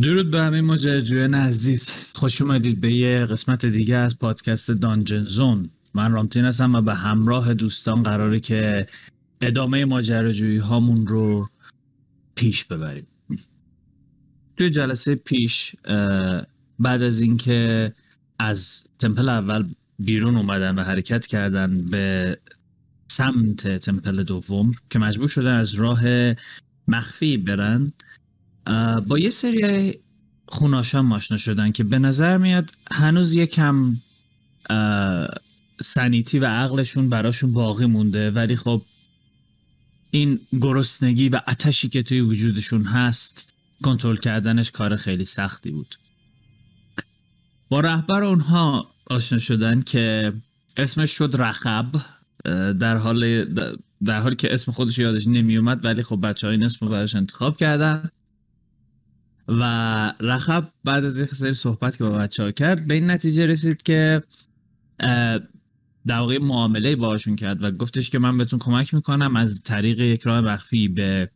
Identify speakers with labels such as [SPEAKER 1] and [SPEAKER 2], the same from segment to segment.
[SPEAKER 1] درود به همه ماجراجویان عزیز. خوش اومدید به یه قسمت دیگه از پادکست دانجن زون. من رامتین هستم و به همراه دوستان قراره که ادامه ماجراجویی هامون رو پیش ببریم. توی جلسه پیش بعد از اینکه از تمپل اول بیرون اومدن و حرکت کردن به سمت تمپل دوم که مجبور شدن از راه مخفی برن با یه سری خوناشان آشنا شدن که به نظر میاد هنوز یکم سنیتی و عقلشون براشون باقی مونده. ولی خب این گرسنگی و اتشی که توی وجودشون هست کنترل کردنش کار خیلی سختی بود. با رهبر اونها آشنا شدن که اسمش شد رخب در حال در حالی که اسم خودش یادش نمی اومد ولی خب بچه ها این اسم رو براش انتخاب کردن. و رخب بعد از یک سری صحبت که با بچه ها کرد به این نتیجه رسید که در واقع معامله باشون کرد و گفتش که من بهتون کمک می‌کنم از طریق یک راه مخفی به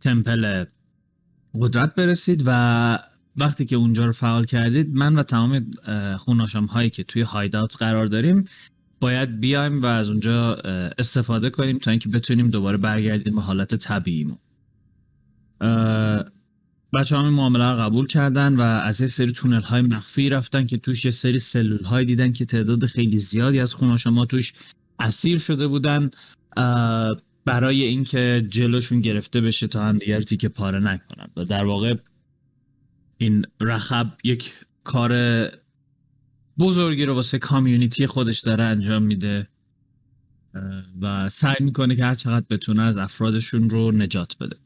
[SPEAKER 1] تمپل قدرت برسید و وقتی که اونجا رو فعال کردید من و تمام خوناشام هایی که توی هایدات قرار داریم باید بیایم و از اونجا استفاده کنیم تا اینکه بتونیم دوباره برگردیم به حالت طبیعیمون. بچه همین معامله رو قبول کردن و از یه سری تونل های مخفی رفتن که توش یه سری سلول های دیدن که تعداد خیلی زیادی از خوناشما توش اسیر شده بودن برای اینکه جلوشون گرفته بشه تا هم دیگر تیکه پاره نکنن. و در واقع این رخب یک کار بزرگی رو واسه کامیونیتی خودش داره انجام میده و سعی می‌کنه که هر چقدر بتونه از افرادشون رو نجات بده.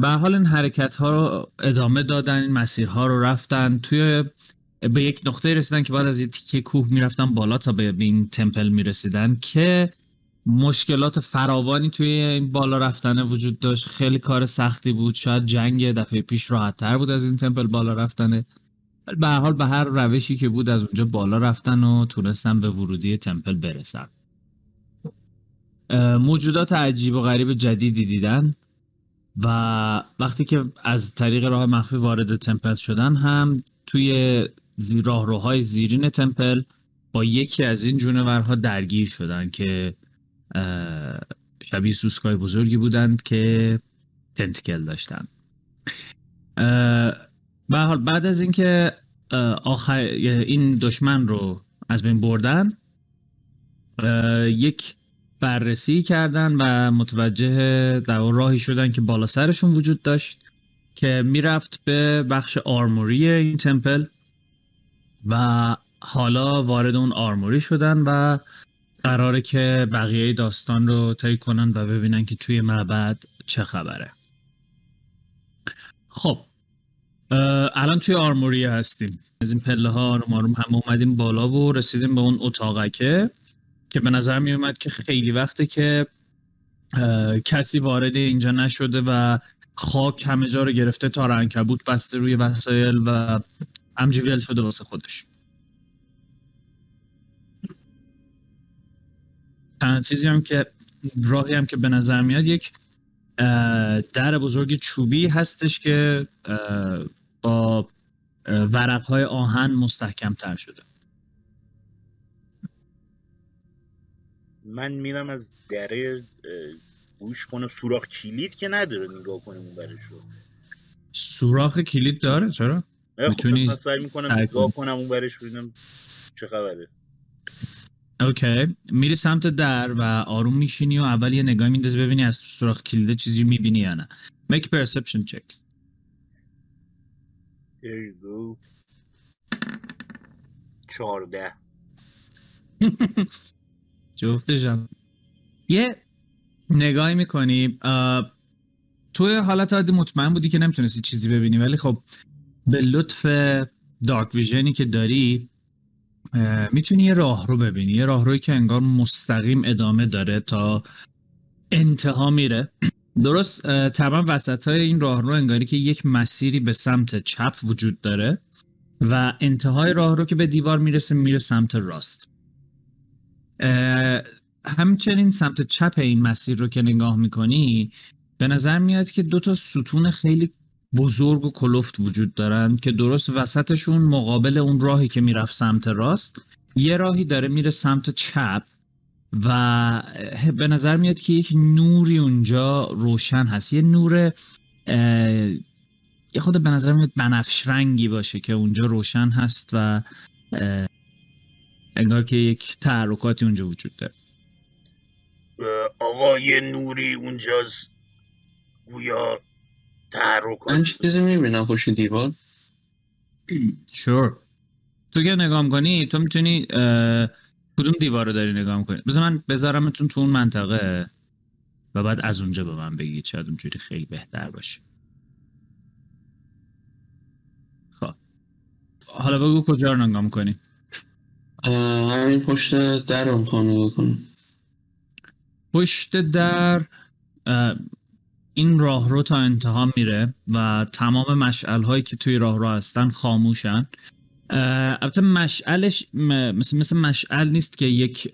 [SPEAKER 1] به حال این حرکت ها رو ادامه دادن این مسیرها رو رفتن. توی به یک نقطه رسیدن که بعد از یه تیکه کوه می‌رفتن بالا تا به این تمپل می‌رسیدن که مشکلات فراوانی توی این بالا رفتن وجود داشت. خیلی کار سختی بود. شاید جنگ دفعه پیش راحت تر بود از این تمپل بالا رفتنه به حال به هر روشی که بود از اونجا بالا رفتن و تونستن به ورودی تمپل برسن. موجودات عجیب و غریب جدیدی دیدن. و وقتی که از طریق راه مخفی وارد تمپل شدن هم توی زی راهروهای زیرین تمپل با یکی از این جونورها درگیر شدن که شبیه سوسکای بزرگی بودند که تنتکل داشتن. به حال بعد از اینکه آخر این دشمن رو از بین بردن یک بررسی کردن و متوجه در راهی شدن که بالا سرشون وجود داشت که می‌رفت به بخش آرموری این تمپل و حالا وارد اون آرموری شدن و قراره که بقیه داستان رو طی کنن و ببینن که توی معبد چه خبره. خب الان توی آرموری هستیم. از این پله ها آروم آروم هم اومدیم بالا و رسیدیم به اون اتاقکه. که به نظر می اومد که خیلی وقته که کسی وارد اینجا نشده و خاک همه جا رو گرفته تا رنکبوت بسته روی وسایل و امجویل شده واسه خودش. چیزی هم که راهی هم که به نظر میاد یک در بزرگ چوبی هستش که با ورق های آهن مستحکم تر شده.
[SPEAKER 2] من میرم از دره گوش کنم سوراخ کلید که نداره نگاه کنیم اون برش رو.
[SPEAKER 1] سوراخ کلید داره؟ چرا؟
[SPEAKER 2] خب سعی می‌کنم نگاه کنم اون برش ببینم چه خبره.
[SPEAKER 1] اوکی. میری سمت در و آروم میشینی و اول یه نگاه میندازی ببینی از تو سوراخ کلیده چیزی می‌بینی یا نه. Make perception check.
[SPEAKER 2] There you go. چارده
[SPEAKER 1] جفتشم یه نگاهی می‌کنی توی حالت عادی مطمئن بودی که نمی‌تونستی چیزی ببینی ولی خب به لطف دارک ویژنی که داری می‌تونی یه راه رو ببینی یه راه روی که انگار مستقیم ادامه داره تا انتها میره. درست تمام وسط های این راه رو انگاری که یک مسیری به سمت چپ وجود داره و انتهای راه رو که به دیوار می‌رسه میره سمت راست. همچنین سمت چپ این مسیر رو که نگاه می‌کنی به نظر میاد که دو تا ستون خیلی بزرگ و کلفت وجود دارن که درست وسطشون مقابل اون راهی که می‌رفت سمت راست یه راهی داره میره سمت چپ و به نظر میاد که یک نوری اونجا روشن هست. یه نور یه خود به نظر میاد بنفش رنگی باشه که اونجا روشن هست و انگار که یک تحرکاتی اونجا وجود داره.
[SPEAKER 2] آقا یه نوری اونجاست گویا تحرکات
[SPEAKER 3] من چیزی می‌بینم پشت دیوار.
[SPEAKER 1] شور تو که نگاه کنی تو می‌تونی کدوم دیوار رو داری نگاه کنی بذار من بذارمتون تو اون منطقه و بعد از اونجا به من بگید شاید اونجوری خیلی بهتر باشه. خب. حالا بگو کجا رو نگاه می‌کنی؟
[SPEAKER 3] همین پشت در رو می‌خوام نگاه کنم.
[SPEAKER 1] پشت در این راهرو تا انتها میره و تمام مشعل هایی که توی راهرو هستن خاموشن. البته مشعلش مثل مثل مشعل نیست که یک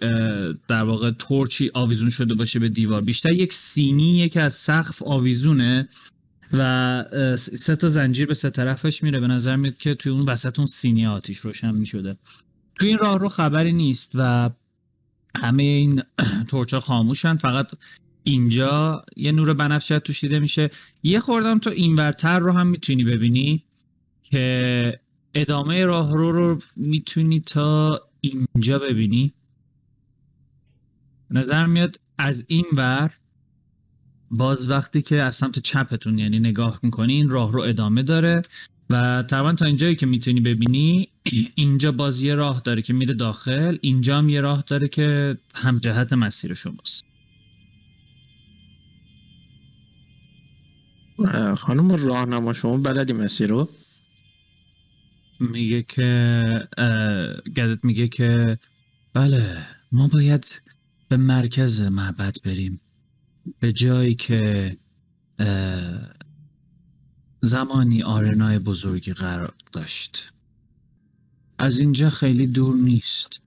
[SPEAKER 1] در واقع تورچی آویزون شده باشه به دیوار. بیشتر یک سینی که از سقف آویزونه و سه تا زنجیر به سه طرفش میره. به نظر میاد که توی اون وسط اون سینی آتیش روشن می‌شده. توی این راه رو خبری نیست و همه این تورچا خاموشن. فقط اینجا یه نور بنفشه توش دیده میشه. یه خوردم تو اینورتر رو هم می‌تونی ببینی که ادامه راه رو رو می‌تونی تا اینجا ببینی. نظر میاد از این بر باز وقتی که از سمت چپتون یعنی نگاه می‌کنی این راه رو ادامه داره. و تقریبا تا اینجایی که می‌تونی ببینی اینجا باز یه راه داره که میره داخل اینجا هم یه راه داره که هم جهت مسیر شماست.
[SPEAKER 4] خانم راهنما شما بلدی مسیر رو؟
[SPEAKER 1] میگه که گدت میگه که بله ما باید به مرکز معبد بریم. به جایی که زمانی آرنای بزرگی قرار داشت. از اینجا خیلی دور نیست.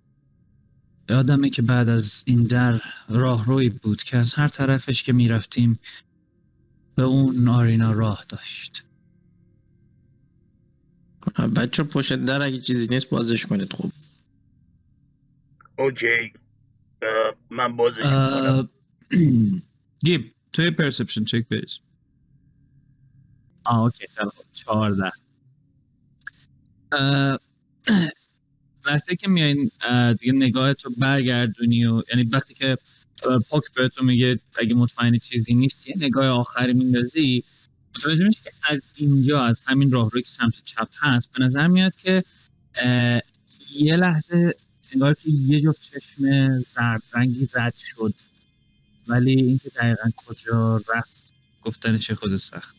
[SPEAKER 1] یادمه که بعد از این در راهروی بود که از هر طرفش که می‌رفتیم به اون آرینا راه داشت.
[SPEAKER 4] بچه پشت در اگه چیزی نیست بازش کنید خوب.
[SPEAKER 2] اوکی. من بازش کنم
[SPEAKER 1] گیب توی پرسپشن چک بریز. آه اوکی چهارده. وقتی که میایین دیگه نگاه تو برگردونی و یعنی وقتی که پاک بهتون میگه اگه مطمئن چیزی نیست یه نگاه آخری میندازی. متوجه میشه که از اینجا از همین راه روی که سمت چپ هست به نظر میاد که یه لحظه انگار که یه جفت چشم زرد رنگی رد شد. ولی اینکه دقیقا کجا رفت گفتنش خود سخت.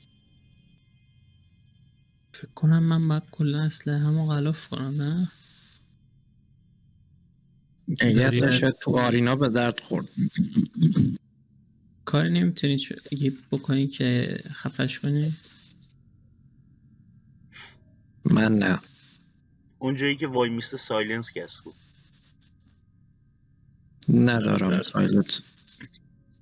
[SPEAKER 5] فکر کنم من باید کلا اصله همو غلاف کنم نه؟
[SPEAKER 4] اگر شاید تو آرینا به درد خورد.
[SPEAKER 5] کاری نمی‌تونی اگه بکنی که خفش کنی؟
[SPEAKER 4] من نه.
[SPEAKER 2] اونجایی که وای میسته silence cast بود.
[SPEAKER 4] ندارم silence.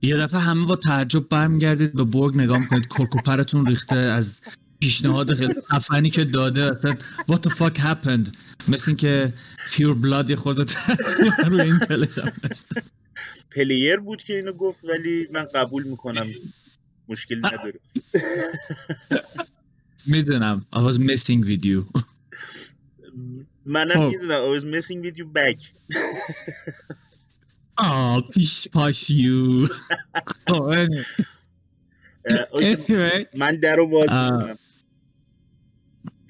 [SPEAKER 1] یه دفعه همه با تعجب برمیگردید به برگ نگاه می‌کنید کرک و پرتون ریخته از پیشنهاد خیلی خفنی که داده اصلا what the fuck happened مثل اینکه pure blood یه خورده تاثیر روی این تلش هم داشته
[SPEAKER 2] player بود که اینو گفت ولی من قبول می‌کنم. مشکل نداره.
[SPEAKER 1] می‌دونم. I was missing with you.
[SPEAKER 2] منم می‌دونم. I was missing with you back.
[SPEAKER 1] آه پیش پاش یو
[SPEAKER 2] من در رو باز می‌کنم.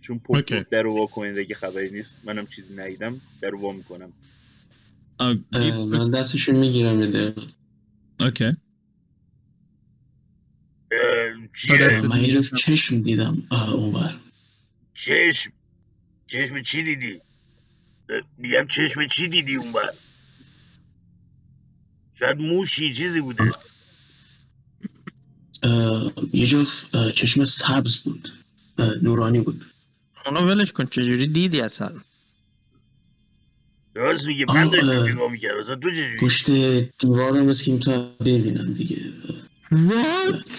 [SPEAKER 2] چون پوک در رو وا کنید اگه خبری نیست. منم چیزی ندیدم. در رو وا می‌کنم.
[SPEAKER 3] من دستشون می‌گیرم میده
[SPEAKER 1] اوکی.
[SPEAKER 3] من یه چشم دیدم. اونور
[SPEAKER 2] چشم. چشم چی دیدی؟ میگم چشم چی دیدی اونور شاید موشی چیزی بوده.
[SPEAKER 3] یه جفت چشم سبز بود. نورانی بود.
[SPEAKER 4] اونو ولش کن چجوری دیدی اصلا؟
[SPEAKER 2] راست میگه من داشتم نگاه می‌کردم اصلا تو چجوری؟
[SPEAKER 3] پشت دیوار هم مثل که می‌تونم ببینم دیگه.
[SPEAKER 1] What?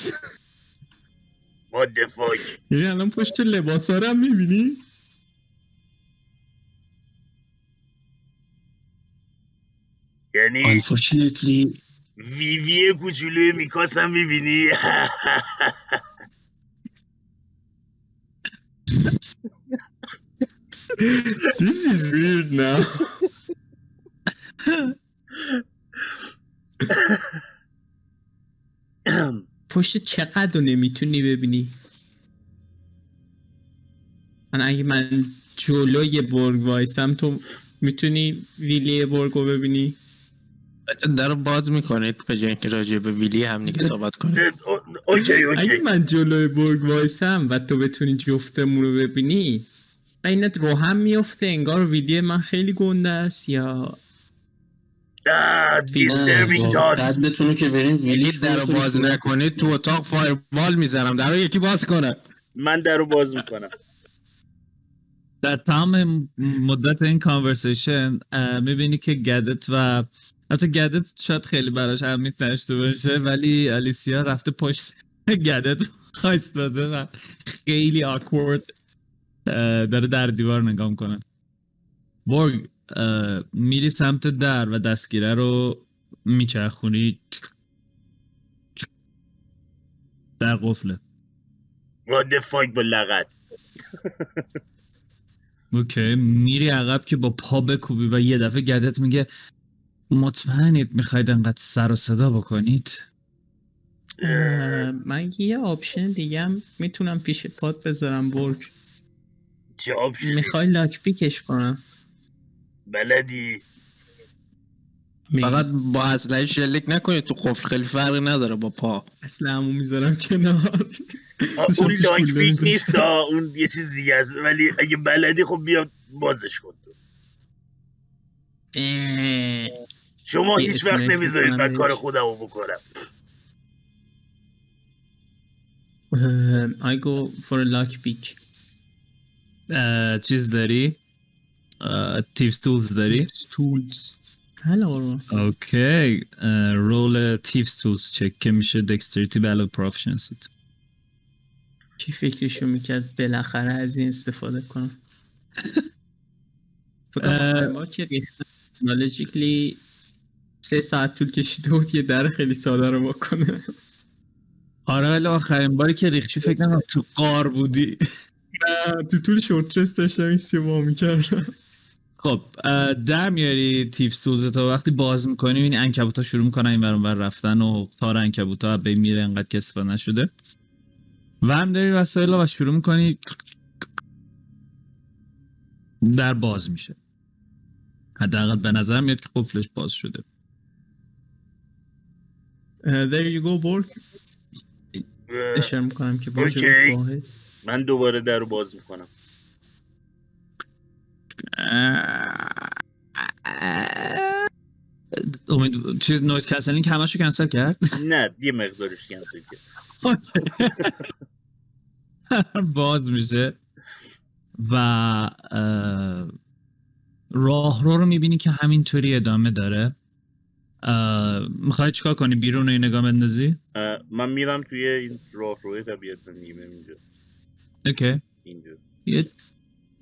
[SPEAKER 2] What the fuck
[SPEAKER 5] یعنی الان پشت لباس ها هم می‌بینی؟
[SPEAKER 2] یعنی
[SPEAKER 3] Unfortunately.
[SPEAKER 2] ویوی کوچولوی میکاس هم می‌بینی؟
[SPEAKER 5] This is weird now. پشت چقدر رو نمی‌تونی ببینی؟ من اگه من جلوی برگ وایسم تو می‌تونی willy برگ رو ببینی؟
[SPEAKER 4] در رو باز می‌کنید به جای اینکه راجع به willy هم دیگه صحبت کنید.
[SPEAKER 2] o- okay
[SPEAKER 5] اگه
[SPEAKER 2] okay
[SPEAKER 5] من جلوی برگ وایسم و تو بتونی جفتمون رو ببینی بینت رو هم میفته انگار ویلی من خیلی گنده است یا
[SPEAKER 3] رو که بریم
[SPEAKER 4] ویلی
[SPEAKER 3] ویلی
[SPEAKER 4] در رو باز نکنید تو اتاق فایربال می‌زنم. در یکی باز کنه.
[SPEAKER 2] من در رو باز می‌کنم.
[SPEAKER 1] در تمام مدت این کانورسیشن می‌بینی که گدت و البته گدت شاید خیلی براش اهمیت نشته باشه ولی الیسیا رفته پشت گدت داده و خیلی آکورد داره در دیوار نگاه می‌کنه. برگ میری سمت در و دستگیره رو میچرخونی. در قفله.
[SPEAKER 2] What the fuck با لغت؟
[SPEAKER 1] اوکی میری عقب که با پا بکوبی و یه دفعه گدت میگه مطمئنید می‌خواید انقدر سر و صدا بکنید؟
[SPEAKER 5] من یه option دیگه هم می‌تونم پیش پات بذارم برگ
[SPEAKER 2] چه option ی
[SPEAKER 5] می‌خوای lock pick ش کنم.
[SPEAKER 2] بلدی.
[SPEAKER 5] می-
[SPEAKER 4] فقط با اسلحه شلیک نکنید تو قفل خیلی فرقی نداره با پا.
[SPEAKER 5] اصلا همون می‌ذارم کنار.
[SPEAKER 2] اون lock
[SPEAKER 5] pick.
[SPEAKER 2] نیست اون یه چیز دیگه است. ولی اگه بلدی خب بیا بازش کن تو. شما هیچ وقت نمی‌ذارید من کار. خودم رو بکنم.
[SPEAKER 5] I go for a lock pick.
[SPEAKER 1] چیز داری؟ thieves' tools داری؟
[SPEAKER 5] Tools.
[SPEAKER 1] hello okay roll thieves' tools check که میشه dexterity به علاوه proficiency ت
[SPEAKER 5] چی فکرشو می‌کرد؟ بالاخره از این استفاده کنم. فکر کنم
[SPEAKER 1] اه.
[SPEAKER 5] آخرین بار که technologically سه ساعت طول کشیده بود یه در خیلی ساده رو بکنه.
[SPEAKER 1] آره ولی آخرین باری که ریخچی فکر تو قار بودی.
[SPEAKER 5] تو طول شورت رست داشتم این سیما می‌کردم.
[SPEAKER 1] خب در میاری تیفز تولز تو وقتی باز می‌کنی می‌بینی انکبوت ها شروع می‌کنن این ور رفتن و تار انکبوت ها به میره انقدر که استفاده نشده. و هم داری وسایل و شروع می‌کنی در باز میشه. حداقل به نظر میاد که قفلش باز شده.
[SPEAKER 5] there you go
[SPEAKER 2] اه،
[SPEAKER 5] اشاره می‌کنم که
[SPEAKER 2] برگ
[SPEAKER 5] okay.
[SPEAKER 2] من دوباره در رو باز می‌کنم.
[SPEAKER 1] امید چیز noise cancelling همشو کنسل کرد؟
[SPEAKER 2] نه یه مقدارش کنسل کرد.
[SPEAKER 1] باز میشه. و راه رو رو می‌بینی که همینطوری ادامه داره. می‌خوای چیکار کنی؟ بیرون رو یه نگاه بندازی؟
[SPEAKER 2] من میرم توی این راه روی طبیعت اینجا.
[SPEAKER 1] اوکی. یه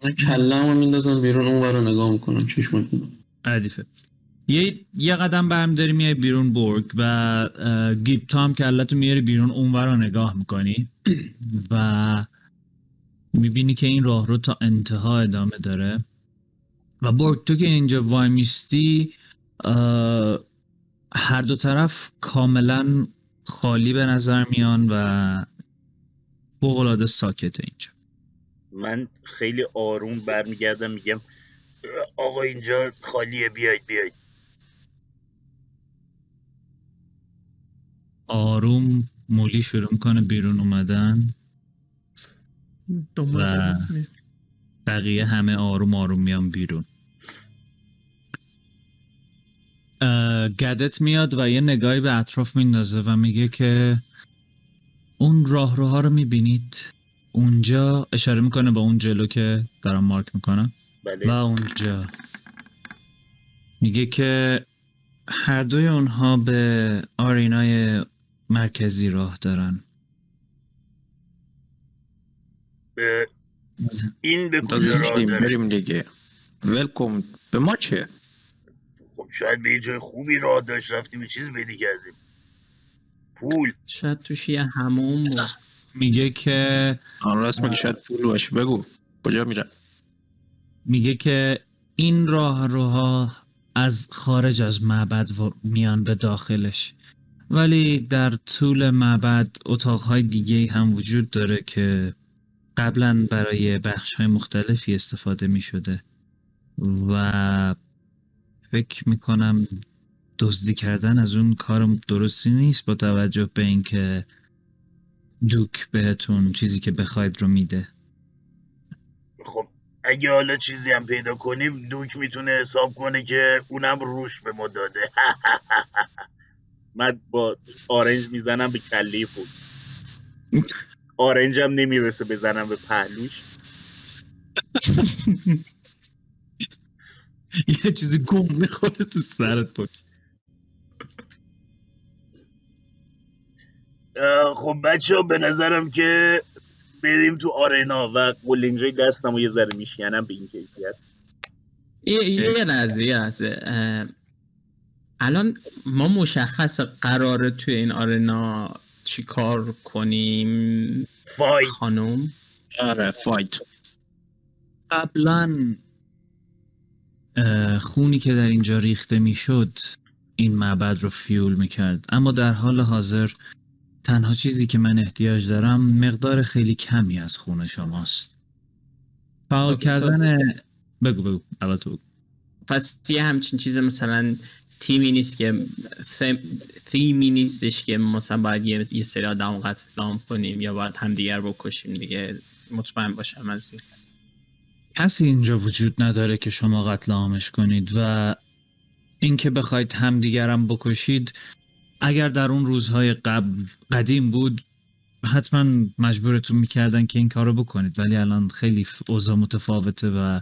[SPEAKER 3] من کلمو میندازم بیرون اون رو نگاه می‌کنم چشمتون
[SPEAKER 1] ردیفه یه یه قدم برمیداری میای بیرون برگ و گیب تام که علتو میاری بیرون اونور رو نگاه می‌کنی. و می‌بینی که این راه رو تا انتها ادامه داره. و برگ تو که اینجا وای میستی هر دو طرف کاملا خالی به نظر میان و بغلاده ساکت اینجا.
[SPEAKER 2] من خیلی آروم برمیگردم میگم آقا اینجا خالیه بیاید بیاید.
[SPEAKER 1] آروم مولی شروع می‌کنه بیرون اومدن. و-. بقیه همه آروم آروم میان بیرون. گدت میاد و یه نگاهی به اطراف میندازه و میگه که اون راهروها رو می‌بینید. اونجا اشاره می‌کنه به اون جلو که دارم مارک می‌کنم. و
[SPEAKER 2] بله
[SPEAKER 1] اونجا. میگه که هر دوی اونها به آرینای مرکزی راه دارن.
[SPEAKER 2] این به کجا راه داره؟
[SPEAKER 4] بریم دیگه. ولکم به ما چه؟
[SPEAKER 2] خب شاید به یه جای خوبی راه داشت رفتیم یه چیز بدی کردیم. پول.
[SPEAKER 5] شاید توش یه هموم بود.
[SPEAKER 1] میگه که
[SPEAKER 4] آن راست میگه شاید پول باشه. بگو. کجا میره؟
[SPEAKER 1] میگه که این راه روها از خارج از معبد و- میان به داخلش. ولی در طول معبد اتاقهای دیگه هم وجود داره که قبلا برای بخش های مختلفی استفاده می شده و فکر می‌کنم دزدی کردن از اون کار درستی نیست با توجه به اینکه دوک بهتون چیزی که بخواید رو میده.
[SPEAKER 2] خب اگه حالا چیزی هم پیدا کنیم دوک می‌تونه حساب کنه که اونم روش به ما داده. من با آرنج می‌زنم به کله پول آرنجم نمی‌رسه بزنم به پهلوش.
[SPEAKER 1] یه چیزی گم می‌خوره تو سرت پشت
[SPEAKER 2] خب بچه ها به نظرم که بریم تو آرنا و قلنجای دستم و یه ذره میشکنم به این کیفیت.
[SPEAKER 5] یه یه لحظه یه لحظه. اه، الان ما مشخص قراره توی این آرنا چی کار کنیم؟
[SPEAKER 2] فایت.
[SPEAKER 5] خانم؟
[SPEAKER 4] آره fight.
[SPEAKER 1] قبلا خونی که در اینجا ریخته می‌شد این معبد رو fuel می‌کرد. اما در حال حاضر تنها چیزی که من احتیاج دارم مقدار خیلی کمی از خون شماست. فعال
[SPEAKER 5] okay،
[SPEAKER 1] کردن بگو بگو اول تو بگو.
[SPEAKER 5] پس یه همچین چیز مثلا تیمی نیست که فم... تیمی نیستش که مثلا باید یه, یه سری آدم قتل عام کنیم یا باید همدیگر بکشیم دیگه. مطمئن باشم از این.
[SPEAKER 1] کسی اینجا وجود نداره که شما قتل عامش کنید و اینکه بخواید همدیگرم بکشید اگر در اون روزهای قبل قدیم بود حتما مجبورتون می‌کردن که این کارو بکنید. ولی الان خیلی اوضاع متفاوته و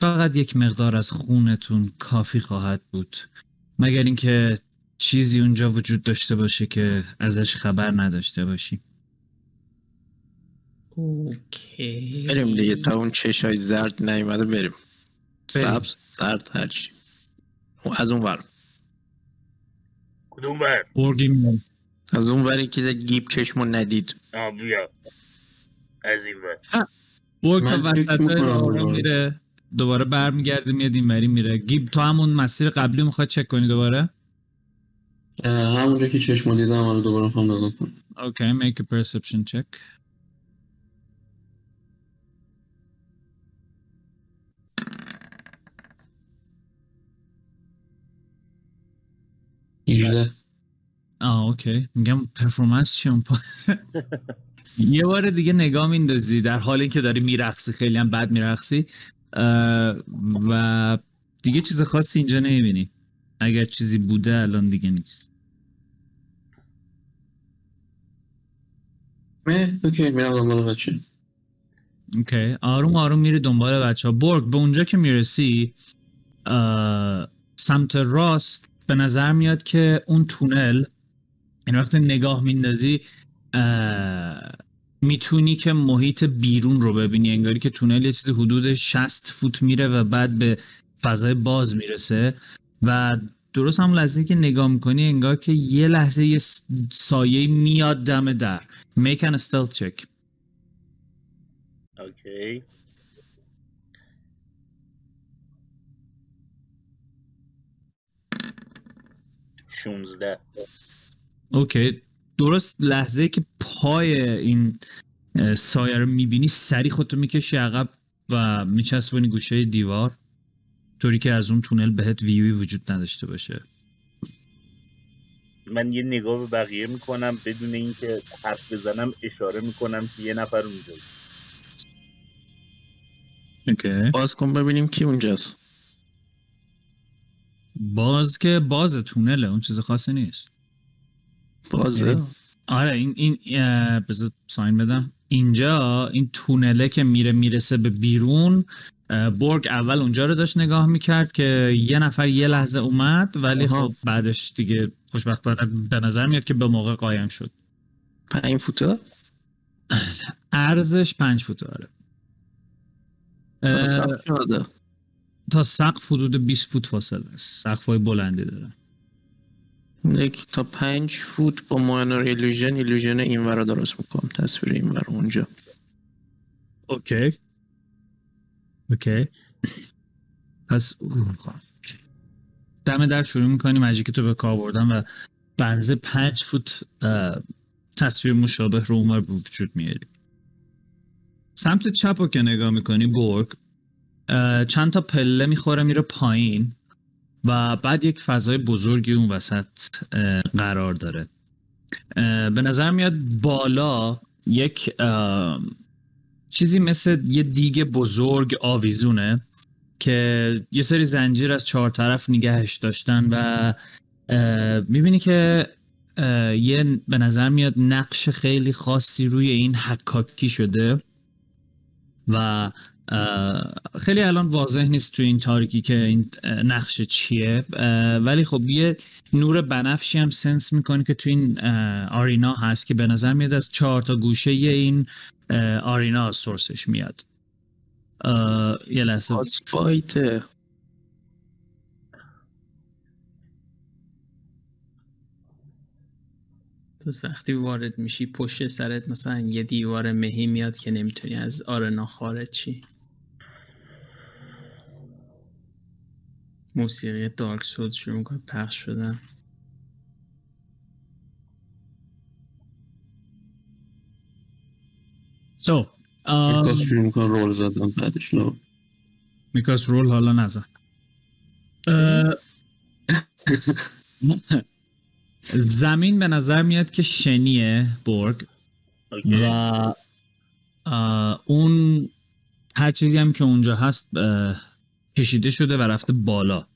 [SPEAKER 1] فقط یک مقدار از خونتون کافی خواهد بود. مگر اینکه چیزی اونجا وجود داشته باشه که ازش خبر نداشته باشی
[SPEAKER 5] اوکی.
[SPEAKER 4] بریم دیگه. تا اون چشای زرد نیومده بریم.
[SPEAKER 1] بریم.
[SPEAKER 4] سبز زرد هرچی. از اون ور.
[SPEAKER 2] کدوم بر
[SPEAKER 1] برگی میان.
[SPEAKER 4] از اون وری که گیب چشمو ندید.
[SPEAKER 2] آه بیا. از این بر
[SPEAKER 1] برگ تا وسط. میره. دوباره برمیگرده میاد اینوری میره. گیب تو همون مسیر قبلی می‌خواد چک کنی دوباره؟
[SPEAKER 3] همونجا که چشم دیدم آره دوباره می‌خوام نگاه کنم.
[SPEAKER 1] okay make a perception check.
[SPEAKER 3] هیجده.
[SPEAKER 1] آه okay. میگم performance چیون یه بار دیگه نگاه میندازی در حال اینکه داری میرقصی خیلی هم بد میرقصی. و دیگه چیز خاصی اینجا نمی‌بینی. اگر چیزی بوده الان دیگه نیست.
[SPEAKER 3] مه اوکی میرم دنبال بچه.
[SPEAKER 1] اوکی. آروم آروم میری دنبال بچه ها برگ به اونجا که می‌رسی سمت راست به نظر میاد که اون تونل این وقت نگاه میندازی می‌تونی که محیط بیرون رو ببینی انگاری که تونل یه چیزی حدود 60 فوت میره و بعد به فضای باز می‌رسه. و درست هم لحظه که نگاه می‌کنی انگار که یه لحظه یه سایه میاد دم در. Make an stealth
[SPEAKER 2] اوکی شونزده.
[SPEAKER 1] اوکی. درست لحظه که پای این سایه رو می‌بینی سری خودتو می‌کشی عقب و میچسبونی گوشه دیوار. طوری که از اون تونل بهت ویوی وجود نداشته باشه.
[SPEAKER 2] من یه نگاه به بقیه می‌کنم بدون اینکه حرف بزنم اشاره می‌کنم که یه نفر اونجاست.
[SPEAKER 1] اوکی.
[SPEAKER 4] باز کن ببینیم کی اونجاست.
[SPEAKER 1] باز که باز تونله اون چیز خاصی نیست.
[SPEAKER 4] بازه؟
[SPEAKER 1] آره این این بذار ساین بدم. اینجا این تونله که میره می‌رسه به بیرون برگ اول اونجا رو داشت نگاه می‌کرد که یه نفر یه لحظه اومد ولی. خب بعدش دیگه خوشبختانه به نظر میاد که به موقع قایم شد.
[SPEAKER 4] پنج فوته
[SPEAKER 1] ارزش پنج فوت آره. تا سقف حدود 20 فوت فاصله است. سقف های بلندی داره.
[SPEAKER 4] یک تا پنج فوت با minor illusion illusion این ور درست می‌کنم. تصویر این ور اونجا.
[SPEAKER 1] okay. okay. پس دم در شروع می‌کنی. magic تو به کار بردن و بنزه پنج فوت تصویر مشابه رو اونور وجود میاری. سمت چپ رو که نگاه می‌کنی برگ. چند تا پله می‌خوره میره پایین و بعد یک فضای بزرگی اون وسط قرار داره. به نظر میاد بالا یک چیزی مثل یه دیگ بزرگ آویزونه که یه سری زنجیر از چهار طرف نگهش داشتن و می‌بینی که یه به نظر میاد نقش خیلی خاصی روی این حکاکی شده و خیلی الان واضح نیست تو این تاریکی که این نقش چیه. ولی خب یه نور بنفشی هم سنس می‌کنی که تو این آرینا هست که به نظر میاد از چهار تا گوشه این آرینا سورسش میاد. یه لحظه.
[SPEAKER 4] فایته.
[SPEAKER 5] تو وقتی وارد میشی پشت سرت مثلا یه دیوار مهی میاد که نمی‌تونی از آرنا خارج چی موسیقی دارک سود شروع می‌کنه پخش شدن.
[SPEAKER 1] سو
[SPEAKER 3] میکاس شروع می‌کنه رول زدن بعدش. نو
[SPEAKER 1] میکاس رول حالا نزن. زمین به نظر میاد که شنیه برگ و اون هر چیزی هم که اونجا هست کشیده شده و رفته بالا.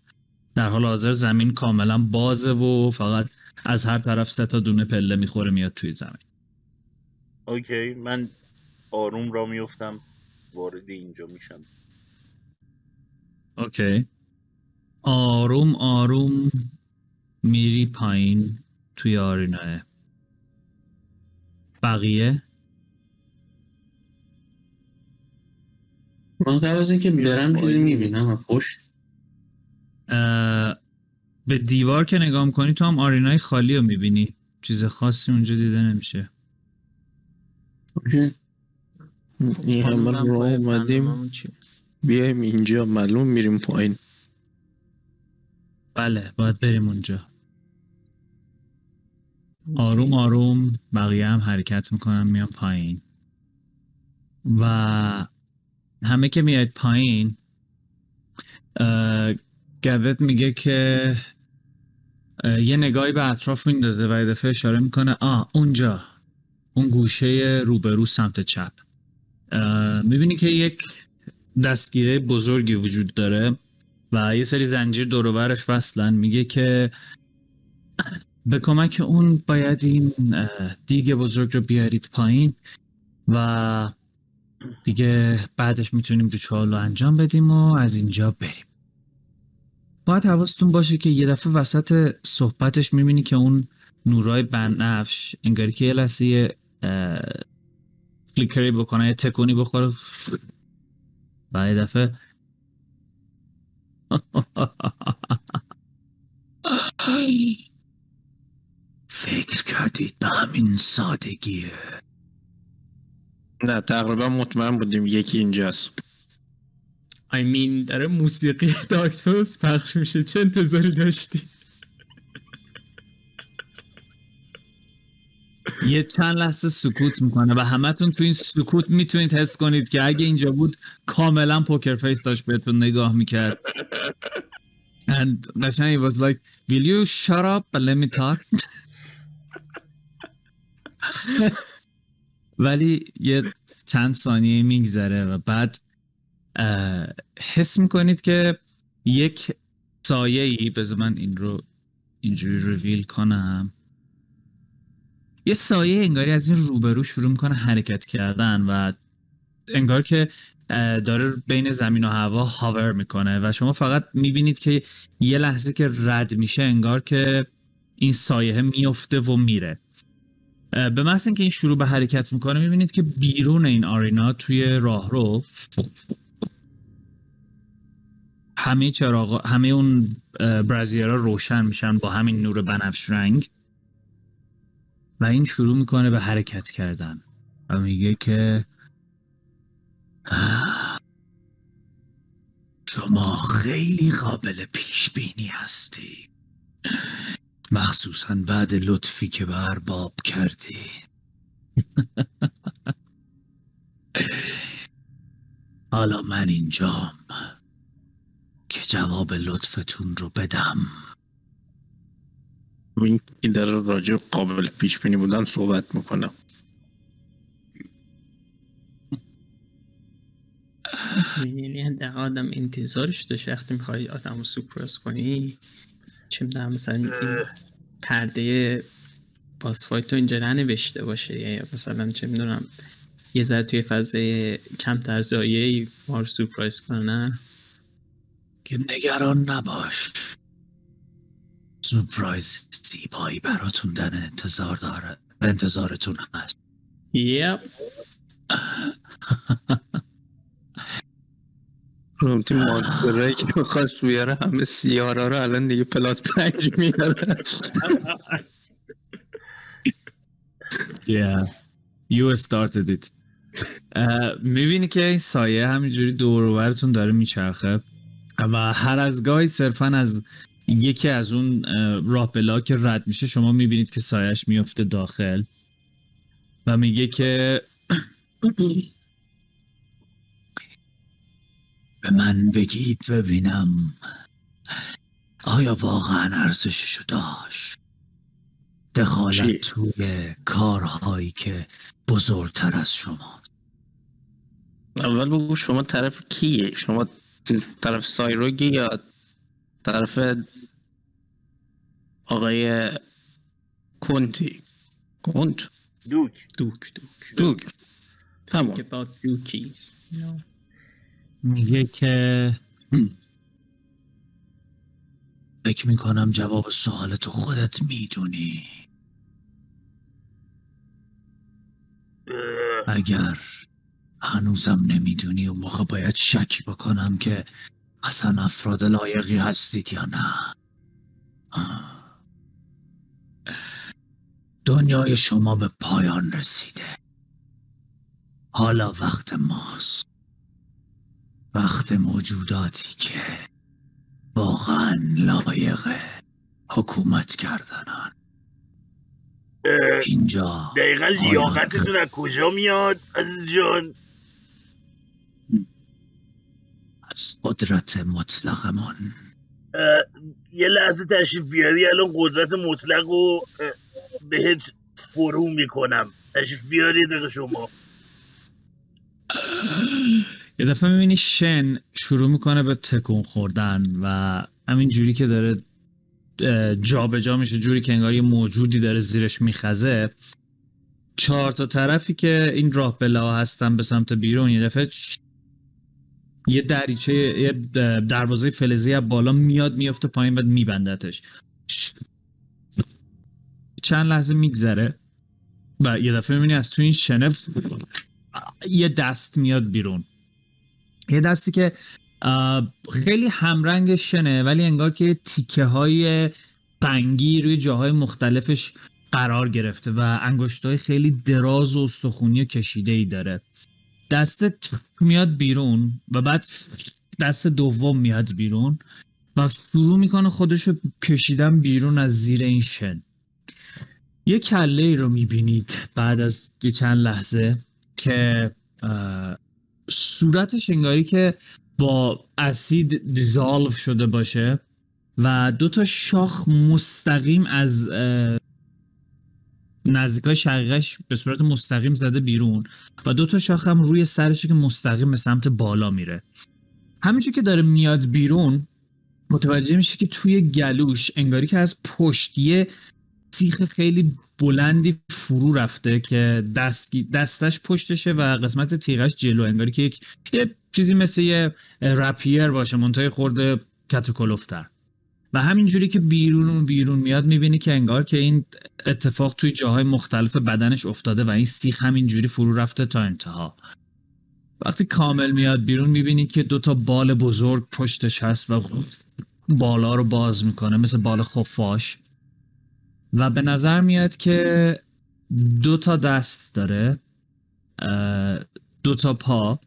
[SPEAKER 1] در حال حاضر زمین کاملا بازه و فقط از هر طرف سه تا دونه پله می‌خوره میاد توی زمین.
[SPEAKER 2] اوکی من آروم را میفتم وارد اینجا میشم.
[SPEAKER 1] اوکی. آروم آروم میری پایین توی آریناه بقیه؟
[SPEAKER 3] من قبل از اینکه برم چیزی می‌بینم پشت
[SPEAKER 1] به دیوار که نگاه می‌کنی تو هم آرینای خالی رو می‌بینی. چیز خاصی اونجا دیده نمیشه.
[SPEAKER 3] اوکی.
[SPEAKER 4] این همه راه اومدیم. بیایم اینجا معلوم میریم پایین.
[SPEAKER 1] بله باید بریم اونجا. آروم آروم بقیه هم حرکت می‌کنم میام پایین. و همه که میاید پایین گدت میگه که یه نگاهی به اطراف میندازه و یه دفعه اشاره می‌کنه آ اونجا اون گوشه روبرو سمت چپ. می‌بینی که یک دستگیره بزرگی وجود داره و یه سری زنجیر دوروبرش وصلن. میگه که به کمک اون باید این دیگه بزرگ رو بیارید پایین و دیگه بعدش می‌تونیم رو انجام بدیم و از اینجا بریم. باید حواستون باشه که یه دفعه وسط صحبتش می‌بینی که اون نورای بنفش انگاری که یه لحظه فلیکری بکنه یه تکونی بخوره. و یه دفعه فکر کردید به همین سادگیه.
[SPEAKER 4] نه تقریبا مطمئن بودیم یکی اینجاست.
[SPEAKER 5] I mean داره موسیقی دارک سولز پخش میشه. چه انتظاری داشتی؟
[SPEAKER 1] یه چند لحظه سکوت می‌کنه و همتون تو این سکوت می‌تونید حس کنید که اگه اینجا بود کاملا پوکر فیس داشت بهتون نگاه می‌کرد. And قشنگ he was like will you shut up and let me talk? ولی یه چند ثانیه میگذره و بعد حس می‌کنید که یک سایه ای بذار من این رو اینجوری رویل کنم. یه سایه انگاری از این روبرو شروع می‌کنه حرکت کردن و انگار که داره بین زمین و هوا هاور می‌کنه و شما فقط می‌بینید که یه لحظه که رد میشه انگار که این سایه میفته و میره. به محض اینکه این شروع به حرکت می‌کنه می‌بینید که بیرون این آرینا توی راهرو همه چراغ همه اون برازیرها روشن میشن با همین نور بنفش رنگ و این شروع می‌کنه به حرکت کردن و میگه که شما خیلی قابل پیش بینی هستی مخصوصا بعد لطفی که به ارباب کردی. حالا من اینجام که جواب لطفتون رو بدم.
[SPEAKER 4] این در راجع قابل پیش بینی بودن صحبت می‌کنم.
[SPEAKER 5] یعنی آدم انتظارش داشت وقتی می‌خوای آدم رو سوپرس کنی؟ چه می‌دونم مثلا این پرده باس فایت رو اینجا ننوشته باشه یا مثلا چه می‌دونم یه ذره توی فضای کم ترزایه ما رو سورپرایز کنن
[SPEAKER 1] که نگران نباش. سورپرایز زیبایی براتون در انتظار داره. انتظارتون هست.
[SPEAKER 5] یپ
[SPEAKER 4] رومتی مانسترهایی که می‌خواست بیاره همه سیارا رو الان دیگه پلاس پنج میاره
[SPEAKER 1] Yeah, you started it. می‌بینی که این سایه همینجوری دور داره میچرخه و هر از گاهی صرفا از یکی از اون راه بلا که رد میشه شما می‌بینید که سایش میفته داخل و میگه که به من بگید ببینم. آیا واقعا ارزششو داشت؟ دخالت توی کارهایی که بزرگتر از شما.
[SPEAKER 4] اول بگو شما طرف کیه؟ شما طرف سایروگی یا طرف آقای کنتی کنت
[SPEAKER 2] دوک.
[SPEAKER 5] دوک دوک.
[SPEAKER 4] دوک. تمام.
[SPEAKER 5] about dookies
[SPEAKER 1] میگه که فکر می‌کنم جواب سوالتو خودت می‌دونی. اگر هنوزم نمی‌دونی و موقع باید شک بکنم که اصلا افراد لایقی هستید یا نه. دنیای شما به پایان رسیده. حالا وقت ماست. وقت موجوداتی که واقعا لایق حکومت کردنن اینجا
[SPEAKER 2] دقیقا لیاقتتون از کجا میاد عزیز جان؟
[SPEAKER 1] از قدرت مطلقمان.
[SPEAKER 2] یه لحظه تشریف بیاری الان قدرت مطلق رو بهت فرو می‌کنم. تشریف بیاری دقیقه شما.
[SPEAKER 1] یه دفعه می‌بینی شن شروع می‌کنه به تکون خوردن و همین جوری که داره جا به جا میشه جوری که انگار یه موجودی داره زیرش میخزه. چهار تا طرفی که این راه بلا هستن به سمت بیرون یه دفعه یه دریچه یه دروازه فلزی از بالا میاد میفته پایین بعد میبندتش. چند لحظه میگذره و یه دفعه می‌بینی از تو این شنه یه دست میاد بیرون. یه دستی که خیلی همرنگ شنه ولی انگار که تیکه های قنگی روی جاهای مختلفش قرار گرفته و انگشت های خیلی دراز و استخونی و کشیده ای داره. دست میاد بیرون و بعد دست دوم میاد بیرون و شروع می‌کنه خودشو کشیدن بیرون از زیر این شن. یه کله ای رو می‌بینید بعد از یه چند لحظه که صورتش انگاری که با اسید دیزالو شده باشه و دو تا شاخ مستقیم از نزدیکای شقیقش به صورت مستقیم زده بیرون و دو تا شاخ هم روی سرش که مستقیم به سمت بالا میره. همینجور که داره میاد بیرون متوجه میشه که توی گلوش انگاری که از پشت یه سیخ خیلی بلندی فرو رفته که دست دستش پشتشه و قسمت تیغش جلو انگاری که یک یه چیزی مثل یه رپیر باشه منتهای خورده کتوکلوفتر. و همینجوری که بیرون و بیرون میاد می‌بینی که انگار که این اتفاق توی جاهای مختلف بدنش افتاده و این سیخ همینجوری فرو رفته تا انتها. وقتی کامل میاد بیرون می‌بینی که دوتا بال بزرگ پشتش هست و بالا رو باز می‌کنه مثل بال خفاش. و به نظر میاد که دو تا دست داره دو تا پا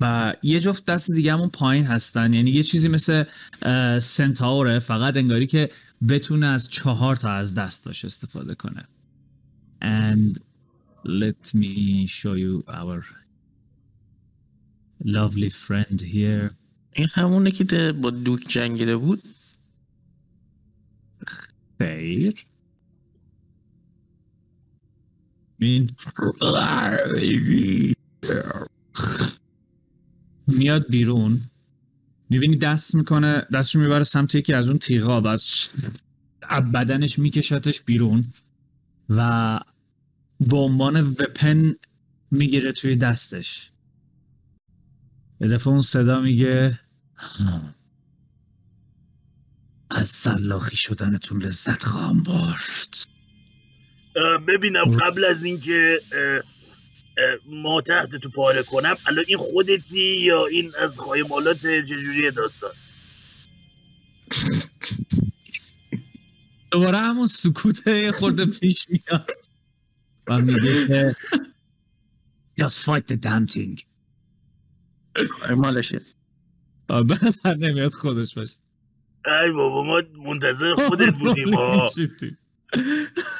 [SPEAKER 1] و یه جفت دست دیگه همون پایین هستن. یعنی یه چیزی مثل سنتاوره. فقط انگاری که بتونه از چهار تا از دستاش استفاده کنه. And let me show you our lovely friend here.
[SPEAKER 4] این همونه که با دوک جنگیده بود؟
[SPEAKER 1] خیر. این میاد بیرون. می‌بینی دست می‌کنه دستشو می‌بره سمت یکی از اون تیغا و از بدنش میکشتش بیرون و به عنوان وپن می‌گیره توی دستش. یه دفعه اون صدا میگه از سلاخی شدنتون لذت خواهم برد.
[SPEAKER 2] ببینم قبل از اینکه ما تحت تو پاره کنم الان این خودتی یا این از خایمالات چجوری داستان؟
[SPEAKER 1] دوباره همون سکوت خورده پیش میاد. و میگه که just fight the damn thing.
[SPEAKER 4] مالشه
[SPEAKER 1] به اصلا نمیاد خودش باشه.
[SPEAKER 2] ای بابا ما منتظر خودت بودیم ها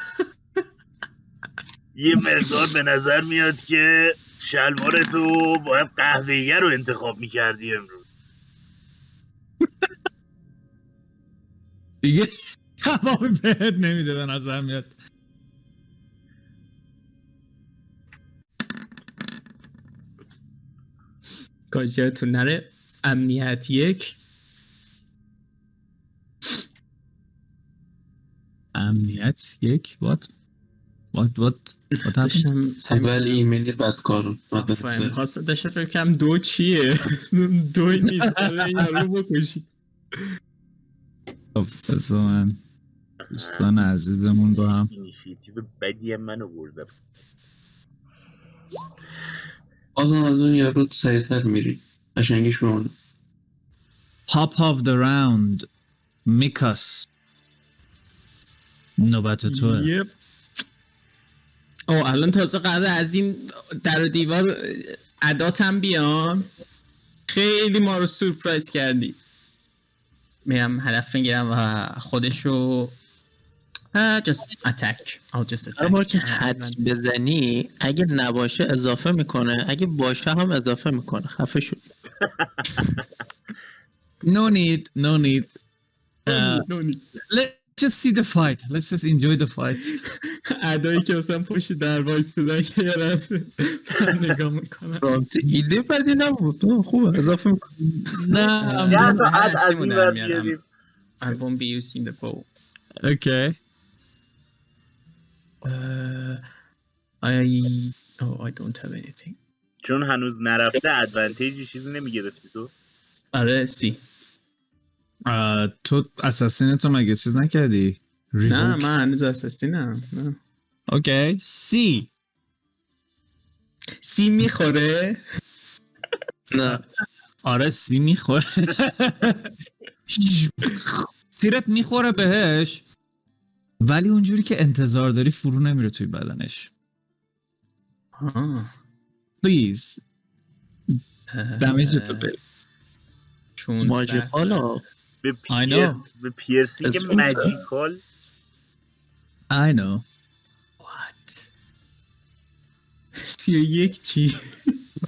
[SPEAKER 2] یه مقدار به نظر میاد که شلوار تو باید قهوهیه رو انتخاب می‌کردی امروز.
[SPEAKER 1] دیگه جوابی بهت نمیده به نظر میاد.
[SPEAKER 5] کاش نره. امنیت یک.
[SPEAKER 1] امنیت یک. وات وات وات
[SPEAKER 3] داشتم اول ایمیلی بعد کارو
[SPEAKER 5] خواست داشته فکر کم دو چیه. دوی نیست. رو بکشی.
[SPEAKER 1] خب من دوستان عزیزمون با هم
[SPEAKER 2] اینیشیتیو بدی منو بردم.
[SPEAKER 3] آزان از اون یارو سریعتر میری. قشنگش بمونه.
[SPEAKER 1] Top of the round. میکاس. نوبت توه.
[SPEAKER 5] یپ. او الان تازه قراره از این در و دیوار عداتم بیان خیلی ما رو سورپرایز کردی. میرم هدف می‌گیرم و خودشو just attack. I'll just attack.
[SPEAKER 4] اما که حد بزنی اگه نباشه اضافه می‌کنه. اگه باشه هم اضافه می‌کنه. خفه شد
[SPEAKER 1] no need no need.
[SPEAKER 5] Uh, no need.
[SPEAKER 1] let's just see the fight. Let's just enjoy the fight.
[SPEAKER 5] ادایی که اصلا پشت در وایستدن که یه رسه نگاه می‌کنم.
[SPEAKER 4] رامت ایده بدی نبود. خوبه اضافه می‌کنه
[SPEAKER 1] نه
[SPEAKER 2] یه تا حد از این ور بیاریم.
[SPEAKER 5] I won't be using the bow
[SPEAKER 1] okay.
[SPEAKER 5] Uh, I oh I don't have anything.
[SPEAKER 2] چون هنوز نرفته ادوانتیجی چیزی نمی‌گرفتی تو.
[SPEAKER 5] آره سی
[SPEAKER 1] تو assassin تو مگه چیز نکردی؟
[SPEAKER 5] نه من هنوز assassin م نه.
[SPEAKER 1] okay سی
[SPEAKER 5] سی می‌خوره؟
[SPEAKER 4] نه.
[SPEAKER 1] آره سی می‌خوره. تیرت می‌خوره بهش. ولی اونجوری که انتظار داری فرو نمیره توی بدنش. please دمیج تو بریز
[SPEAKER 5] چون
[SPEAKER 4] ماجیکالا
[SPEAKER 2] به پیر به پیرسینگ ماجیکال
[SPEAKER 1] I know.
[SPEAKER 5] What? سی و یک چی؟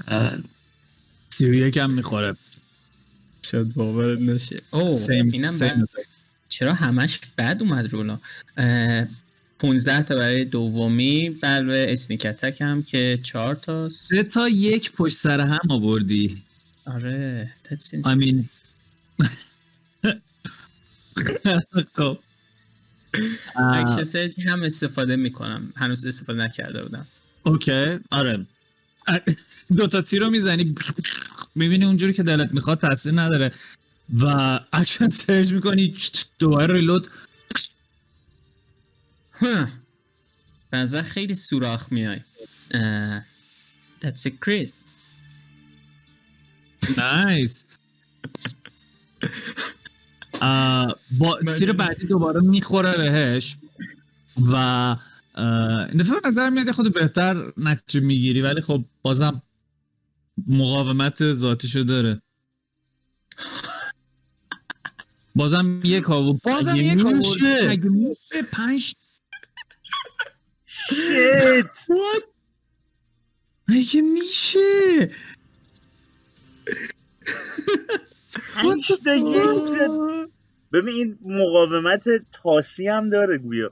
[SPEAKER 1] سی و یک هم می‌خوره.
[SPEAKER 5] شاید باورت نشه. اوه اینم چرا همش بد اومد رونا 15 تا برای دومی بلوه اسنیک اتک هم که 4 تاست
[SPEAKER 1] سه تا یک پشت سر هم آوردی.
[SPEAKER 5] آره
[SPEAKER 1] I mean خب.
[SPEAKER 5] اکشن هم استفاده می‌کنم. هنوز استفاده نکرده بودم.
[SPEAKER 1] okay. آره. دو تا تیر رو می‌زنی. می‌بینی اونجوری که دلت می‌خواد تاثیر نداره. و action surge می‌کنی. دوباره
[SPEAKER 5] reload. بنظر خیلی سوراخ میای. That's a crit.
[SPEAKER 1] نایس با تیر بعدی دوباره می‌خوره بهش و این دفعه به نظر میاد یه خود بهتر نتیجه می‌گیری ولی خب بازم مقاومت ذاتیشو داره. بازم یک آورد بازم یک
[SPEAKER 5] میشه.
[SPEAKER 1] اگه میشه. پنج.
[SPEAKER 2] شیت.
[SPEAKER 1] اگه میشه؟
[SPEAKER 2] پنج تا یک ببین این مقاومت تاسی هم داره گویا.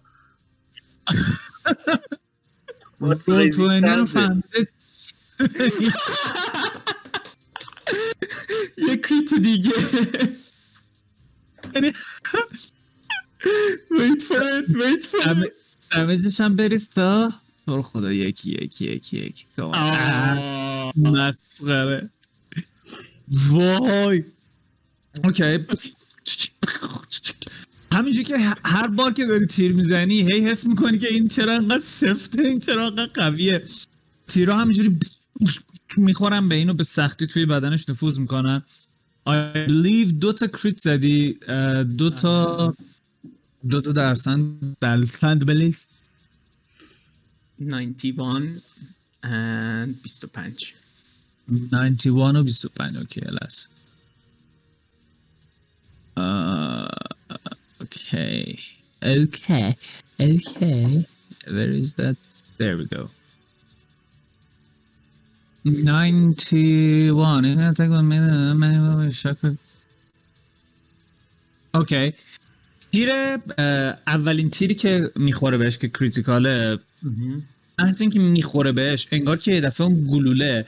[SPEAKER 5] یه کریت دیگه. Wait for it, wait for it.
[SPEAKER 1] دم- دمیجش هم بریز تا. تو رو خدا یکی یکی یکی یکی. مسخره. وای. اوکی. همینجور که هر بار که داری تیر می‌زنی هی حس می‌کنی که این چرا انقدر سفته این چرا انقدر قویه. تیرها همینجوری می‌خورن به اینو به سختی توی بدنش نفوذ می‌کنن. I believe دو تا کریت زدی دو تا دو تا درصد. بلفند بلیف
[SPEAKER 5] 91 and 25
[SPEAKER 1] 91 و 25 اوکی لحظه Uh, okay. Okay. Okay. Where is that? There we go. 91. Yeah, take one minute. man, شکل. اوکی تیر اولین تیری که می‌خوره بهش که کریتیکاله از اینکه می‌خوره بهش انگار که یه دفعه اون گلوله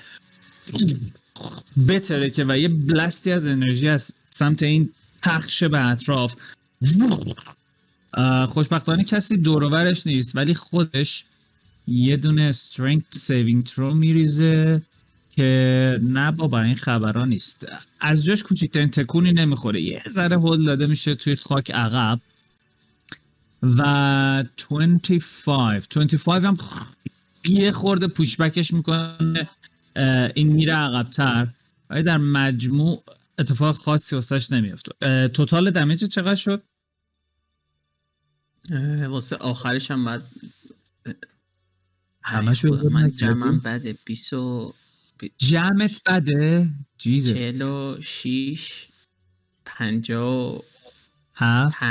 [SPEAKER 1] بتره که و یه بلستی از انرژی از سمت این پخش به اطراف. خوشبختانه کسی دورورش نیست ولی خودش یه دونه strength saving throw میریزه که نه بابا این خبرها نیست. از جاش کوچکترین تکونی نمی‌خوره. یه ذره هل داده میشه توی خاک عقب. و 25 25 هم یه خورده پوشبکش می‌کنه این میره عقبتر. ولی در مجموع اتفاق خاصی واسش نمیفته توتال دمیج چقدر شد؟
[SPEAKER 5] واسه آخرش هم بعد خدا،
[SPEAKER 1] حساب
[SPEAKER 5] من؟ جمعم بده 20 و
[SPEAKER 1] جمعت بده؟ جیزس
[SPEAKER 5] 46 55
[SPEAKER 1] هفت.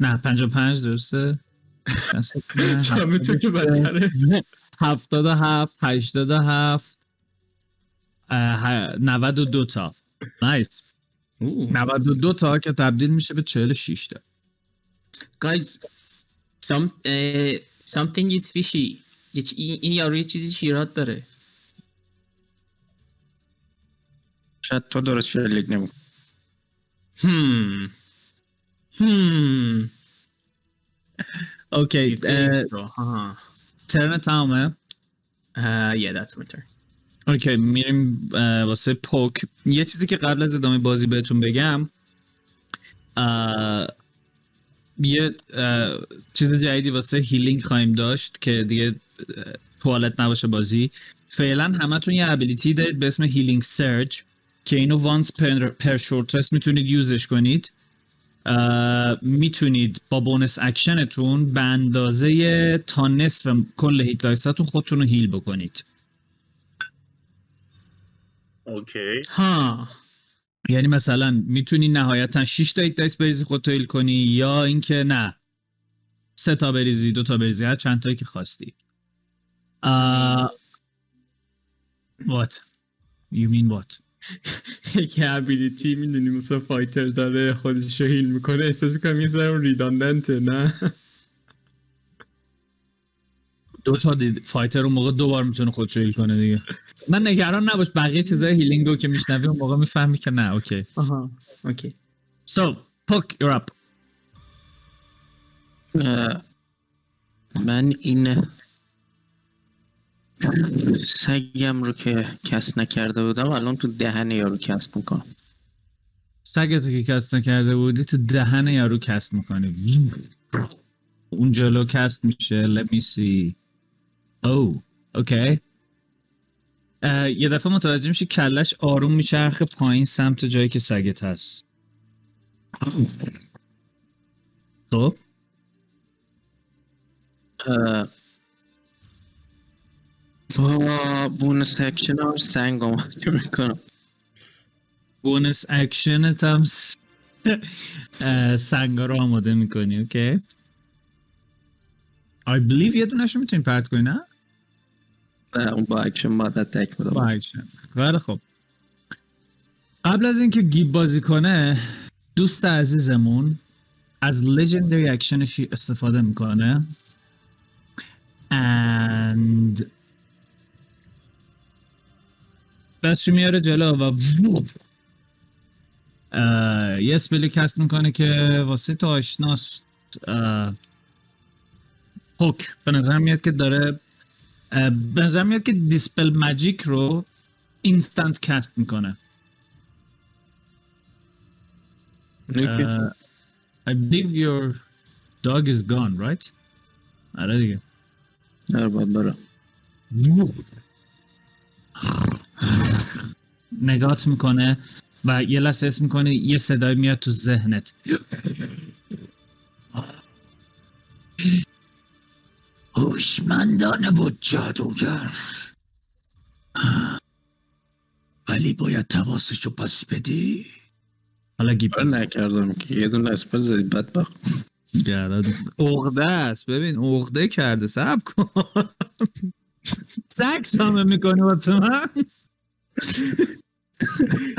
[SPEAKER 1] نه 55 درسته.
[SPEAKER 5] جمع تو که بدتره.
[SPEAKER 1] 77 87 اه، ه- 92 تا. نایس 92 تا که تبدیل میشه به 46 تا.
[SPEAKER 5] Guys some, uh, something is fishy. این این یارو یه چیزی شیرات داره.
[SPEAKER 4] شاید تو درست شلیک نمی
[SPEAKER 5] hmm. Hmm.
[SPEAKER 1] اوکی? ترن تمامه
[SPEAKER 5] yeah, that's my turn.
[SPEAKER 1] okay میریم واسه پوک. یه چیزی که قبل از ادامه بازی بهتون بگم یه چیز جدیدی واسه healing خواهیم داشت که دیگه توالت نباشه بازی. فعلا همتون یه ability دارید به اسم healing surge که اینو once per, per short rest می‌تونید use ش کنید. می‌تونید با bonus action تون به اندازه تا نصف کل hit خودتون رو heal بکنید.
[SPEAKER 2] okay.
[SPEAKER 5] ها.
[SPEAKER 1] یعنی مثلا می‌تونی نهایتا 6 تا hit dice بریزی خودت heal کنی یا اینکه نه. سه تا بریزی دو تا بریزی هر چند تایی که خواستی. uh, what? You mean what?
[SPEAKER 5] یه ability می‌دونی مثل fighter داره خودش رو heal می‌کنه. احساس کنم یه ذره redundant ه نه؟
[SPEAKER 1] دو تا دید fighter اون موقع دو بار می‌تونه خودش رو heal کنه دیگه. من نگران نباش بقیه چیزای healing رو که میشنوی اون موقع می‌فهمی که نه okay.
[SPEAKER 5] آها okay.
[SPEAKER 1] So Poke you're up.
[SPEAKER 4] اه، من این سگم رو که cast نکرده بودم الان تو دهن یارو cast می‌کنم.
[SPEAKER 1] سگتو که cast نکرده بودی تو دهن یارو cast می‌کنی. اون جلو cast میشه let me see. oh okay یه دفعه متوجه میشه کلش آروم میچرخه پایین سمت جایی که سگت هست. خب؟
[SPEAKER 4] اه، با bonus action هم سنگ آماده می‌کنم.
[SPEAKER 1] bonus action ت هم س- اه، سنگا رو آماده می‌کنی okay I believe یه دونش رو می‌تونی پرت کنی نه؟
[SPEAKER 4] اون با اکشن باید attack
[SPEAKER 1] با
[SPEAKER 4] بدم
[SPEAKER 1] اکشن. خیلی خب. قبل از اینکه Gabe بازی کنه دوست عزیزمون از legendary action ش استفاده می‌کنه. And دستشو میاره جلو و یه spell ی cast می‌کنه که واسه تو آشناست. هوک به نظر میاد که داره به نظر میاد که Dispel Magic رو instant cast می‌کنه. Uh, I believe your dog is gone, right? آره دیگه.
[SPEAKER 4] آره باید برم
[SPEAKER 1] نگات می‌کنه و یه لحظه اسم می‌کنه یه صدای میاد تو ذهنت هوشمندانه بود جادوگر. ولی باید تواسشو پس بدی. حالا گیب
[SPEAKER 4] آره نکردم که. یه دونه اسپل زدی بدبخت.
[SPEAKER 1] عقده است. ببین عقده کرده. سب کن. سکس همه می‌کنی واسه من.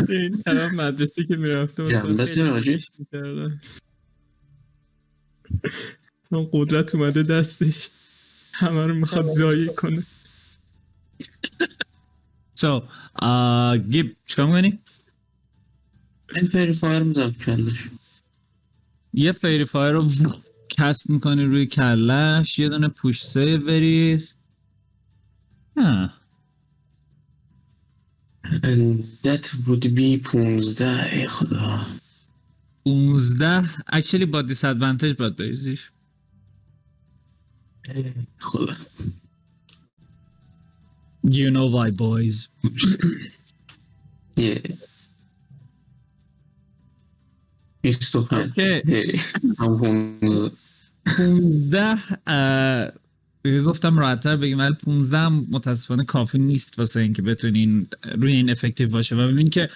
[SPEAKER 5] این طرف مدرسه که می‌رفته
[SPEAKER 3] حاجی؟
[SPEAKER 5] اون قدرت اومده دستش. همه رو می‌خواد زایی کنه.
[SPEAKER 1] So uh, گیب چکار می‌کنی؟
[SPEAKER 3] این faerie fire میزم کلش.
[SPEAKER 1] یه faerie fire رو cast می‌کنی روی کلش یه دونه پوش save بریز.
[SPEAKER 3] And that would be 15 ای خدا.
[SPEAKER 1] 15 actually با disadvantage باید بریزیش.
[SPEAKER 3] خدا
[SPEAKER 1] you know why boys
[SPEAKER 3] یه 25
[SPEAKER 1] که
[SPEAKER 3] ای هم 15
[SPEAKER 1] 15 اه، دیگه گفتم راحتتر بگیم. ولی 15 هم متاسفانه کافی نیست واسه اینکه بتونین روی این effective باشه. و ببین که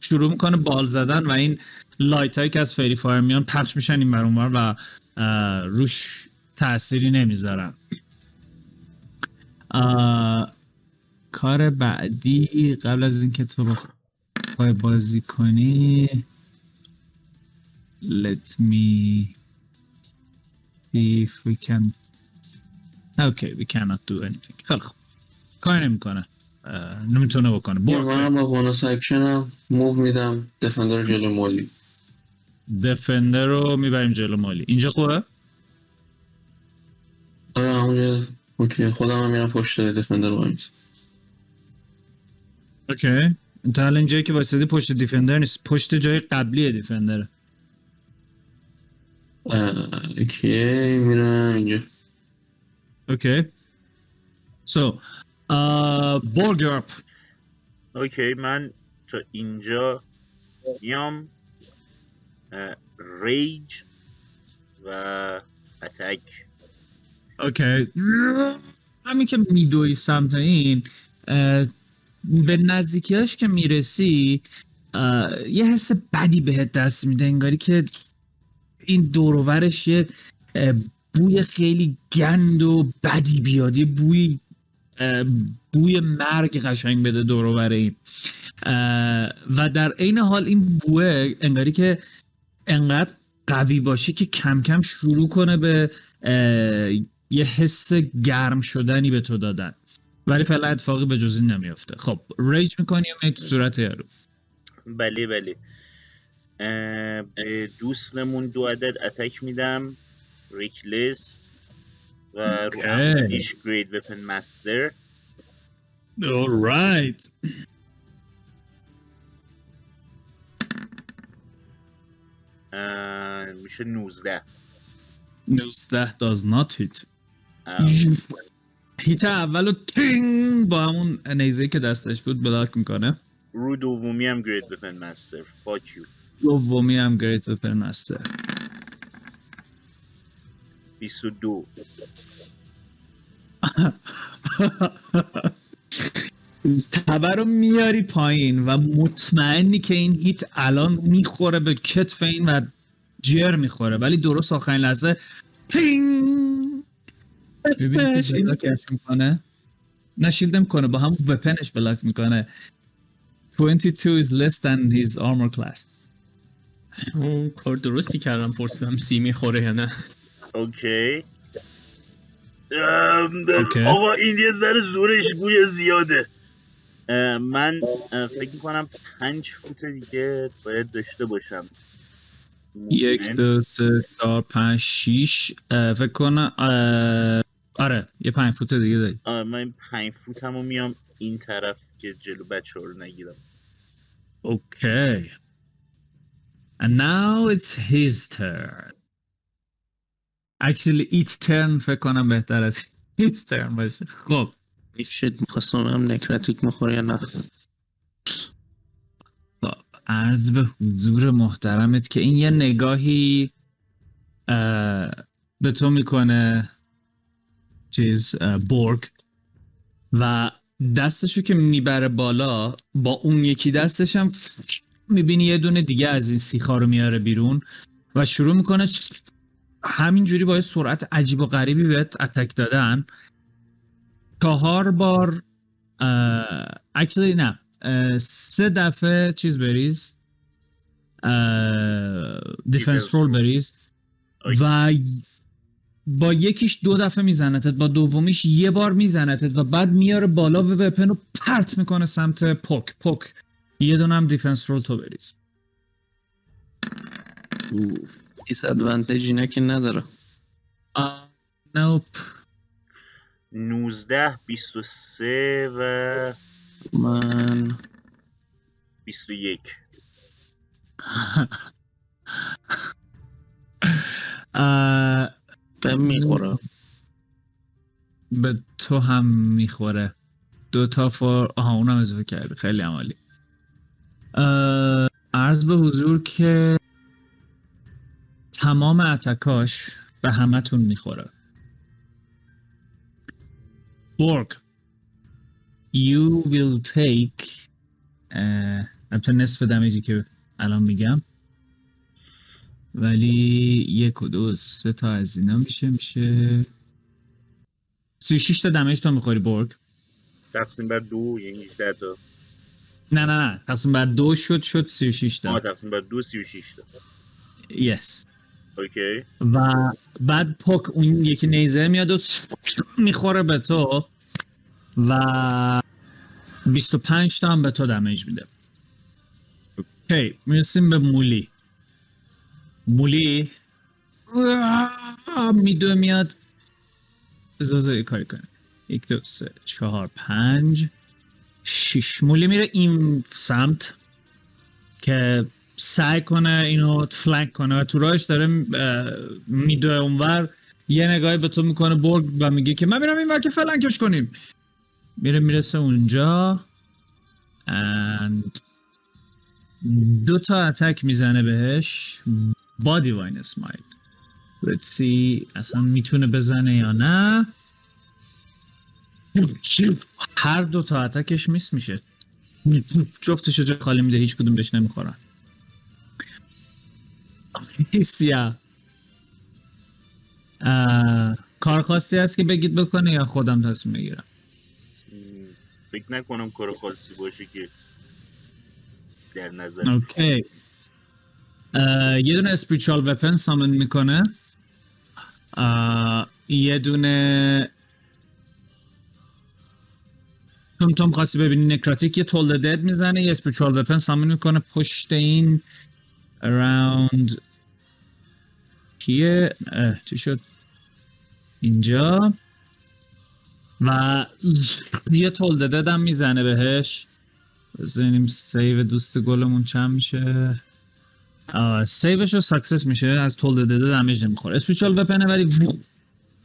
[SPEAKER 1] شروع می‌کنه بال زدن و این light هایی که از faerie fire میان پخش میشن این بر و روش تأثیری نمی‌ذارن اه، کار بعدی قبل از اینکه تو بخوای بازی کنی let me see if we can okay we cannot do anything. خیلی خوب. کاری نمی‌کنه. نمی‌تونه بکنه.
[SPEAKER 3] یه
[SPEAKER 1] برو
[SPEAKER 3] با بونوس اکشنم موو میدم. دفندر جلو مالی.
[SPEAKER 1] defender رو می‌بریم جلو مالی. اینجا خوبه؟
[SPEAKER 3] آره همونجا اوکی خودم هم میرم پشت defender رو
[SPEAKER 1] okay. انت الان جایی که واسدی پشت defender نیست. پشت جای قبلی defender
[SPEAKER 3] ه okay میرم اینجا.
[SPEAKER 1] okay. so بورگرپ
[SPEAKER 2] okay من تا اینجا میام. rage و attack
[SPEAKER 1] okay همین که میدوی سمت این به نزدیکیاش که می‌رسی یه حس بدی بهت دست میده انگاری که این دوروورش یه بوی خیلی گند و بدی بیاد یه بوی بوی مرگ قشنگ بده دوروبر این. و در عین حال این بوه انگاری که انقدر قوی باشه که کم کم شروع کنه به یه حس گرم شدنی به تو دادن. ولی فعلا اتفاقی به جز این نمیافته. خب ریج می‌کنی و میای تو صورت یارو؟
[SPEAKER 2] بله بله. دوستمون دو عدد اتک میدم. ریکلس و رو. اولیش great weapon master.
[SPEAKER 1] Alright
[SPEAKER 2] میشه 19
[SPEAKER 1] 19 does not hit. hit اول رو تینگ با همون نیزه که دستش بود block می‌کنه.
[SPEAKER 2] رو دومی هم great weapon master fuck you
[SPEAKER 1] دومی هم great weapon master
[SPEAKER 2] 22
[SPEAKER 1] تبر رو میاری پایین و مطمئنی که این هیت الان می‌خوره به کتف این و جر می‌خوره. ولی درست آخرین لحظه پینگ ببینید که بلاکش می‌کنه؟ نه شیلد می‌کنه با هم وپنش بلاک می‌کنه. 22 is less than his armor class.
[SPEAKER 5] اون کار درستی کردم پرسیدم سی می‌خوره یا نه.
[SPEAKER 2] اوکی. آقا این یه ذره زورش گوی زیاده. من فکر می‌کنم پنج فوت دیگه باید داشته باشم.
[SPEAKER 1] یک. دو سه چهار پنج شیش. فکر کنم آره یه پنج فوت دیگه داری
[SPEAKER 2] آه، من پنج فوت همو میام این طرف که جلو بچه رو نگیرم
[SPEAKER 1] Okay. And now it's his turn. Actually, each turn فکر کنم بهتر از his turn باشه. خب
[SPEAKER 4] شد می‌خواستم هم نکراتیک می‌خوره یا نه
[SPEAKER 1] خب، عرض به حضور محترمت که این یه نگاهی اه، به تو می‌کنه چیز بورگ و دستشو که می‌بره بالا با اون یکی دستش هم می‌بینی یه دونه دیگه از این سیخا رو میاره بیرون و شروع می‌کنه همینجوری با یه سرعت عجیب و غریبی بهت اتک دادن. چهار بار اکچولی نه سه دفعه چیز بریز. دیفنس رول. بریز. و با یکیش دو دفعه میزنتت با دومیش یه بار میزنتت و بعد میاره بالا و weapon رو پرت می‌کنه سمت پوک. پوک. یه دونه هم defense roll تو بریز.
[SPEAKER 4] disadvantage اینا که نداره.
[SPEAKER 1] nope.
[SPEAKER 2] 19 23 و
[SPEAKER 4] من
[SPEAKER 2] 21
[SPEAKER 4] به می‌خوره.
[SPEAKER 1] به تو هم می‌خوره. دو تا فور آها اونم اضافه کردی. خیلی عمالی. عرض به حضور که تمام اتکاش به همتون می‌خوره. بورگ you will take البته نصف دمیجی که الان میگم. ولی یک و دو سه تا از اینا میشه میشه. 36 تا دمیج تو می‌خوری بورگ
[SPEAKER 2] تقسیم بر دو یعنی 18 تا.
[SPEAKER 1] نه نه نه. تقسیم بر دو شد شد 36
[SPEAKER 2] آه
[SPEAKER 1] تا.
[SPEAKER 2] تقسیم بر دو 36 تا.
[SPEAKER 1] یس
[SPEAKER 2] اوکی
[SPEAKER 1] و بعد پک اون یکی نیزه میاد و می‌خوره به تو و 25 تا هم به تو دمیج میده. okay می‌رسیم به مولی. مولی؟ میدو میاد. بذار یه کاری کنه یک دو سه چهار پنج شیش. مولی میره این سمت که سعی کنه اینو flank کنه و تو راهش داره میدوه اونور. یه نگاهی به تو می‌کنه برگ و میگه که من میرم این که flank ش کنیم. میره می‌رسه اونجا. And دو تا اتک می‌زنه بهش. با دیواین let's see اصلا می‌تونه بزنه یا نه؟ هر دو تا اتکش میس میشه. جفتش جا خالی میده هیچ کدوم بهش نمی‌خورن. سیا. کار خاصی هست که بگید بکنه یا خودم تصمیم بگیرم؟
[SPEAKER 2] فکر نکنم کار خالصی باشه که در نظر
[SPEAKER 1] اوکی. یه دونه اسپریچوال وپن سامن می‌کنه. یه دونه چون تو خواستی ببینی نکراتیک یه تولد دد می‌زنه یه اسپریچوال وپن سامن می‌کنه. پشت این around کیه؟ چی شد؟ اینجا. و یه toll the dead هم می‌زنه بهش. بزنیم save دوست گلمون چند میشه؟ save ش رو success میشه از toll the dead ه damage نمی‌خوره. spiritual weapon ه ولی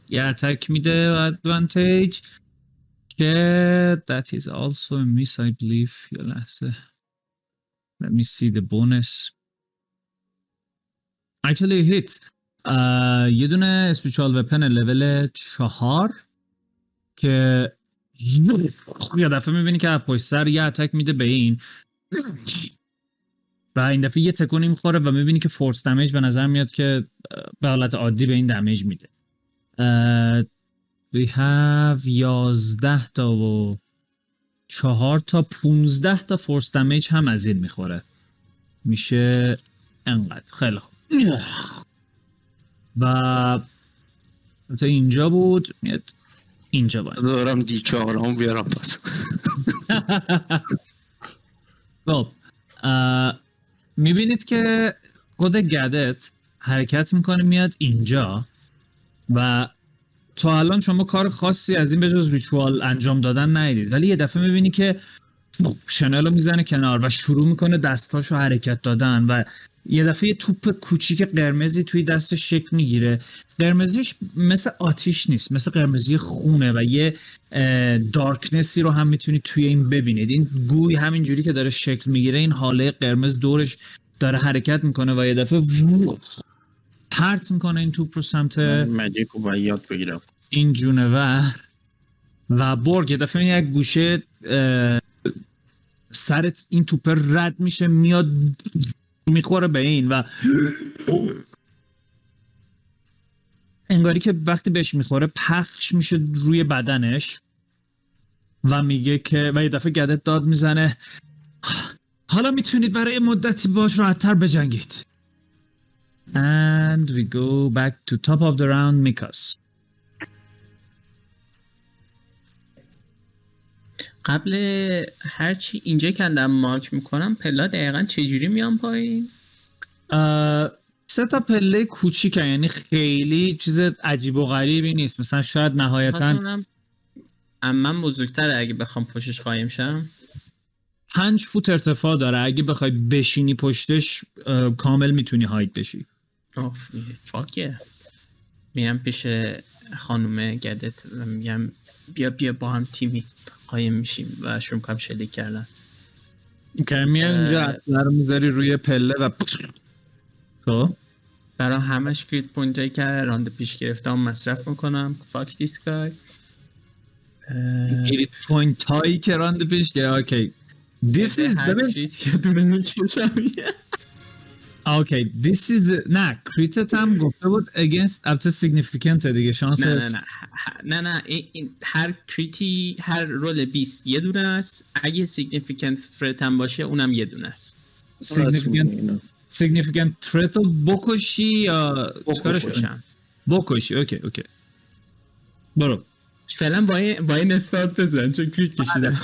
[SPEAKER 1] یه attack میده و advantage که that is also a miss I believe. یه لحظه. Let me see the bonus. Actually hit uh, یه دونه اسپیچال وپن لول چهار که یه دفعه می‌بینی که پشت سر یه اتک میده به این. و این دفعه یه تکونی می‌خوره و می‌بینی که فورس دمیج به نظر میاد که به حالت عادی به این دمیج میده. we have 11 تا و 4 تا 15 تا فورس دمیج هم از این می‌خوره. میشه انقدر. خیلی خوب. و تا اینجا بود. میاد اینجا باید.
[SPEAKER 4] دارم دی چهارم بیارم پس.
[SPEAKER 1] خب می‌بینید که خود گدت حرکت می‌کنه میاد اینجا و تا الان شما کار خاصی از این به جز ریچوال انجام دادن ندیدید. ولی یه دفعه می‌بینی که شنل رو می‌زنه کنار و شروع می‌کنه دستاشو حرکت دادن و یه دفعه یه توپ کوچیک قرمزی توی دستش شکل می‌گیره. قرمزیش مثل آتیش نیست مثل قرمزی خونه و یه دارکنسی رو هم می‌تونید توی این ببینید. این گوی همین جوری که داره شکل می‌گیره این حاله قرمز دورش داره حرکت می‌کنه و یه دفعه پرت می‌کنه این توپ رو سمت
[SPEAKER 4] مجیک رو باید یاد بگیرم.
[SPEAKER 1] این جونور و برگ. یه دفعه یک گوشه سرت این توپه رد میشه میاد می‌خوره به این و انگاری که وقتی بهش می‌خوره پخش میشه روی بدنش و میگه که و یه دفعه گدت داد می‌زنه. حالا می‌تونید برای مدتی باش راحتتر بجنگید. And we go back to top of the round Mikas.
[SPEAKER 5] قبل هرچی اینجا که دارم مارک می‌کنم پلا دقیقا چجوری میان پایین؟
[SPEAKER 1] سه تا پله کوچیکه یعنی خیلی چیز عجیب و غریبی نیست. مثلا شاید نهایتا
[SPEAKER 5] من بزرگتره اگه بخوام پشتش قایم شم.
[SPEAKER 1] پنج فوت ارتفاع داره. اگه بخوای بشینی پشتش کامل می‌تونی hide بشی.
[SPEAKER 5] oh fuck ه. میرم پیش خانومه گدت میگم بیا بیا با هم تیمی قایم میشیم و شروع می‌کنم شلیک کردن.
[SPEAKER 1] اونجا
[SPEAKER 5] اه.
[SPEAKER 1] اسلحه رو می‌ذاری روی پله و خب.
[SPEAKER 5] برای همش grit point که round پیش گرفتم مصرف می‌کنم. fuck this guy
[SPEAKER 1] گریت پوینت هایی که راند پیش که اوکی. This is
[SPEAKER 5] هر
[SPEAKER 1] اوکی this is نه کریتت هم گفته بود against البته significant دیگه شانس
[SPEAKER 5] نه نه نه نه نه این, هر کریتی هر رول 20 یه دونه است اگه سیگنیفیکنت فرت هم باشه اونم یه دونه است.
[SPEAKER 1] Significant significant threat رو بکشی یا؟
[SPEAKER 5] بکشم.
[SPEAKER 1] بکشی okay okay برو.
[SPEAKER 5] فعلا با این با این استارت بزن چون crit کشیدم.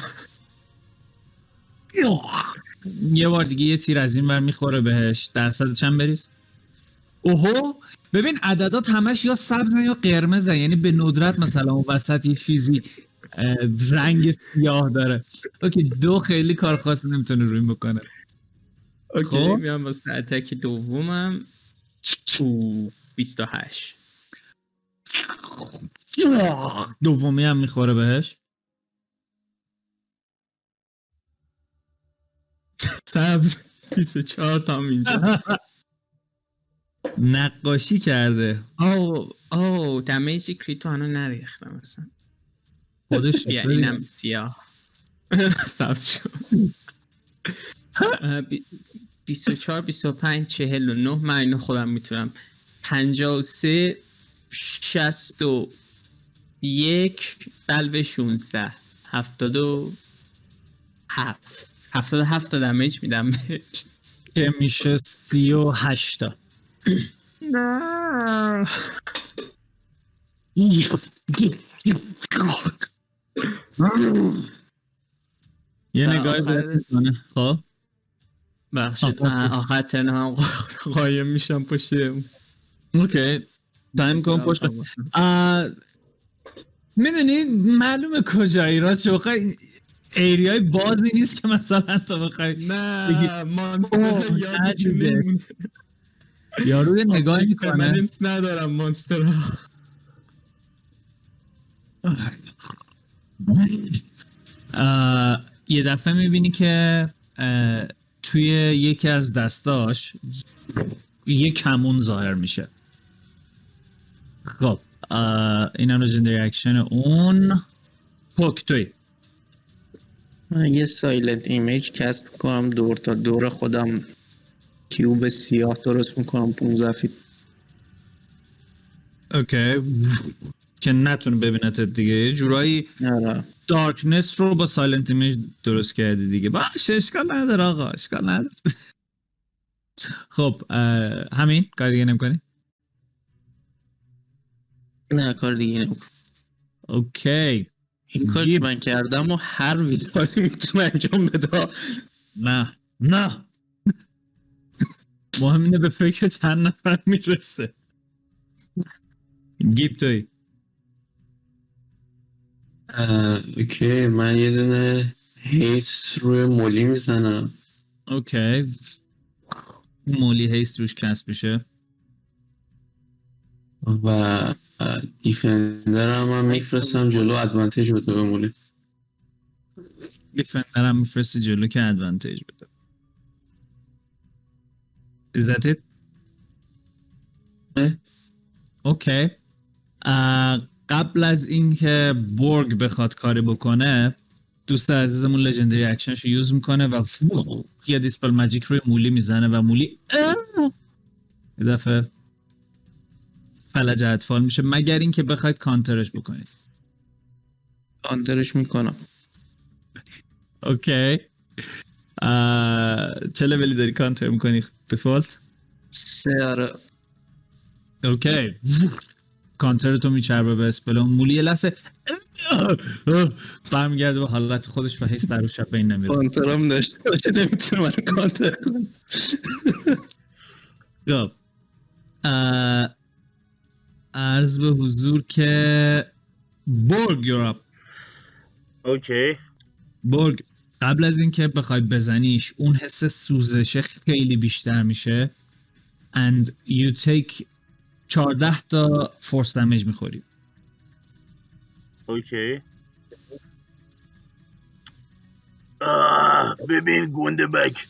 [SPEAKER 1] یه بار دیگه یه تیر از این بر می‌خوره بهش. درصد چند بریز؟ اوهو! ببین عددات همش یا سبزن یا قرمزن. یعنی به ندرت مثلا اون وسط یه چیزی رنگ سیاه داره. okay دو خیلی کار خاصی نمی‌تونه روی بکنه.
[SPEAKER 5] okay
[SPEAKER 1] خب.
[SPEAKER 5] میام واسه اتک دومم. او 28
[SPEAKER 1] دومی هم می‌خوره بهش.
[SPEAKER 5] سبز 24 تا اینجا.
[SPEAKER 1] نقاشی کرده.
[SPEAKER 5] او او دمیج کریتو هنو نریختم مثلا
[SPEAKER 1] خودش
[SPEAKER 5] بیا اینم سیاه. سبز شد. اه، بی- 24 25 49 من اینو خودم می‌تونم. 53 61 قلب 16 72 7 77 تا دمیج میدم بهش.
[SPEAKER 1] که میشه سی و هشتا
[SPEAKER 5] نه.
[SPEAKER 1] یه نگاهی می‌کنه. خب؟
[SPEAKER 5] بخشید من آخر ترن هم قایم میشم پشت.
[SPEAKER 1] اوکی. تایم کن پشت. می‌دونی معلومه کجایی راست شوخه ایریای بازی نیست که مثلا تو بخوای
[SPEAKER 5] نه مانستر یادم. نمیمونه
[SPEAKER 1] یارو نگاه می‌کنه.
[SPEAKER 5] پرمننس ندارم مانستر
[SPEAKER 1] یه دفعه می‌بینی که توی یکی از دستاش یه کمون ظاهر میشه. خب این هم اکشن اون. پوک توی.
[SPEAKER 4] من یه silent image cast می‌کنم دور تا دور خودم cube سیاه درست می‌کنم 15 feet.
[SPEAKER 1] okay. که نتونه ببینت دیگه. یه جورایی darkness رو با silent image درست کردی دیگه. باشه اشکال نداره آقا اشکال نداره. خب همین؟ کار دیگه نمی‌کنی؟
[SPEAKER 4] نه کار دیگه نمی‌کنم.
[SPEAKER 1] okay.
[SPEAKER 4] این کار که
[SPEAKER 1] گیب.
[SPEAKER 4] من کردم و هر villain ی می‌تونه انجام بده.
[SPEAKER 1] نه نه. مهم اینه به فکر چند نفر می‌رسه. گیب توی.
[SPEAKER 3] okay من یه دونه haste روی مولی می‌زنم.
[SPEAKER 1] okay. مولی haste روش cast میشه.
[SPEAKER 3] و defender هم من میفرستم جلو advantage بده به مولی
[SPEAKER 1] defender هم میفرستی جلو که advantage بده Is that it? okay اه، قبل از اینکه بورگ بخواد کاری بکنه دوست عزیزمون legendary action ش رو use می‌کنه و فو- یه dispel magic روی مولی می‌زنه و مولی! یه دفعه فلج اطفال میشه مگر اینکه بخواید کانترش بکنید.
[SPEAKER 4] آندرش می‌کنم.
[SPEAKER 1] okay. چه لولی داری کانتر می‌کنی default
[SPEAKER 4] سه آره.
[SPEAKER 1] okay. counter تو میچربه به spell اون. مولی یه لحظه. برمیگرده به حالت خودش و هیچ در شب بین نمیره.
[SPEAKER 4] کانترم داشته باشه نمی‌تونه من کانتر کنه.
[SPEAKER 1] خب. عرض به حضور که برگ you're
[SPEAKER 2] up. okay.
[SPEAKER 1] برگ قبل از اینکه بخوای بزنیش اون حس سوزش خیلی بیشتر میشه. And you take 14 تا force damage می‌خوری.
[SPEAKER 2] okay. آه ببین گنده بک.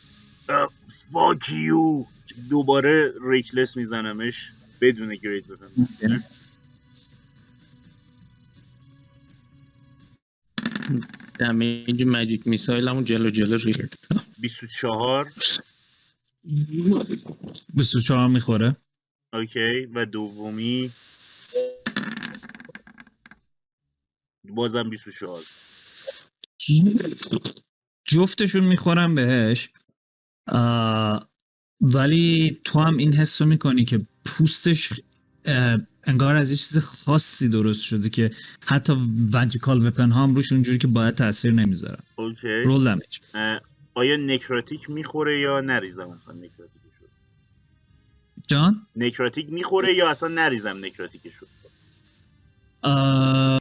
[SPEAKER 2] fuck you دوباره reckless میزنمش. بدون گرید بفهم
[SPEAKER 4] دمیج مجیک میسایل همون جلو جلو ریلد
[SPEAKER 2] 24
[SPEAKER 1] 24 می‌خوره.
[SPEAKER 2] اوکی. و دومی. بازم 24
[SPEAKER 1] جفتشون می‌خورم بهش. آه، ولی تو هم این حس رو می‌کنی که پوستش انگار از یه چیز خاصی درست شده که حتی وجیکال وپن ها هم روش اونجوری که باید تاثیر نمی‌ذارن.
[SPEAKER 2] اوکی.
[SPEAKER 1] رول دمیج
[SPEAKER 2] آیا نکراتیک می‌خوره یا نریزم اصلا نکراتیکشو
[SPEAKER 1] جان؟
[SPEAKER 2] نکراتیک می‌خوره یا اصلا نریزم نکراتیکشو
[SPEAKER 1] آه،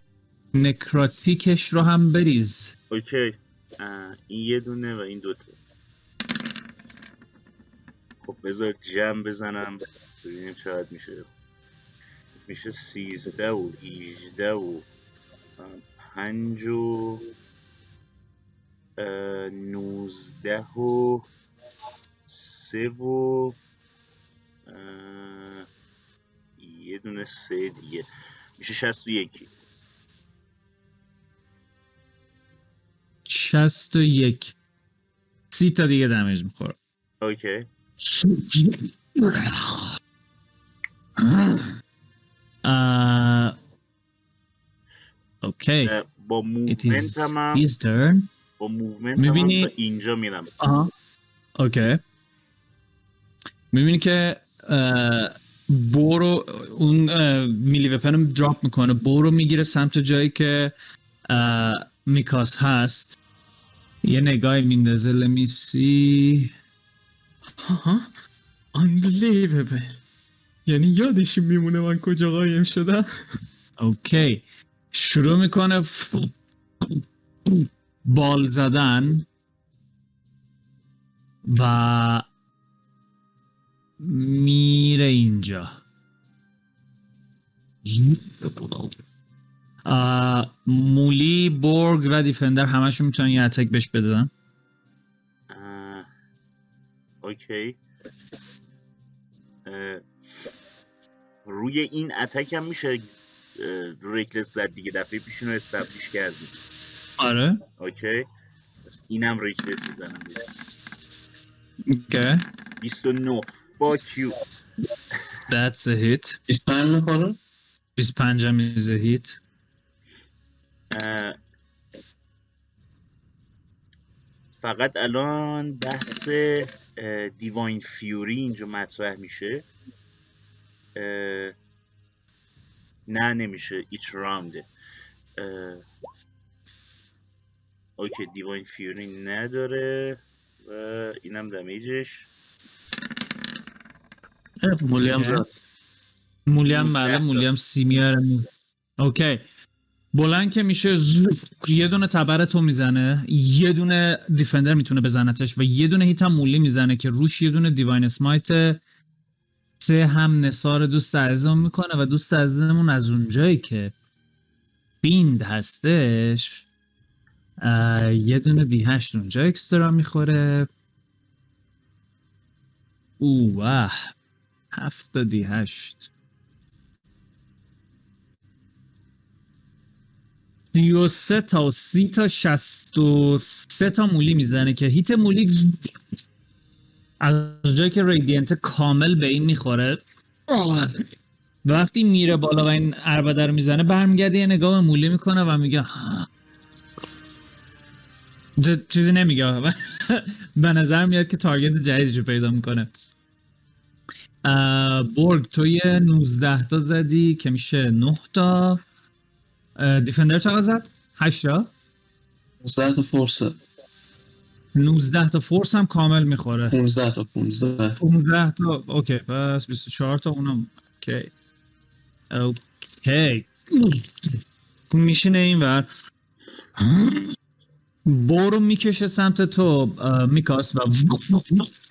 [SPEAKER 1] نکراتیکش رو هم بریز.
[SPEAKER 2] اوکی. این یه دونه و این دوتا. خب بذار جمع بزنم. ببینیم چقدر میشه. میشه سیزده و ایژده و پنج و نوزده و سه و یه دونه سه دیگه. میشه شست و یکی
[SPEAKER 1] 61 سی تا دیگه دمیج می‌خوره
[SPEAKER 2] اوکی.
[SPEAKER 1] اوکی
[SPEAKER 2] اه، با
[SPEAKER 1] It
[SPEAKER 2] موومنت
[SPEAKER 1] is
[SPEAKER 2] هم
[SPEAKER 1] his turn.
[SPEAKER 2] با موومنت
[SPEAKER 1] می‌بینی-
[SPEAKER 2] اینجا میرم
[SPEAKER 1] آها اوکی می‌بینی که برو اون میلی وپن رو دراپ می‌کنه برو می‌گیره سمت جایی که میکاس هست یه نگاهی میندازه لمیسی
[SPEAKER 5] ها unbelievable یعنی یادش میمونه من کجا قایم شدم.
[SPEAKER 1] اوکی. شروع می‌کنه بال زدن. و میره اینجا. مولی بورگ و دیفندر همشون می‌تونن یه اتک بهش بدن؟
[SPEAKER 2] اوکی. روی این اتک هم میشه ریکلس زد دیگه دفعه پیشون رو استبلیش کردیم
[SPEAKER 1] آره.
[SPEAKER 2] okay. پس اینم reckless می‌زنم.
[SPEAKER 1] okay.
[SPEAKER 2] 29 fuck you.
[SPEAKER 1] That's a hit.
[SPEAKER 3] 25 می‌خوره؟
[SPEAKER 1] 25 هم is a hit.
[SPEAKER 2] فقط الان بحث divine fury اینجا مطرح میشه. نه نمیشه. each round ه okay divine fury نداره و اینم damage ش.
[SPEAKER 4] مولی هم
[SPEAKER 1] okay.
[SPEAKER 4] زد.
[SPEAKER 1] مولی هم
[SPEAKER 2] 19
[SPEAKER 1] بله
[SPEAKER 2] تا.
[SPEAKER 1] مولی هم سی میاره okay. بلند که میشه یه دونه تبر تو می‌زنه یه دونه defender می‌تونه بزنتش و یه دونه hit هم مولی می‌زنه که روش یه دونه divine smite سه هم نصار دوست عزیزمون می‌کنه و دوست عزیزمون از اونجایی که بیند هستش یه دونه دی هشت اونجا اکسترا می‌خوره. او واه هفت تا دی هشت. سی و سه تا و سی تا شست و سه تا مولی می‌زنه که هیت مولی از جایی که ریدینت کامل به این می‌خوره. وقتی میره بالا و این عربده رو می‌زنه برمیگرده یه نگاه مولی می‌کنه و میگه چیزی نمیگه به نظر میاد که تارگت جدیدی رو پیدا می‌کنه. اه، بورگ تو یه 19 تا زدی که میشه 9 تا. دیفندر چقدر زد؟ 8 تا؟
[SPEAKER 3] 15 تا force
[SPEAKER 1] 19 تا force هم کامل می‌خوره.
[SPEAKER 3] 15 تا 15
[SPEAKER 1] 15 تا okay پس 24 تا اونم okay. okay. میشینه این ور. برو می‌کشه سمت تو میکاس و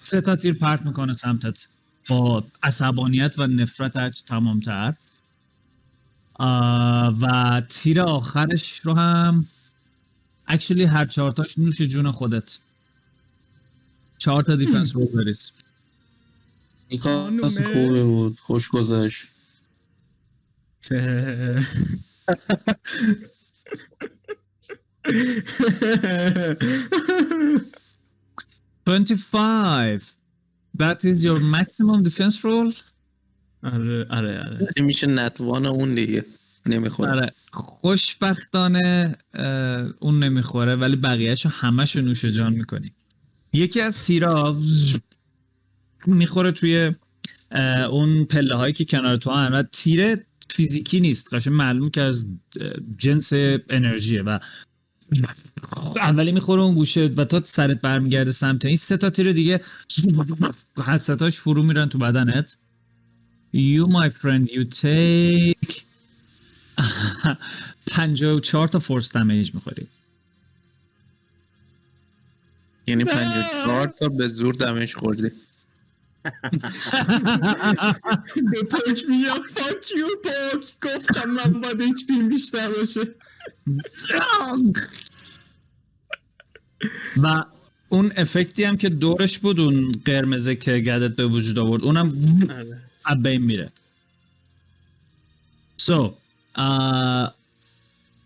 [SPEAKER 1] سه تا تیر پرت می‌کنه سمتت. با عصبانیت و نفرت هرچی تمامتر. آه، و تیر آخرش رو هم اکچولی هر چهارتاش نوش جون خودت چهار تا دیفنس رو بریز
[SPEAKER 3] این کار. کاس خوبی بود خوش گذشت
[SPEAKER 1] Twenty-five. That is your maximum defense roll.
[SPEAKER 5] آره آره آره.
[SPEAKER 4] میشه نتوان اون دیگه. نمی‌خوره.
[SPEAKER 1] آره خوشبختانه اون نمی‌خوره ولی بقیهشو همشو نوش جان می‌کنی. یکی از تیرا می‌خوره توی اون پله هایی که کنار تو هن و تیر فیزیکی نیست قشنگ معلوم که از جنس انرژیه و اولی می‌خوره اون گوشه و تا سرت برمیگرده سمت این سه تا تیر دیگه حستاش فرو میرن تو بدنت. You my friend you take 54 تا فورس دمیج می‌خوری.
[SPEAKER 4] یعنی 54 تا به زور دمش خوردی.
[SPEAKER 5] به پاک میگم فاک یو پاک. گفتم من باید ایچ پیم بیشتر باشه.
[SPEAKER 1] و اون افکتی هم که دورش بود اون قرمزه که گدت به وجود آورد اونم
[SPEAKER 5] آره.
[SPEAKER 1] از بین میره. سو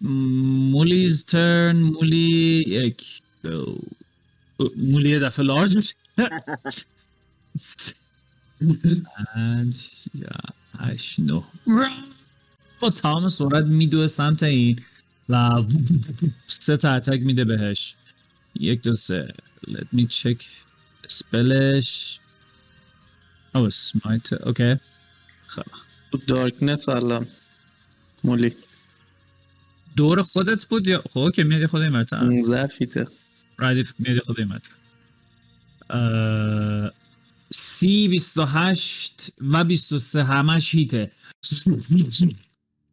[SPEAKER 1] مولیز ترن مولی یک دو مولی یه دفعه لارج با تمام سرعت میدوه سمت این و سه تا attack میده بهش. یک دو سه. Let me check spell ش Oh, smite. okay خب.
[SPEAKER 4] تو darkness الان. مولی.
[SPEAKER 1] دور خودت بود یا خب okay میاد یه خود این مرتب
[SPEAKER 4] 15 feet ه.
[SPEAKER 1] رایدی میاد یه خود این اه، سی بیست و هشت و بیست و سه همش hit ه.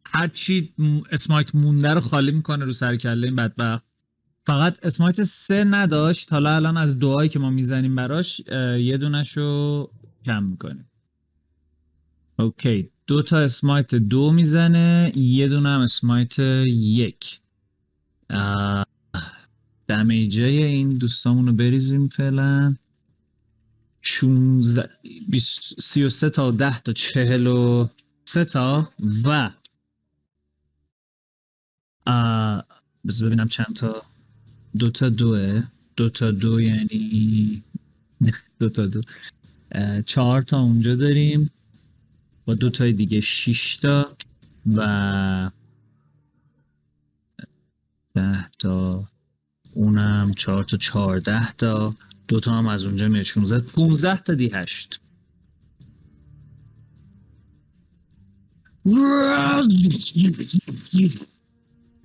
[SPEAKER 1] هرچی اسمایت مونده رو خالی می‌کنه رو سر کله این بدبخت. فقط اسمایت سه نداشت. حالا الان از دعایی که ما می‌زنیم براش یه دونش رو کم می‌کنیم اوکی دو تا اسمایت دو می‌زنه یه دونه هم اسمایت یک. دمیجه این دوستامون رو بریزیم فعلا. 16 بیست- 33 تا 10 تا 43 تا و اه، بذار ببینم چند تا. دو تا دوه. دو تا دو یعنی دو تا دو. چهار تا اونجا داریم. با دو تای دیگه شش تا و ده تا اونم چهار تا چهارده تا. دو تا هم از اونجا میاد 16 15 تا دی 8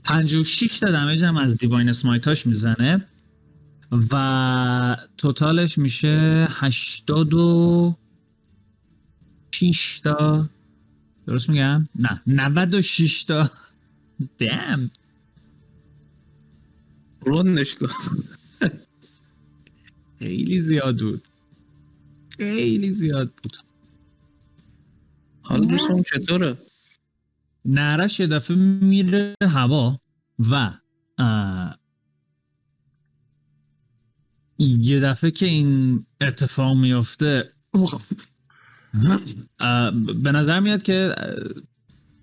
[SPEAKER 1] پنجاه و شیش تا دمیج هم از دیواین اسمایتاش می‌زنه. و توتالش میشه هشتاد و شیش تا. درست میگم؟ نه 96 تا. دم
[SPEAKER 4] روندش کن.
[SPEAKER 1] خیلی زیاد بود. خیلی زیاد بود.
[SPEAKER 4] حالا دوستم چطوره؟
[SPEAKER 1] نرش یه دفعه میره هوا و یه دفعه که این اتفاق میفته به نظر میاد که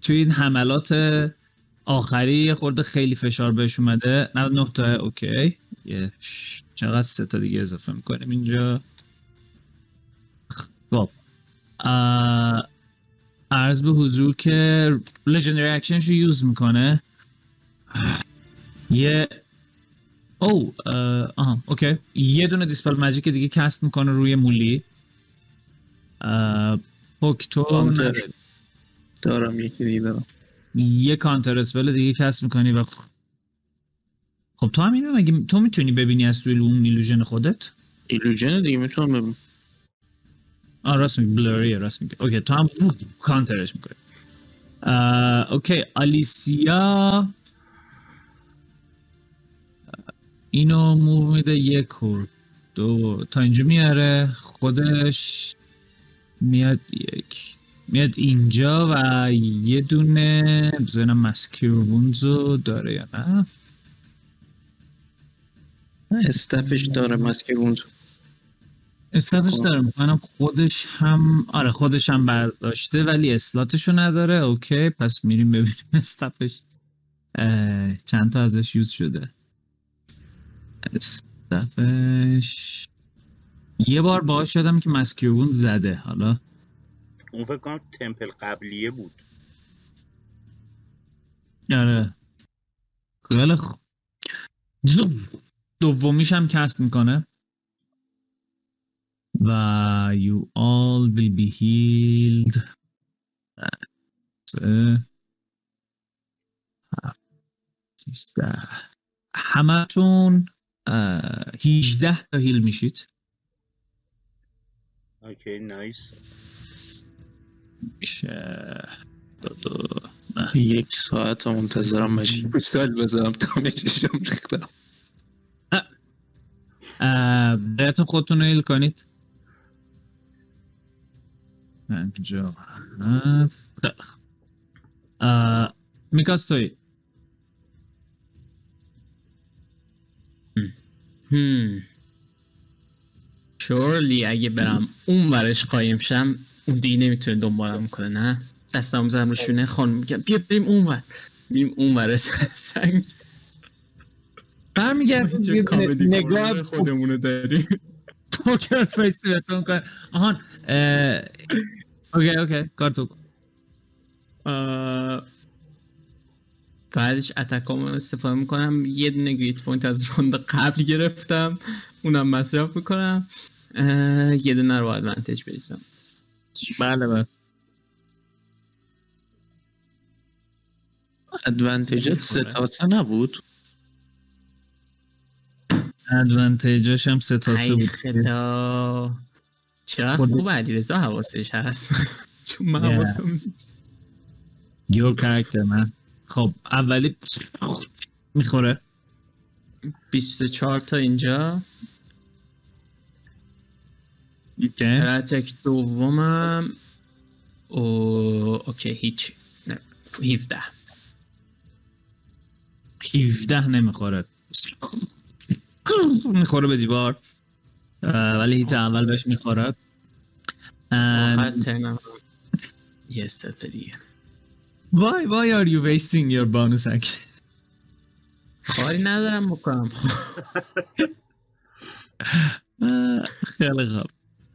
[SPEAKER 1] توی این حملات آخری خورده خیلی فشار بهش اومده. 99 تا okay. یه چقدر سه تا دیگه اضافه می‌کنیم اینجا؟ خب. عرض به حضور که legendary action ش رو use می‌کنه. یه او آها okay یه دونه dispel magic دیگه cast می‌کنه روی مولی. اه، پوک تو
[SPEAKER 4] کانتر.
[SPEAKER 1] نداری.
[SPEAKER 4] دارم یکی دیگه دارم
[SPEAKER 1] یه counterspell دیگه cast می‌کنی و خب تو هم اینو مگه تو می‌تونی ببینی از توی اون illusion خودت؟
[SPEAKER 4] illusion دیگه می‌تونم ببینم.
[SPEAKER 1] آه راست میگی بلوریه راست میگی. okay تو هم کانترش می‌کنی. okay آلیسیا اینو move میده یک کور دو. تا اینجا میاره. خودش میاد یک. میاد اینجا و یه دونه بزنم مسکیر وونزو داره یا نه؟
[SPEAKER 4] استفش داره مسکر اون
[SPEAKER 1] استفش
[SPEAKER 4] خب.
[SPEAKER 1] داره. می‌کنم خودش هم آره خودش هم برداشته ولی اسلاتشو نداره. اوکی پس میریم ببینیم استفش چند تا ازش یوز شده. استفش. یه بار باهاش یادم که مسکیوون زده حالا.
[SPEAKER 2] اون فکر کنم تمپل قبلیه بود.
[SPEAKER 1] آره. خیلی خوب دومیش هم کست می‌کنه. و you all will be healed. همتون 18 تا هیل میشید.
[SPEAKER 2] اوکی نایس.
[SPEAKER 1] میشه. دو دو
[SPEAKER 4] یک ساعت منتظرم ماشین پستال بزنم تا میششم ریختم.
[SPEAKER 1] برایتون خودتون رو هیل کنید. پنجاه و هفت. اه، میکاس توی
[SPEAKER 5] هم. شورلی اگه برم اون ورش قایم شم اون دیگه نمی‌تونه دنبالم کنه نه؟ دستم زدم رو شونه خانم میگم بیا بریم اون ور. میریم اون ور سنگ
[SPEAKER 1] برمیگرد
[SPEAKER 5] کامدی
[SPEAKER 1] نگاه
[SPEAKER 5] خودمونو داریم
[SPEAKER 1] پوکر فیس بهتون کن. آهان okay okay کارتو کن.
[SPEAKER 5] بعدش attack امو استفاده می‌کنم. یه دونه grit point از round قبل گرفتم. اونم مصرف می‌کنم. یه دونه رو با advantage بریزم.
[SPEAKER 1] بله بله.
[SPEAKER 4] advantage ت سه تا سه نبود؟
[SPEAKER 1] advantage ش هم سه تا سه بود.
[SPEAKER 5] خدا. چقدر
[SPEAKER 1] خود-
[SPEAKER 5] خوب علیرضا حواسش هست. چون من. حواسم نیست.
[SPEAKER 1] یور کرکتر من خب اولی می‌خوره.
[SPEAKER 5] 24 تا اینجا. اتک دومم. او... اوکی هیچ. نه 17
[SPEAKER 1] 17 نمی‌خوره. می‌خوره به دیوار. ولی هیچ اول بهش می‌خوره.
[SPEAKER 5] آخر ترنم یه دیگه.
[SPEAKER 1] Why, why are you wasting your bonus action?
[SPEAKER 5] کاری ندارم بکنم.
[SPEAKER 1] خیلی خوب.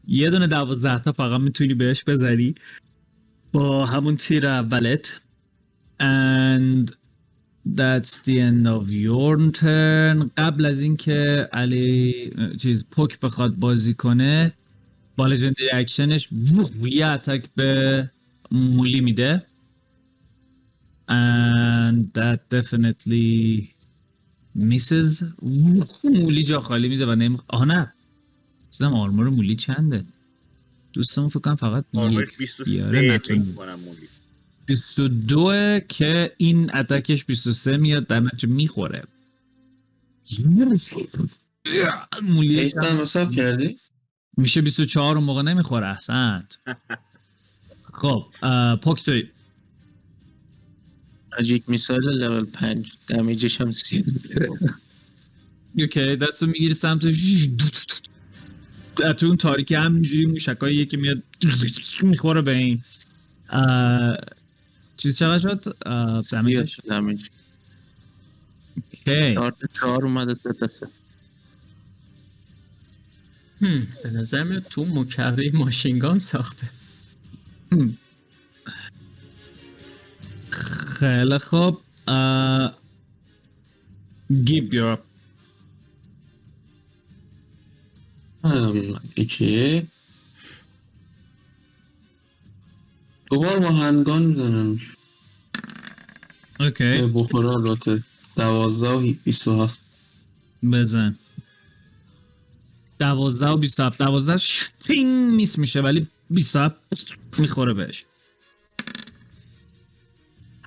[SPEAKER 1] یه دونه دوازده تا فقط می‌تونی بهش بزنی. با همون تیر اولت. And that's the end of your turn. قبل از اینکه علی چیز پوک بخواد بازی کنه با legendary action ش یه attack به مولی میده. And that definitely misses. مولی جا خالی میده و نمی آه نه. چیزم armor مولی چنده. دوستمون فکر کنم فقط
[SPEAKER 2] armor ش
[SPEAKER 1] یک
[SPEAKER 2] 23
[SPEAKER 1] بیاره
[SPEAKER 2] فکر. کنم مولی.
[SPEAKER 1] 22 که این اتکش 23 میاد در نتیجه می‌خوره. مولی
[SPEAKER 3] حساب کردی؟
[SPEAKER 1] میشه 24 اون موقع نمی‌خوره احسن خب پوک توی.
[SPEAKER 4] از یک میسایل لول 5 دمیجش هم سی.
[SPEAKER 1] اوکی دستو می‌گیری سمت در تو اون تاریکی همینجوری موشکای یکی میاد می‌خوره به این. چیز چقدر شد؟
[SPEAKER 4] شد دمیج.
[SPEAKER 1] اوکی.
[SPEAKER 4] چهار اومده سه تا سه.
[SPEAKER 5] هم، به نظر میاد تو مکعبه ماشینگان ساخته.
[SPEAKER 1] خیلی خوب. گیب یور
[SPEAKER 3] هم اوکی دوبار با هنگان می‌زنم.
[SPEAKER 1] اوکی.
[SPEAKER 3] بخوره البته. دوازده و بیست و هفت.
[SPEAKER 1] بزن. دوازده و بیست هفت. دوازده شپینگ میس میشه ولی بیست هفت می‌خوره بهش.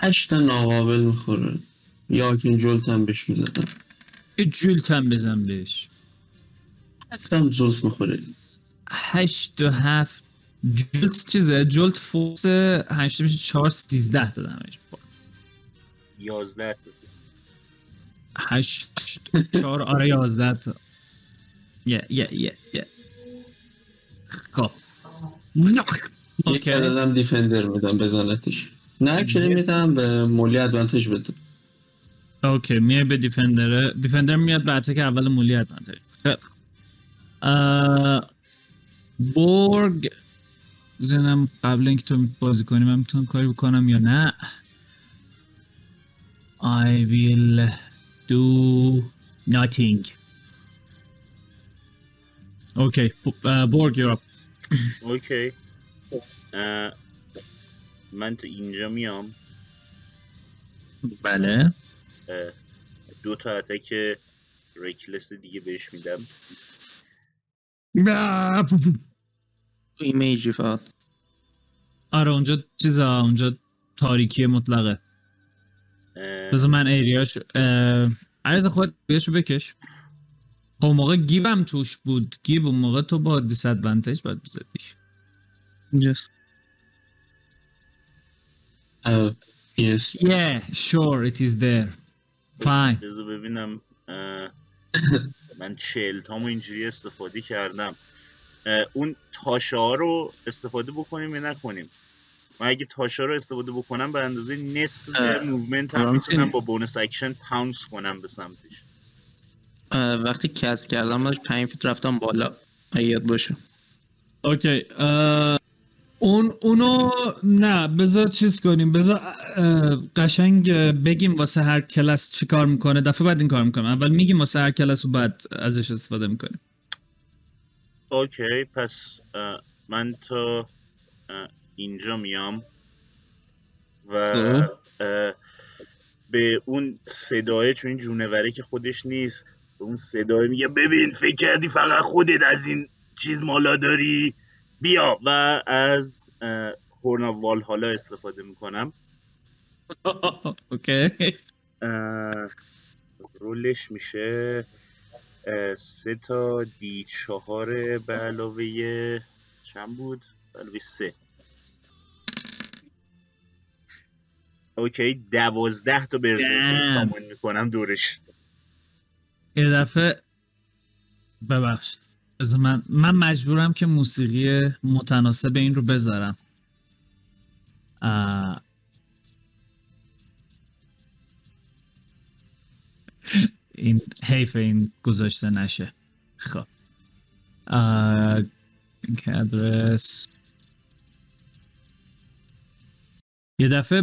[SPEAKER 3] هشت ناقابل می‌خوره. یا که جلت هم بهش می‌زدم
[SPEAKER 1] یه جولت هم بزن بهش.
[SPEAKER 3] هفتم زوز می‌خوره.
[SPEAKER 1] هشت و هفت. جولت چیزه؟ جولت فورس هشت میشه چهار سیزده
[SPEAKER 2] 11 تا.
[SPEAKER 1] هشت چهار آره یازده تا. یه یه یه یه. خب. okay.
[SPEAKER 3] عددم defender میدم بزنتش. نه که میدم به مولی advantage بده.
[SPEAKER 1] okay میای به defender defender میاد به attack اول مولی advantage. اه، بورگ زنم قبل اینکه تو بازی کنی من می‌تونم کاری بکنم یا نه؟ I will do nothing. okay بورگ up.
[SPEAKER 2] okay. من تو اینجا میام.
[SPEAKER 1] بله.
[SPEAKER 2] دو تا attack reckless دیگه بهش میدم.
[SPEAKER 4] تو image ی فقط.
[SPEAKER 1] آره اونجا چیزا اونجا تاریکی مطلقه. بذار من area ش عرض خود بیاشو بکش. خب اون موقع گیبم توش بود. گیب اون موقع تو با disadvantage باید بزدیش
[SPEAKER 4] اینجاست
[SPEAKER 3] yes
[SPEAKER 1] Yeah, sure it is there. Fine.
[SPEAKER 2] بذار ببینم من چهل تامو اینجوری استفاده کردم اون تاشه ها رو استفاده بکنیم یا نکنیم من اگه تاشه رو استفاده بکنم به اندازه نصف
[SPEAKER 4] movement
[SPEAKER 2] هم می‌تونم. با bonus action pounce کنم به سمتش
[SPEAKER 4] وقتی cast کردم داشت 5 feet رفتم بالا اگه یاد باشه
[SPEAKER 1] okay اون اونو نه بذار چیز کنیم بذار قشنگ بگیم واسه هر کلاس چی کار می‌کنه. دفعه بعد این کار می‌کنم. اول میگیم واسه هر کلاس و بعد ازش استفاده می‌کنیم.
[SPEAKER 2] okay پس من تا اینجا میام و
[SPEAKER 1] خب.
[SPEAKER 2] به اون صدای چون این جونوره که خودش نیست به اون صدای میگه ببین فکر کردی فقط خودت از این چیز مالا داری؟ بیا و از اه، Horn of Valhalla استفاده می‌کنم.
[SPEAKER 1] okay.
[SPEAKER 2] roll ش میشه سه تا D چهار به علاوه چند بود؟ به علاوه سه. اوکی دوازده تا برزرکر
[SPEAKER 1] Damn.
[SPEAKER 2] سامان می‌کنم دورش.
[SPEAKER 1] یه دفعه ببخشید. من من مجبورم که موسیقی متناسب این رو بذارم. این حیف این گذاشته نشه خب آه، این که ادرس یه دفعه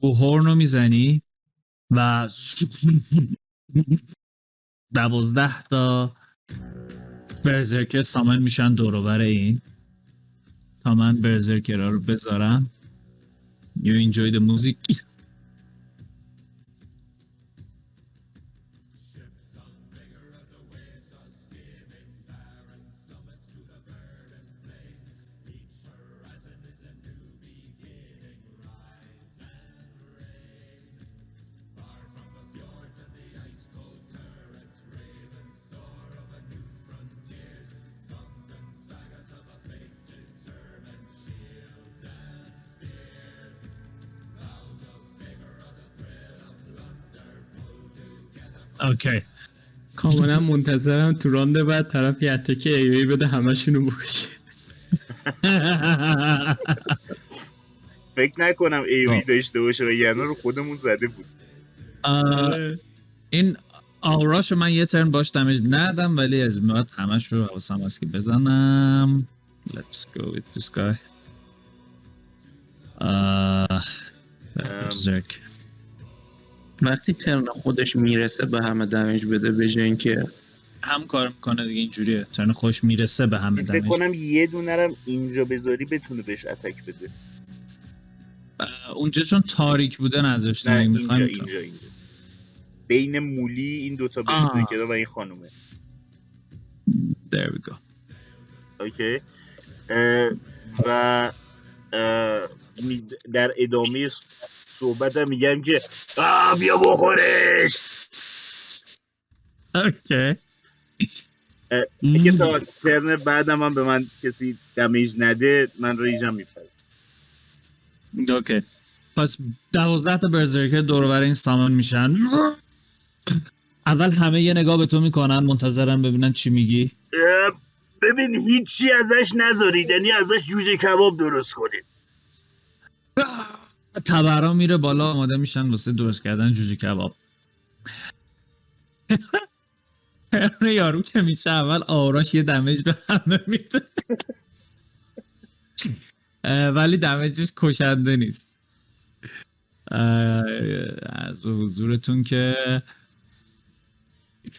[SPEAKER 1] بوهورن رو می‌زنی و دوازده تا برزرکر سامن میشن دوروبر این. تا من برزرکرها رو بذارم. You enjoy the music. اوکی
[SPEAKER 5] کاملا منتظرم تو راند بعد طرف یه اتک ایوی بده همشونو بکشه.
[SPEAKER 2] فکر نکنم ایوی
[SPEAKER 1] خب.
[SPEAKER 2] داشته باشه و یعنی رو خودمون زده بود.
[SPEAKER 1] این آوراشو من یه ترن باش دمیج ندم ولی از این بعد همش رو حواسم هست که بزنم. Let's go with this guy. آه، berserk.
[SPEAKER 4] وقتی ترن خودش می‌رسه به همه دمیج بده به جای اینکه
[SPEAKER 1] هم کار می‌کنه دیگه اینجوریه. ترن خوش می‌رسه به همه
[SPEAKER 2] فکر
[SPEAKER 1] دمیج
[SPEAKER 2] کنم یه دونه رم اینجا بذاری بتونه بهش اتک بده.
[SPEAKER 1] اونجا چون تاریک بوده اگه
[SPEAKER 2] اینجا اینجا اینجا. بین مولی این دوتا
[SPEAKER 1] آه.
[SPEAKER 2] برزرکر و این خانومه.
[SPEAKER 1] There we go.
[SPEAKER 2] اوکی. اه، و اه، در ادامه صحبتم میگم که آه بیا بخورش.
[SPEAKER 1] okay.
[SPEAKER 2] اگه تا turn بعدم هم به من کسی damage نده من rage م میپره
[SPEAKER 1] okay. پس دوازده تا berserker دور بر این summon میشن. اول همه یه نگاه به تو می‌کنن منتظرن ببینن چی میگی.
[SPEAKER 2] ببین هیچی ازش نذارید یعنی ازش جوجه کباب درست کنید.
[SPEAKER 1] تبرا میره بالا آماده میشن واسه درست کردن جوجه کباب. یارو که میشه اول آراش یه دمیج به همه میده. ولی دمیجش کشنده نیست. از حضورتون که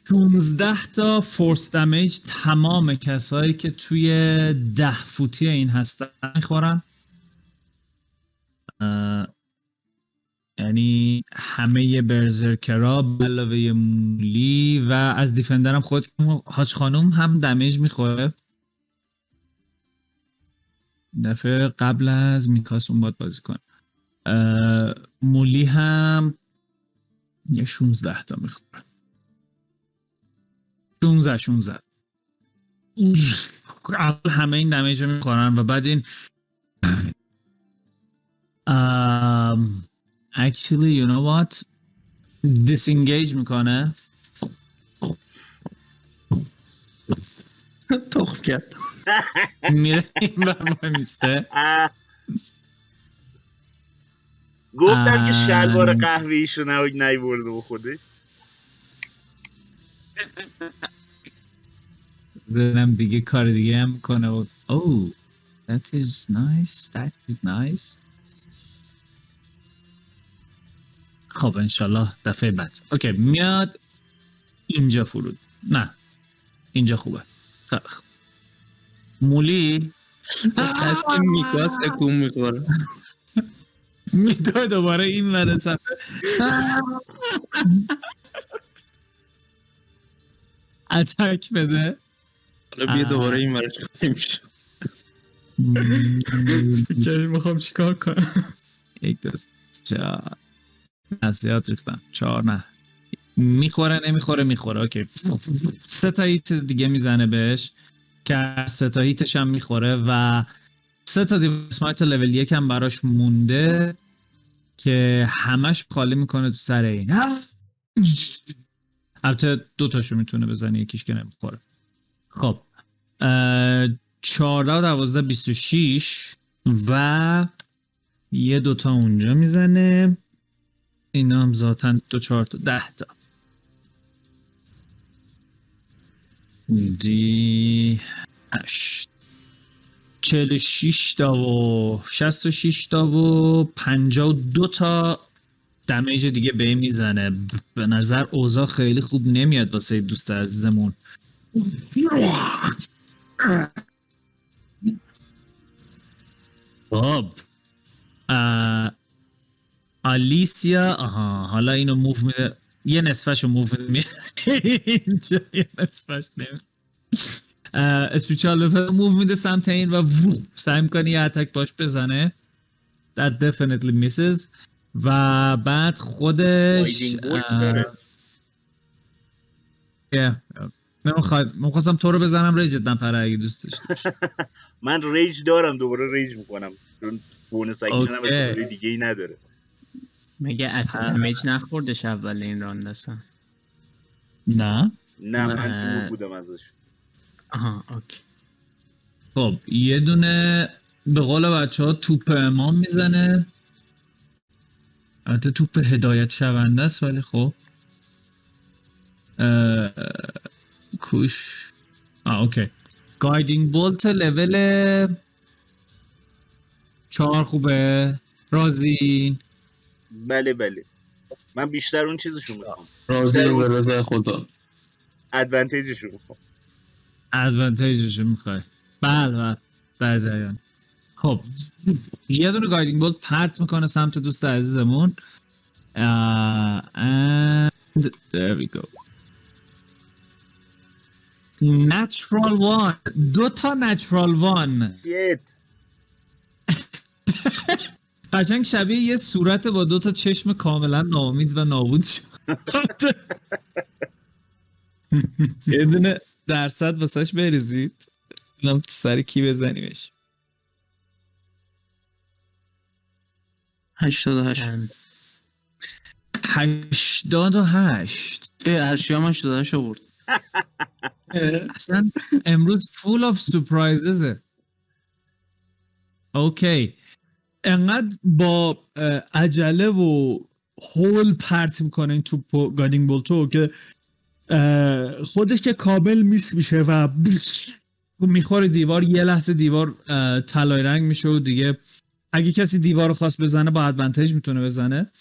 [SPEAKER 1] 16 تا فورس دمیج تمام کسایی که توی ده فوتی این هستن می‌خورن. یعنی همه برزرکرا علاوه مولی و از دیفندرم خود حاج خانوم هم دمیج می‌خوره. دفعه قبل از میکاس اون باید بازی کن مولی هم یه 16 تا می‌خوره. 16 16 اول همه این دمیج رو می‌خورن و بعد این um, actually you know what? Disengage می‌کنه
[SPEAKER 4] تخم کرد
[SPEAKER 1] میره این بر میسته
[SPEAKER 2] اه. گفتم که شلوار
[SPEAKER 1] اه.
[SPEAKER 2] قهوه‌ایش رو نباید نیورده با خودش.
[SPEAKER 1] زنم دیگه کار دیگه هم می‌کنه. و oh that is nice. That is nice. خب انشالله دفعه بعد. اوکی میاد اینجا فرود. نه اینجا خوبه. خیلی خوب. مولی؟
[SPEAKER 4] دست میکاس اکون می‌خوره.
[SPEAKER 1] میدوه دوباره این ور صفحه. اتک بده.
[SPEAKER 4] حالا بیا دوباره این ورش میشه
[SPEAKER 5] می‌خوام چیکار کنم؟
[SPEAKER 1] یک دو سه، چهار نه زیاد ریختم چهار نه. می‌خوره نمی‌خوره می‌خوره. اوکی. سه تا هیت دیگه می‌زنه بهش. که سه تا هیتش هم می‌خوره و سه تا دیوسمایت لول یک هم براش مونده که همش خالی می‌کنه تو سر این. البته دو تاشو می‌تونه بزنه یکیش که نمی‌خوره. خب. چهارده دوازده بیست و شیش و یه دوتا اونجا می‌زنه. اینا هم ذاتا دو چهار تا ده تا. دی هشت. چهل شیش تا و شست و شیش تا و پنجا و دو تا دمیج دیگه به می‌زنه. به نظر اوضاع خیلی خوب نمیاد واسه دوست عزیزمون. خب اه، آلیسیا آها حالا اینو موو میده. یه نصفش رو موو میده. اینجا یه نصفش نمیده. اسپیچال لفل موو میده سمت این و سعی می‌کنه یه اتک باش بزنه. That definitely misses. و بعد خودش. نمی‌خواد می‌خواستم تو رو بزنم ریجت نپره اگه دوست داشتی.
[SPEAKER 2] من rage دارم دوباره rage می‌کنم. چون bonus action هم دیگه ای نداره.
[SPEAKER 5] مگه ات damage نخوردش اول این راند اصلا
[SPEAKER 1] نه؟
[SPEAKER 2] نه من. دور بودم ازش.
[SPEAKER 5] آها okay.
[SPEAKER 1] خب یه دونه به قول بچه ها توپ امام می‌زنه. البته توپ هدایت شونده است ولی خب. اه، کوش. آه okay. guiding bolt level چهار خوبه. راضی
[SPEAKER 2] بله بله. من بیشتر اون چیزشو می‌خوام.
[SPEAKER 3] راضی رو به رضای خدا.
[SPEAKER 2] advantage شو می‌خوام.
[SPEAKER 1] advantage ش می‌خوای. بله بله. در جریان. خب. یه دونه guiding bolt پرت می‌کنه سمت دوست عزیزمون. Uh, and there we go. Natural one. دو تا natural one.
[SPEAKER 2] شیت
[SPEAKER 1] قشنگ شبیه یه صورت با دو تا چشم کاملا ناامید و نابود شد. یه دونه درصد واسش بریزید. تو سر کی بزنیمش.
[SPEAKER 4] 88
[SPEAKER 5] چند؟
[SPEAKER 1] هشتاد و هشت.
[SPEAKER 4] اه ارشیا هم 88 آورد.
[SPEAKER 1] اصلا امروز full of surprises ه okay انقدر با عجله و هول پرت می‌کنه این توپ guiding bolt و که خودش که کامل miss میشه و می‌خوره دیوار یه لحظه دیوار طلای رنگ میشه و دیگه اگه کسی دیوار رو خواست بزنه با ادوانتج می‌تونه بزنه.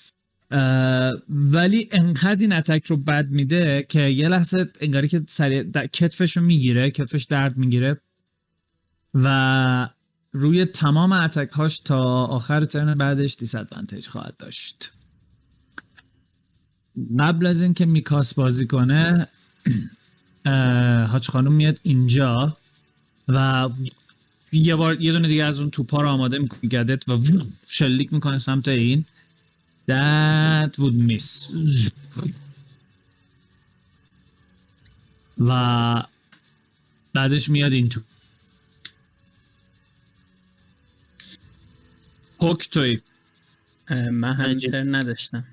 [SPEAKER 1] ولی انقدر این اتک رو بد میده که یه لحظه انگاری که سریع کتفش رو می‌گیره کتفش درد می‌گیره و روی تمام اتک هاش تا آخر ترن بعدش دیس ادوانتج خواهد داشت. قبل از اینکه میکاس بازی کنه حاج خانم میاد اینجا و یه بار یه دونه دیگه از اون توپا رو آماده می‌کنه گدت و شلیک می‌کنه سمت این. That would miss. و بعدش میاد این تو پوک توی
[SPEAKER 5] من. همینطور نداشتم.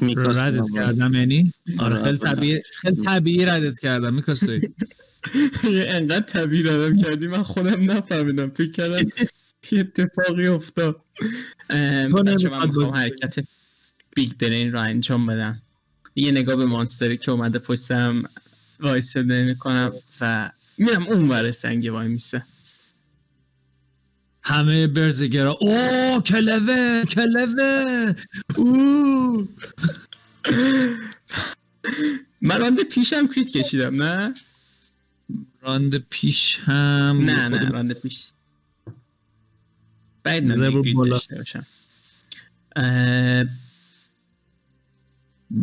[SPEAKER 4] میکاس
[SPEAKER 1] ردت. کردم یعنی؟
[SPEAKER 4] آره،
[SPEAKER 1] آره خیلی
[SPEAKER 4] آره.
[SPEAKER 1] طبیعی خیلی طبیعی ردت کردم میکاس توی
[SPEAKER 5] انقدر طبیعی ردم کردی من خودم نفهمیدم. فکر کردم یه اتفاقی افتاد. بچه من می‌خوام حرکت بیگ برین رو انجام بدم. یه نگاه به مانستری که اومده پشت سرم وایساده می‌کنم و میرم اون ور سنگ وای میسه.
[SPEAKER 1] همه برزگرا او کلوه کلوه. او
[SPEAKER 5] من راند پیشم کریت کشیدم نه؟
[SPEAKER 1] راند پیش هم
[SPEAKER 5] نه نه راند پیش. بعد کریت
[SPEAKER 1] بالا.
[SPEAKER 5] باشم.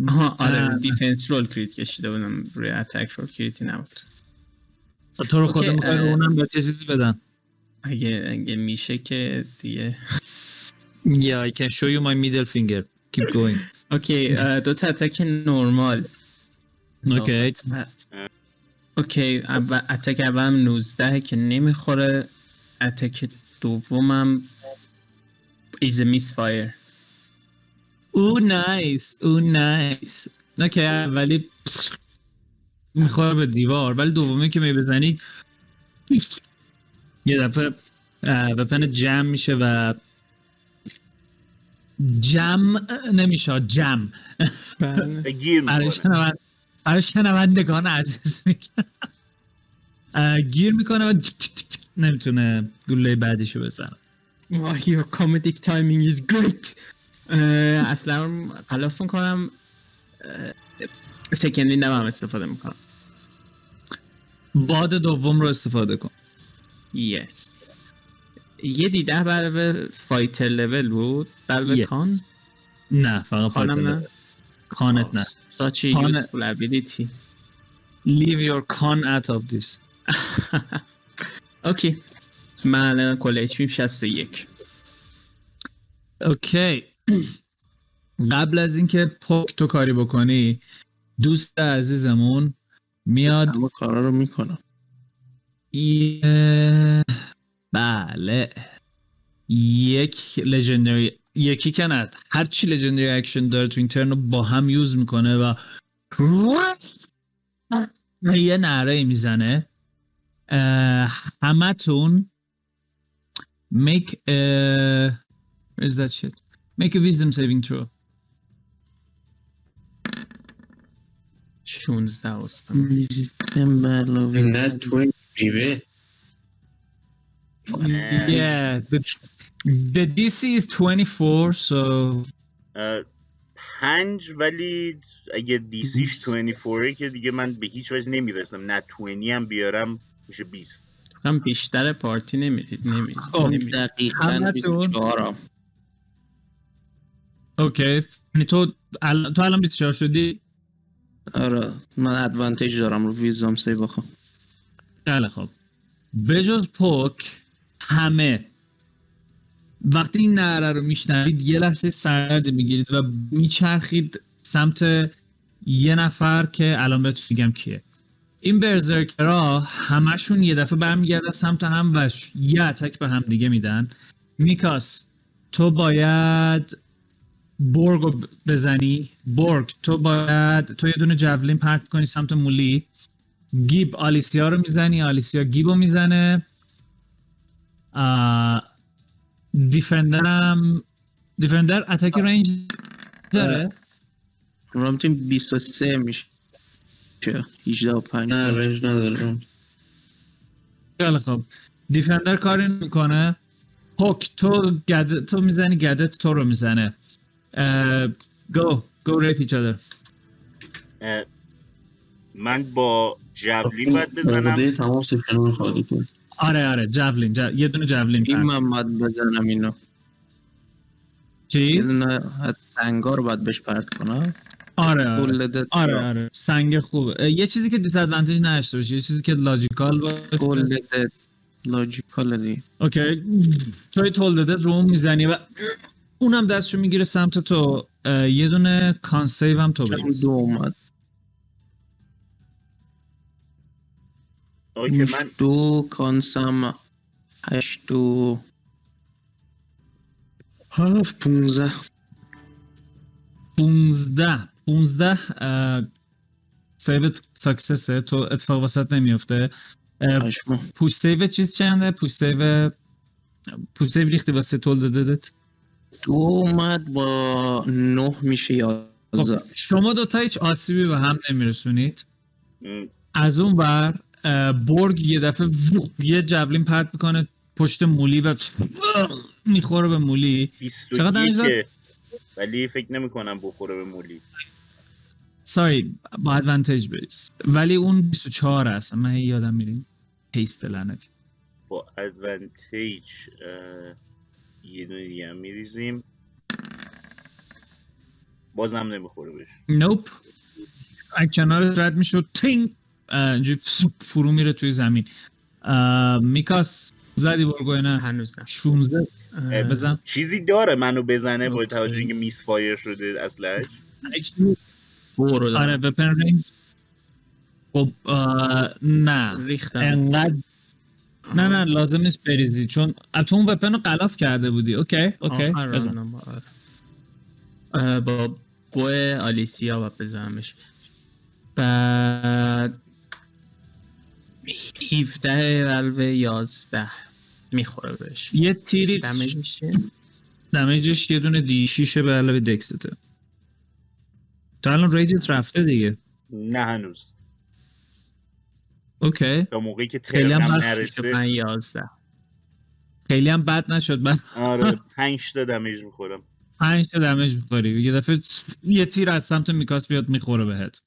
[SPEAKER 5] ها آره. دیفنس رول کریت کشیده بودم. روی اتک رول کریتی نبود.
[SPEAKER 1] تو رو
[SPEAKER 5] اه.
[SPEAKER 1] اونم به چیزی بدن.
[SPEAKER 5] اگه اگه میشه که دیگه.
[SPEAKER 1] Yeah, I can show you my middle finger. keep going.
[SPEAKER 5] okay اه، دو تا attack normal
[SPEAKER 1] okay
[SPEAKER 5] okay اول attack اولم 19 که نمی‌خوره. attack دومم is misfire
[SPEAKER 1] او nice او nice okay ولی می‌خوره به دیوار. ولی دومی که می بزنی یه دفعه وپن جمع میشه و جمع نمیشه جمع
[SPEAKER 2] گیر
[SPEAKER 1] برای
[SPEAKER 2] می‌کنه
[SPEAKER 1] برای شنوندگان عزیز میگم. اه، گیر می‌کنه و نمی‌تونه گلوله بعدیشو بزنه.
[SPEAKER 5] Oh, your comedic timing is great. اصلا خلاف می‌کنم سکندی هم استفاده می‌کنم.
[SPEAKER 1] باد دوم رو استفاده کن.
[SPEAKER 5] Yes. یه دیده برای فایتر لول بود؟ برای
[SPEAKER 1] Yes.
[SPEAKER 5] کان؟
[SPEAKER 1] نه فقط فایتر
[SPEAKER 5] نه؟
[SPEAKER 1] کانت نه.
[SPEAKER 5] such a useful ability
[SPEAKER 1] leave your con out of this.
[SPEAKER 5] اوکی من الان کل اچ 61
[SPEAKER 1] اوکی قبل از اینکه پوک تو کاری بکنی دوست عزیزمون میاد
[SPEAKER 4] همه کارا رو می‌کنم.
[SPEAKER 1] یه... بله. یک legendary یکی که نه. هر چی legendary action داره تو این turn رو با هم use می‌کنه و یه نعره می‌زنه. همتون make a where is that shit? make a wisdom saving throw.
[SPEAKER 5] 16
[SPEAKER 4] واسه
[SPEAKER 3] نه 20 TV.
[SPEAKER 1] And yeah, the, the DC is 24 so.
[SPEAKER 2] Uh, پنج ولی اگه دیسیش 24 که دیگه من به هیچ وجه نمی‌رسم. نه 20 هم بیارم میشه 20
[SPEAKER 5] هم بیشتر پارتی نمیرید نمیرید
[SPEAKER 1] خب.
[SPEAKER 5] یعنی
[SPEAKER 4] دقیقاً چهارم
[SPEAKER 1] اوکی. تو تو الان 24 شدی؟
[SPEAKER 4] آره من ادوانتیج دارم رو ویزام سی بخوام.
[SPEAKER 1] خیلی خوب بجز پوک همه. وقتی این نعره رو میشنوید یه لحظه سرد می‌گیرید و میچرخید سمت یه نفر که الان بهتون میگم کیه. این برزرکرها همشون یه دفعه برمیگردن سمت هم و یه اتک به هم دیگه میدن. میکاس تو باید برگ بزنی. برگ تو باید تو یه دونه جولین پرت کنی سمت مولی. گیب آلیسیا رو می‌زنی آلیسیا گیب رو می‌زنه دیفندر هم دیفندر اتک رنج داره.
[SPEAKER 4] رو می‌تونیم 23 میشه. 18 و 5
[SPEAKER 3] نه رنج ندارم
[SPEAKER 1] خیلی خوب. دیفندر کاری می‌کنه پوک تو گد... تو می‌زنی گدت تو رو می‌زنه. گو گو ریپ ایچ
[SPEAKER 2] من با جولین باید بزنم.
[SPEAKER 3] تمام سکشن رو خالی کن
[SPEAKER 1] آره آره جاولین جو... یه دونه جاولین
[SPEAKER 4] این. من باید بزنم اینو. یه
[SPEAKER 1] چی؟
[SPEAKER 4] دونه از سنگار باید بهش پرت کنم.
[SPEAKER 1] آره آره. آره آره. سنگ خوبه. یه چیزی که دیس ادوانتیج نداشته باشه یه چیزی که لاجیکال باشه.
[SPEAKER 4] گلدت لاجیکال دی.
[SPEAKER 1] اوکی. توی تولدت رو می‌زنی و اونم دستشو می‌گیره سمت تو. یه دونه کانسیو هم تو بگیر.
[SPEAKER 4] دو اومد.
[SPEAKER 2] اوکی من
[SPEAKER 4] دو کانسم هشت و هفت پونزه
[SPEAKER 1] 15 15 اه، سیوت ساکسسه تو اتفاق واسط نمیفته پوش سیو چیز چنده؟ پوش سیو پوش سیو ریختی واسه تولدت
[SPEAKER 4] دو اومد با نه میشه یازده.
[SPEAKER 1] خب، شما دوتا هیچ آسیبی به هم نمیرسونید.
[SPEAKER 2] از
[SPEAKER 1] اون بر برگ یه دفعه یه javelin پرت می‌کنه پشت مولی و می‌خوره به مولی. چقدر
[SPEAKER 2] 21
[SPEAKER 1] داشت؟
[SPEAKER 2] ولی فکر نمی کنم بخوره به مولی.
[SPEAKER 1] sorry با advantage بریز ولی اون 24 هست من یادم میریم. پیست لعنتی.
[SPEAKER 2] با advantage یه دونه دیگه هم میریزیم. بازم نمی‌خوره بهش.
[SPEAKER 1] نوپ از کنار رد میشه و تینگ اینجوری فرو میره توی زمین. میکاس زدی برگوی نه
[SPEAKER 5] هنوز نه
[SPEAKER 1] 16
[SPEAKER 5] اه،
[SPEAKER 1] بزن.
[SPEAKER 2] چیزی داره منو بزنه با. توجه اینکه میس فایر شده اصلش؟
[SPEAKER 1] آره. وپن رنج خب نه.
[SPEAKER 5] ریختم.
[SPEAKER 1] انقدر نه نه لازم نیست بریزی چون تو اون وپن رو قلاف کرده بودی. اوکی اوکی
[SPEAKER 5] آخر
[SPEAKER 1] بزن.
[SPEAKER 5] آره. اه، با بو آلیسیا و بزنمش. بعد 17 قلب 11 می‌خوره بهش.
[SPEAKER 1] یه تیری
[SPEAKER 5] دمیجش؟
[SPEAKER 1] دمیجش یه دونه دی 6 به علاوه دکسته. تا الان ریجت رفته دیگه.
[SPEAKER 2] نه هنوز.
[SPEAKER 1] اوکی.
[SPEAKER 2] تا موقعی که
[SPEAKER 1] خیلی هم
[SPEAKER 2] ترنم
[SPEAKER 1] بد
[SPEAKER 2] نرسه.
[SPEAKER 5] من 11
[SPEAKER 1] خیلی هم بد نشد. من
[SPEAKER 2] آره پنج تا دمیج می‌خورم.
[SPEAKER 1] پنج تا دمیج می‌خوری. یه دفعه یه تیر از سمت میکاس بیاد می‌خوره بهت.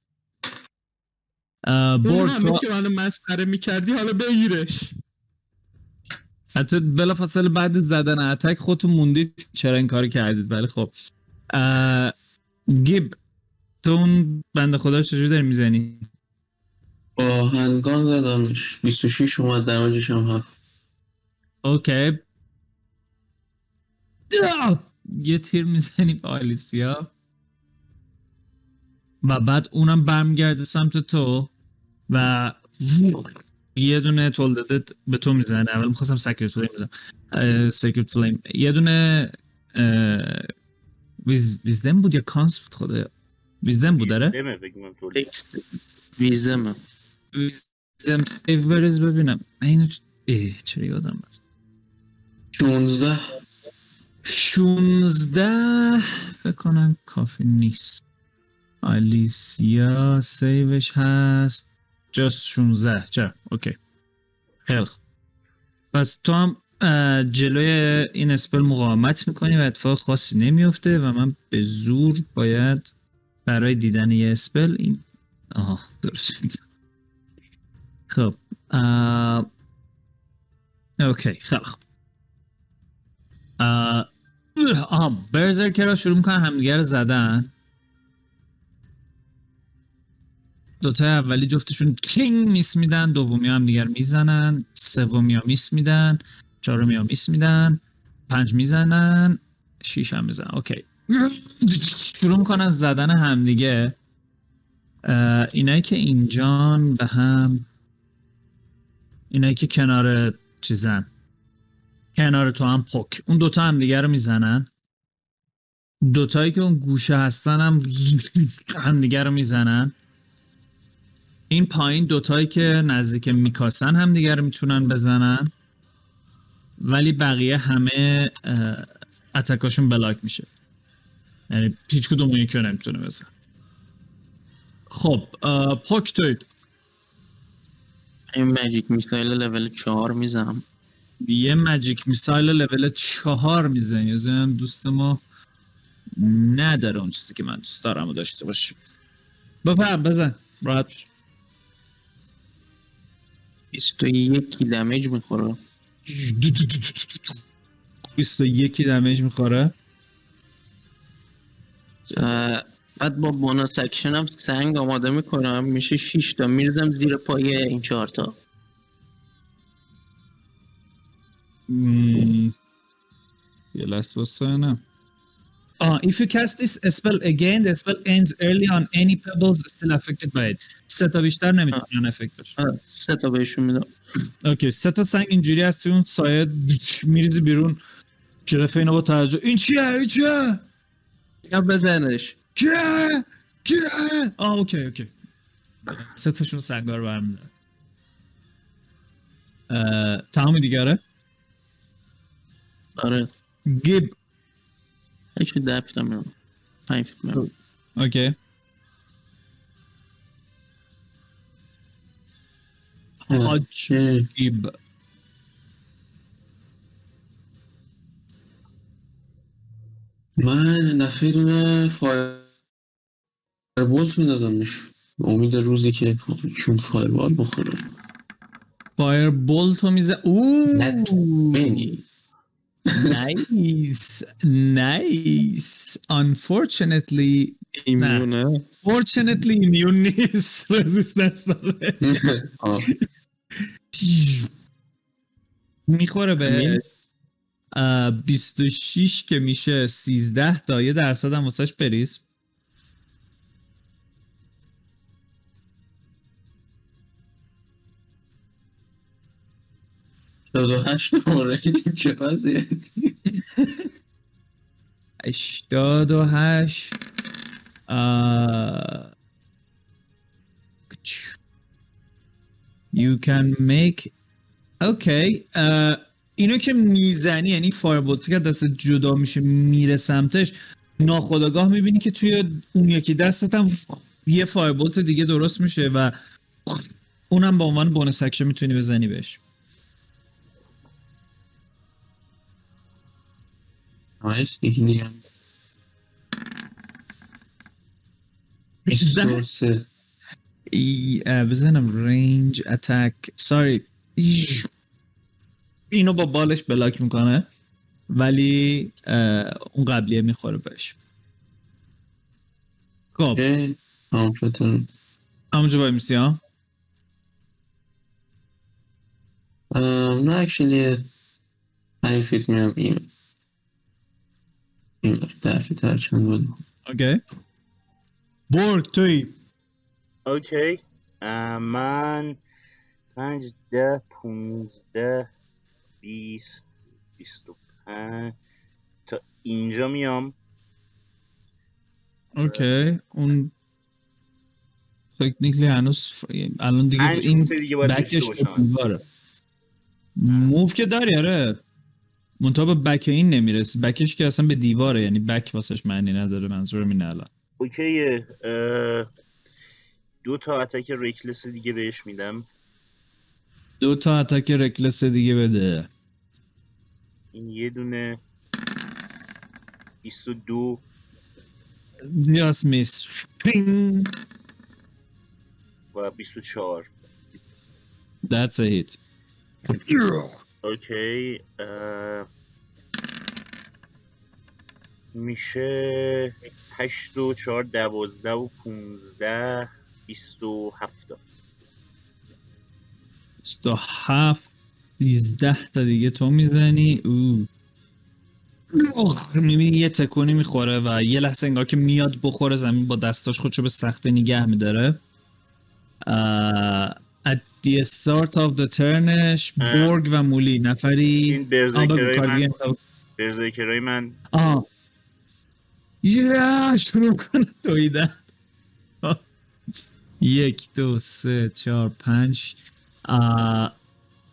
[SPEAKER 1] برد
[SPEAKER 5] همه
[SPEAKER 1] تو
[SPEAKER 5] که منو مسخره می‌کردی حالا بگیرش.
[SPEAKER 1] حتی بلافاصله بعد زدن اتک خودتون موندید چرا این کار کردید. ولی خب گیب تو اون بنده خدا چجوری داری می‌زنی؟
[SPEAKER 3] با هندگان زدمش. 26 اومد دمجش هم هفت.
[SPEAKER 1] okay! یه تیر می‌زنی به آلیسیا. و بعد اونم برمیگرده سمت تو. و یه دونه تولدت به تو می‌زنه. اول می‌خواستم Sacred Flame بزنم. Sacred Flame یه دونه. wisdom بود یا cons بود خدایا؟ wisdom بود داره
[SPEAKER 2] wisdom
[SPEAKER 4] ه
[SPEAKER 1] wisdom save بریز ببینم. اینو اه چرا یادم رفت؟
[SPEAKER 3] 16
[SPEAKER 1] 16 فکر کنم کافی نیست. آلیسیا save ش هست. just 16 چرا okay. خیلی پس تو هم جلوی این spell مقاومت می‌کنی و اتفاق خاصی نمیفته و من به زور باید برای دیدن یه اسپل این آها درست. خب اه، اوکی خوب. اه، آها برزرکر رو شروع می‌کنن همدیگه رو زدن. دوتای اولی جفتشون کینگ میس میدن دومی هم دیگر می‌زنن سومی ها میس میدن چهارمی ها میس میدن پنج می‌زنن شیش هم می‌زنن. اوکی. شروع می‌کنن زدن همدیگه. اینایی که اینجان به هم اینایی که کنار چیزن. کنار تو هم پک. اون دوتا هم دیگه رو می‌زنن. دوتایی که اون گوشه هستن هم هم دیگه رو می‌زنن. این پایین دوتایی که نزدیک میکاسن هم دیگه رو می‌تونن بزنن. ولی بقیه همه اتکاشون بلاک میشه. یعنی هیچ کدوم اون یکی نمی‌تونه بزن خب پک توید
[SPEAKER 4] این ماجیک میسایل لول چهار می‌زنم.
[SPEAKER 1] یه مجیک میسایل لول چهار می‌زنی. این دوست ما نداره اون چیزی که من دوست دارم و داشته باشیم. بفهم بزن. راحت باش.
[SPEAKER 4] 21 damage می‌خوره
[SPEAKER 1] 21 damage می‌خوره
[SPEAKER 4] بعد با bonus action هم سنگ آماده می‌کنم میشه 6 تا میریزم زیر پای این چهار تا
[SPEAKER 1] مم. یه لحظه واسه نه آه if you cast this spell again the spell ends early on. Any pebbles still affected by it. سه تا بیشتر نمی‌تونن افکت
[SPEAKER 4] آه، سه تا بهشون میدم
[SPEAKER 1] اوکی سه تا سنگ اینجوری از توی اون سایه میریزی بیرون که دفعه اینا با توجه این چیه این چیه
[SPEAKER 4] یا بزنش
[SPEAKER 1] کیه کیه آه اوکی اوکی سه تاشون سنگار برمیدارن تمام دیگره
[SPEAKER 4] آره
[SPEAKER 1] گیب
[SPEAKER 4] هیچ ده پیتا میدم پنج فکر میدم
[SPEAKER 1] اوکی. گیب
[SPEAKER 3] من دفعه دونه فایر بولت میدادمش به امید روزی که چون فایر بال بخوره
[SPEAKER 1] فایر بولت رو میزه اوه
[SPEAKER 3] بینی
[SPEAKER 1] nice. Nice. Unfortunately
[SPEAKER 4] ایمونه
[SPEAKER 1] fortunately immune نیست resistance. داره. می‌خوره به اه، 26 که میشه 13 تا یه درصد هم واسش بریز.
[SPEAKER 3] هشت نماره چه وضعیه
[SPEAKER 1] 88 اه، You can make okay اه، اینو که می‌زنی یعنی fire bolt که دست جدا میشه میره سمتش ناخداگاه می‌بینی که توی اون یکی دستت یه fire bolt دیگه درست میشه و اونم به عنوان bonus action می‌تونی بزنی بهش.
[SPEAKER 3] و سه
[SPEAKER 1] ای- اه، بزنم range attack sorry اینو با بالش بلاک می‌کنه ولی اون قبلیه می‌خوره بهش. خب. همونجا بای میسی ها
[SPEAKER 3] نه اکشنی پنج فیت میرم هر چند بود؟
[SPEAKER 1] اوکی. برگ توی.
[SPEAKER 2] اوکی. من پنج ده پونزده بیست بیست و پنج. تا اینجا میام.
[SPEAKER 1] اوکی. اون تکنیکلی هنوز الان دیگه این
[SPEAKER 2] دیگه
[SPEAKER 1] بکش موف که داری آره. منتها به بک این نمی‌رسی. بکش که اصلا به دیواره. یعنی بک واسش معنی نداره. منظورم اینه الان.
[SPEAKER 2] اوکیه اه، دو تا اتک ریکلس دیگه بهش میدم.
[SPEAKER 1] دو تا اتک رکلس دیگه بده.
[SPEAKER 2] این یه دونه. 22
[SPEAKER 1] جاست میس
[SPEAKER 2] و 24
[SPEAKER 1] That's a hit.
[SPEAKER 2] اوکی میشه 8 و 4 12 و 15 27 تا.
[SPEAKER 1] 27 13 تا دیگه تو می‌زنی. او می‌بینی یه تکونی می‌خوره و یه لحظه انگار که میاد بخوره زمین با دستاش خودشو به سخته نگه میداره. Start of the turnش
[SPEAKER 2] اه.
[SPEAKER 1] برگ و مولی. نفری
[SPEAKER 2] این
[SPEAKER 1] دیگه
[SPEAKER 2] من. برزرکرای من.
[SPEAKER 1] آه. یه شروع کنه دویدن. یک دو سه چهار پنج.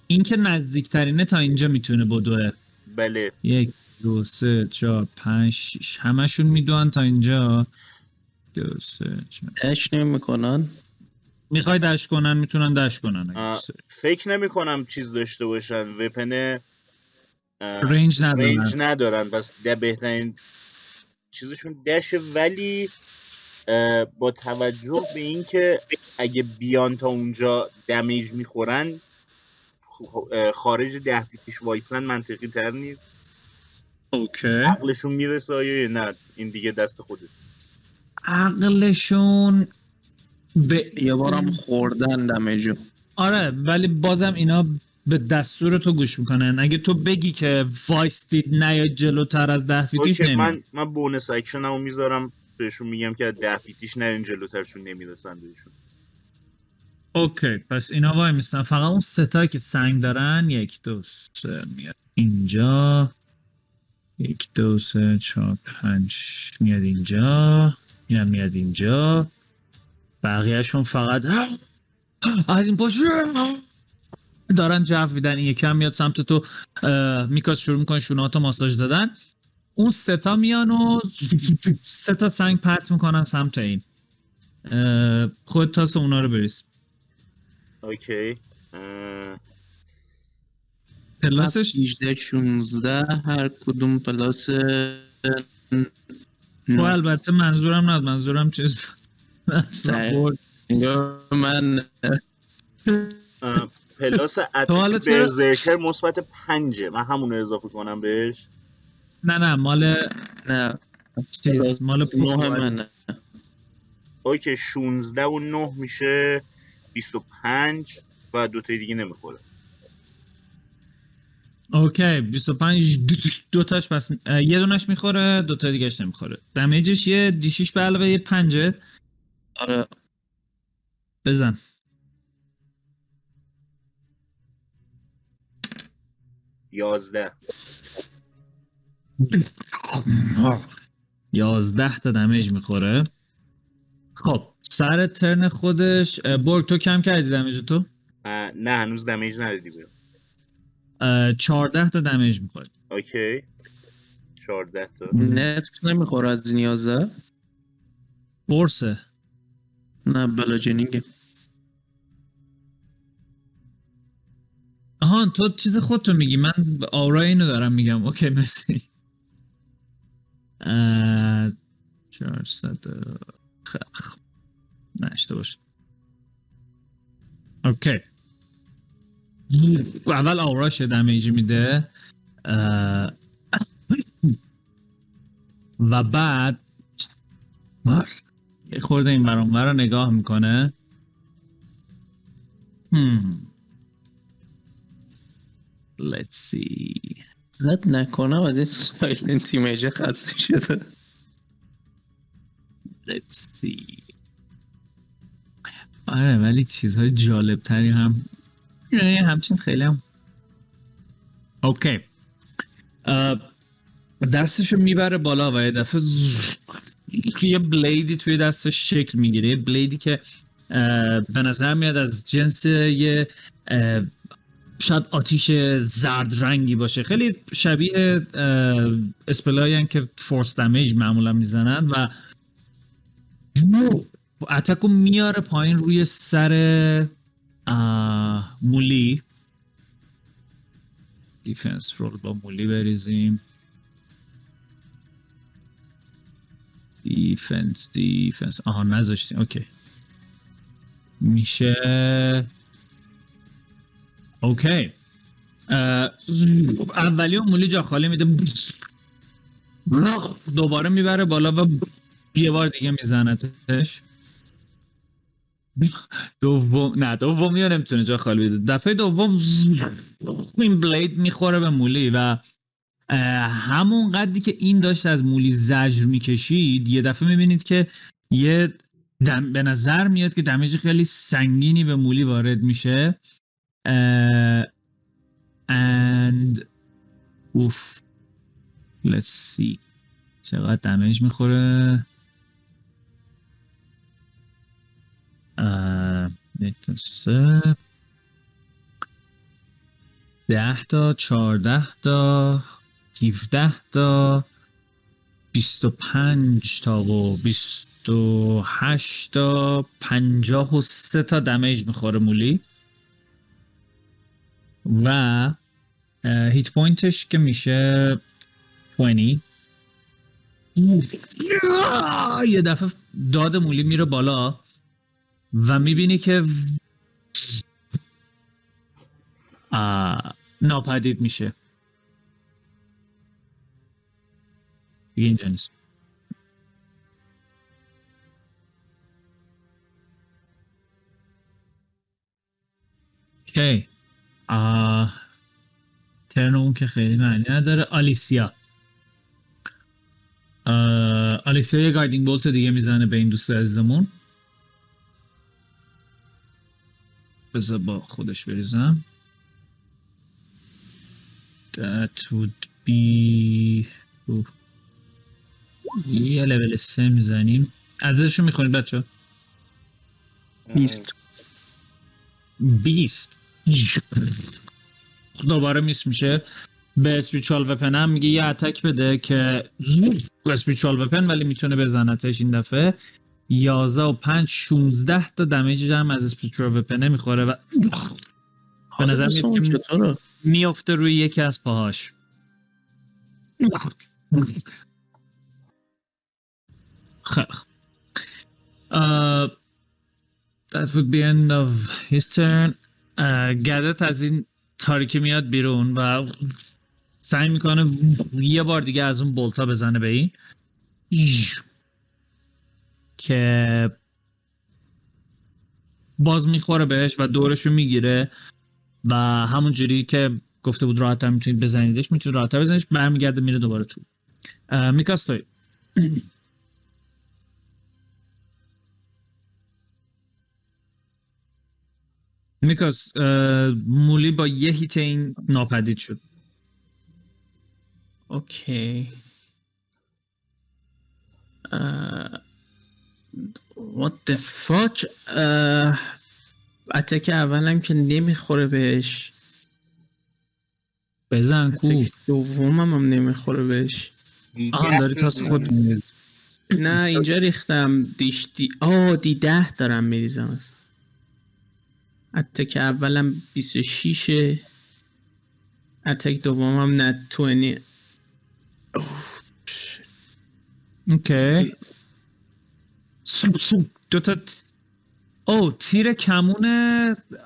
[SPEAKER 1] این که نزدیکترینه تا اینجا می‌تونه بدوه
[SPEAKER 2] بله.
[SPEAKER 1] یک دو سه چهار پنج شیش همشون می‌دونن تا اینجا. دو سه چهار.
[SPEAKER 4] اش نمی‌کنن.
[SPEAKER 1] می‌خوای دش کنن می‌تونن دش کنن.
[SPEAKER 2] فکر نمی کنم چیز داشته باشن. وپن
[SPEAKER 1] رنج ندارن.
[SPEAKER 2] رنج ندارن. پس ده بهترین چیزشون دشه ولی با توجه به اینکه اگه بیان تا اونجا damage می‌خورن خ- اه، خارج ده feet یش وایسن منطقی تر نیست.
[SPEAKER 1] okay.
[SPEAKER 2] عقلشون می‌رسه آیا نه این دیگه دست خودت.
[SPEAKER 1] عقلشون به
[SPEAKER 4] یه بارم خوردن damage و
[SPEAKER 1] آره ولی بازم اینا به دستور تو گوش می‌کنن. اگه تو بگی که وایستید نیاید جلوتر از ده feet
[SPEAKER 2] یش
[SPEAKER 1] نمیاد.
[SPEAKER 2] من من bonus action مو می‌ذارم بهشون میگم که از ده feet یش نه این جلوترشون نمی‌رسن بهشون.
[SPEAKER 1] okay پس اینا وای میستن. فقط اون ستایی که سنگ دارن یک دو سه میاد اینجا. یک دو سه چهار پنج میاد اینجا. اینم میاد اینجا. بقیهشون فقط از این پشت دارن جو میدن. این یکی هم میاد سمت تو. میکاس شروع می‌کنه شونهاتو ماساژ دادن. اون ستا میان و سه تا سنگ پرت می‌کنن سمت این. خود تاس اونا رو بریز.
[SPEAKER 2] اوکی. plus
[SPEAKER 1] ش؟
[SPEAKER 4] 18 16 هر کدوم plus
[SPEAKER 1] خب البته منظورم نه منظورم چیز
[SPEAKER 4] سه. من
[SPEAKER 2] plus
[SPEAKER 1] attack
[SPEAKER 2] berserker مثبت پنجه. من همون رو اضافه کنم بهش.
[SPEAKER 1] نه نه مال
[SPEAKER 4] نه.
[SPEAKER 1] چیز مال.
[SPEAKER 4] من
[SPEAKER 2] اوکی 16 و 9 میشه 25 و دوتای دیگه نمی‌خوره.
[SPEAKER 1] اوکی 25 دو, دو تاش پس یه دونش می‌خوره دو تا دیگهش نمی‌خوره. damage ش یه d شیش به علاوه یه پنجه.
[SPEAKER 4] آره.
[SPEAKER 1] بزن.
[SPEAKER 2] یازده.
[SPEAKER 1] یازده تا دمیج می‌خوره. خب سر ترن خودش برگ تو کم کردی دمیج تو؟
[SPEAKER 2] نه هنوز دمیج ندادی بهم
[SPEAKER 1] اه، چهارده تا دمیج می‌خوره
[SPEAKER 2] اوکی. چهارده تا.
[SPEAKER 4] نصف نمی‌خوره از این یازده
[SPEAKER 1] برسه
[SPEAKER 4] نه bludgeoning
[SPEAKER 1] آهان تو چیز خودتو میگی. من aura ی اینو دارم میگم. okay مرسی. اه، 400 خ- خ- نه اشتباه okay. اول aura ش damage میده. و بعد یه خورده این برام رو نگاه می‌کنه hmm. Let's see.
[SPEAKER 4] رد نکنم از این silent image خسته شده
[SPEAKER 1] Let's see. آره ولی چیزهای جالب تری هم یعنی همچین خیلی هم okay دستشو می‌بره بالا و یه دفعه یه blade ی توی دستش شکل می‌گیره. یه blade ی که به نظر میاد از جنس یه شاید آتیش زرد رنگی باشه. خیلی شبیه spell ایی که force damage معمولا می‌زنن و attack و میاره پایین روی سر مولی. defense roll با مولی بریزیم. defense defense آها نذاشتیم okay. میشه. okay. اولی و مولی جا خالی میده. دوباره می‌بره بالا و یه بار دیگه میزنتش. دوم نه دومی رو نمی‌تونه جا خالی بده. دفعه دوم این بلید می‌خوره به مولی و همون قدری که این داشت از مولی زجر می‌کشید یه دفعه می‌بینید که یه دم به نظر میاد که دمیج خیلی سنگینی به مولی وارد میشه. and اوف. Let's see. چقدر دمیج می‌خوره؟ سه. ده تا چهارده تا. هیفده تا بیست و پنج تا و بیست و هشت تا پنجاه و سه تا دمیج می‌خوره مولی. و هیت پوینتش که میشه 20 یه دفعه داد مولی میره بالا و می‌بینی که آه، ناپدید میشه. دیگه اینجا اوکی. ترن اون که خیلی معنی نداره آلیسیا. آلیسیا یه گایدینگ بولت دیگه می‌زنه به این دوست عزیزمون. بذار با خودش بریزم. That would be اوه. یه لول سه می‌زنیم. عددشو می‌خونید بچه
[SPEAKER 4] بیست.
[SPEAKER 1] بیست. دوباره میس میشه. به اسپریچوال وپن هم میگه یه اتک بده که اسپریچوال وپن ولی می‌تونه بزنتش این دفعه. 11 و 5 16 تا دمیج هم از اسپریچوال وپن می‌خوره و به نظر میاد که
[SPEAKER 4] چطوره؟
[SPEAKER 1] میفته روی یکی از پاهاش. خوب. Uh, that would be end of his turn. گدت از این تاریکی میاد بیرون و سعی می‌کنه یه بار دیگه از اون بولتا بزنه به این که باز می‌خوره بهش و دورشو می‌گیره و همون جوری که گفته بود راحت‌تر می‌تونید بزنیدش می‌تونید راحت‌تر بزنیدش برمیگرده میره دوباره تو اه، اه، مولی با یه هیت این ناپدید شد.
[SPEAKER 5] اوکی. what the fuck اتک اولم که نمی‌خوره بهش.
[SPEAKER 1] بزن کو
[SPEAKER 5] دومم هم نمی‌خوره بهش.
[SPEAKER 1] آها داری تاس خود.
[SPEAKER 5] نه اینجا ریختم. دیش دی آه دی ده دارم میریزم. اصلا attack اولم 26 attack دومم نه 20
[SPEAKER 1] okay. سوپ دوتا او تیر کمون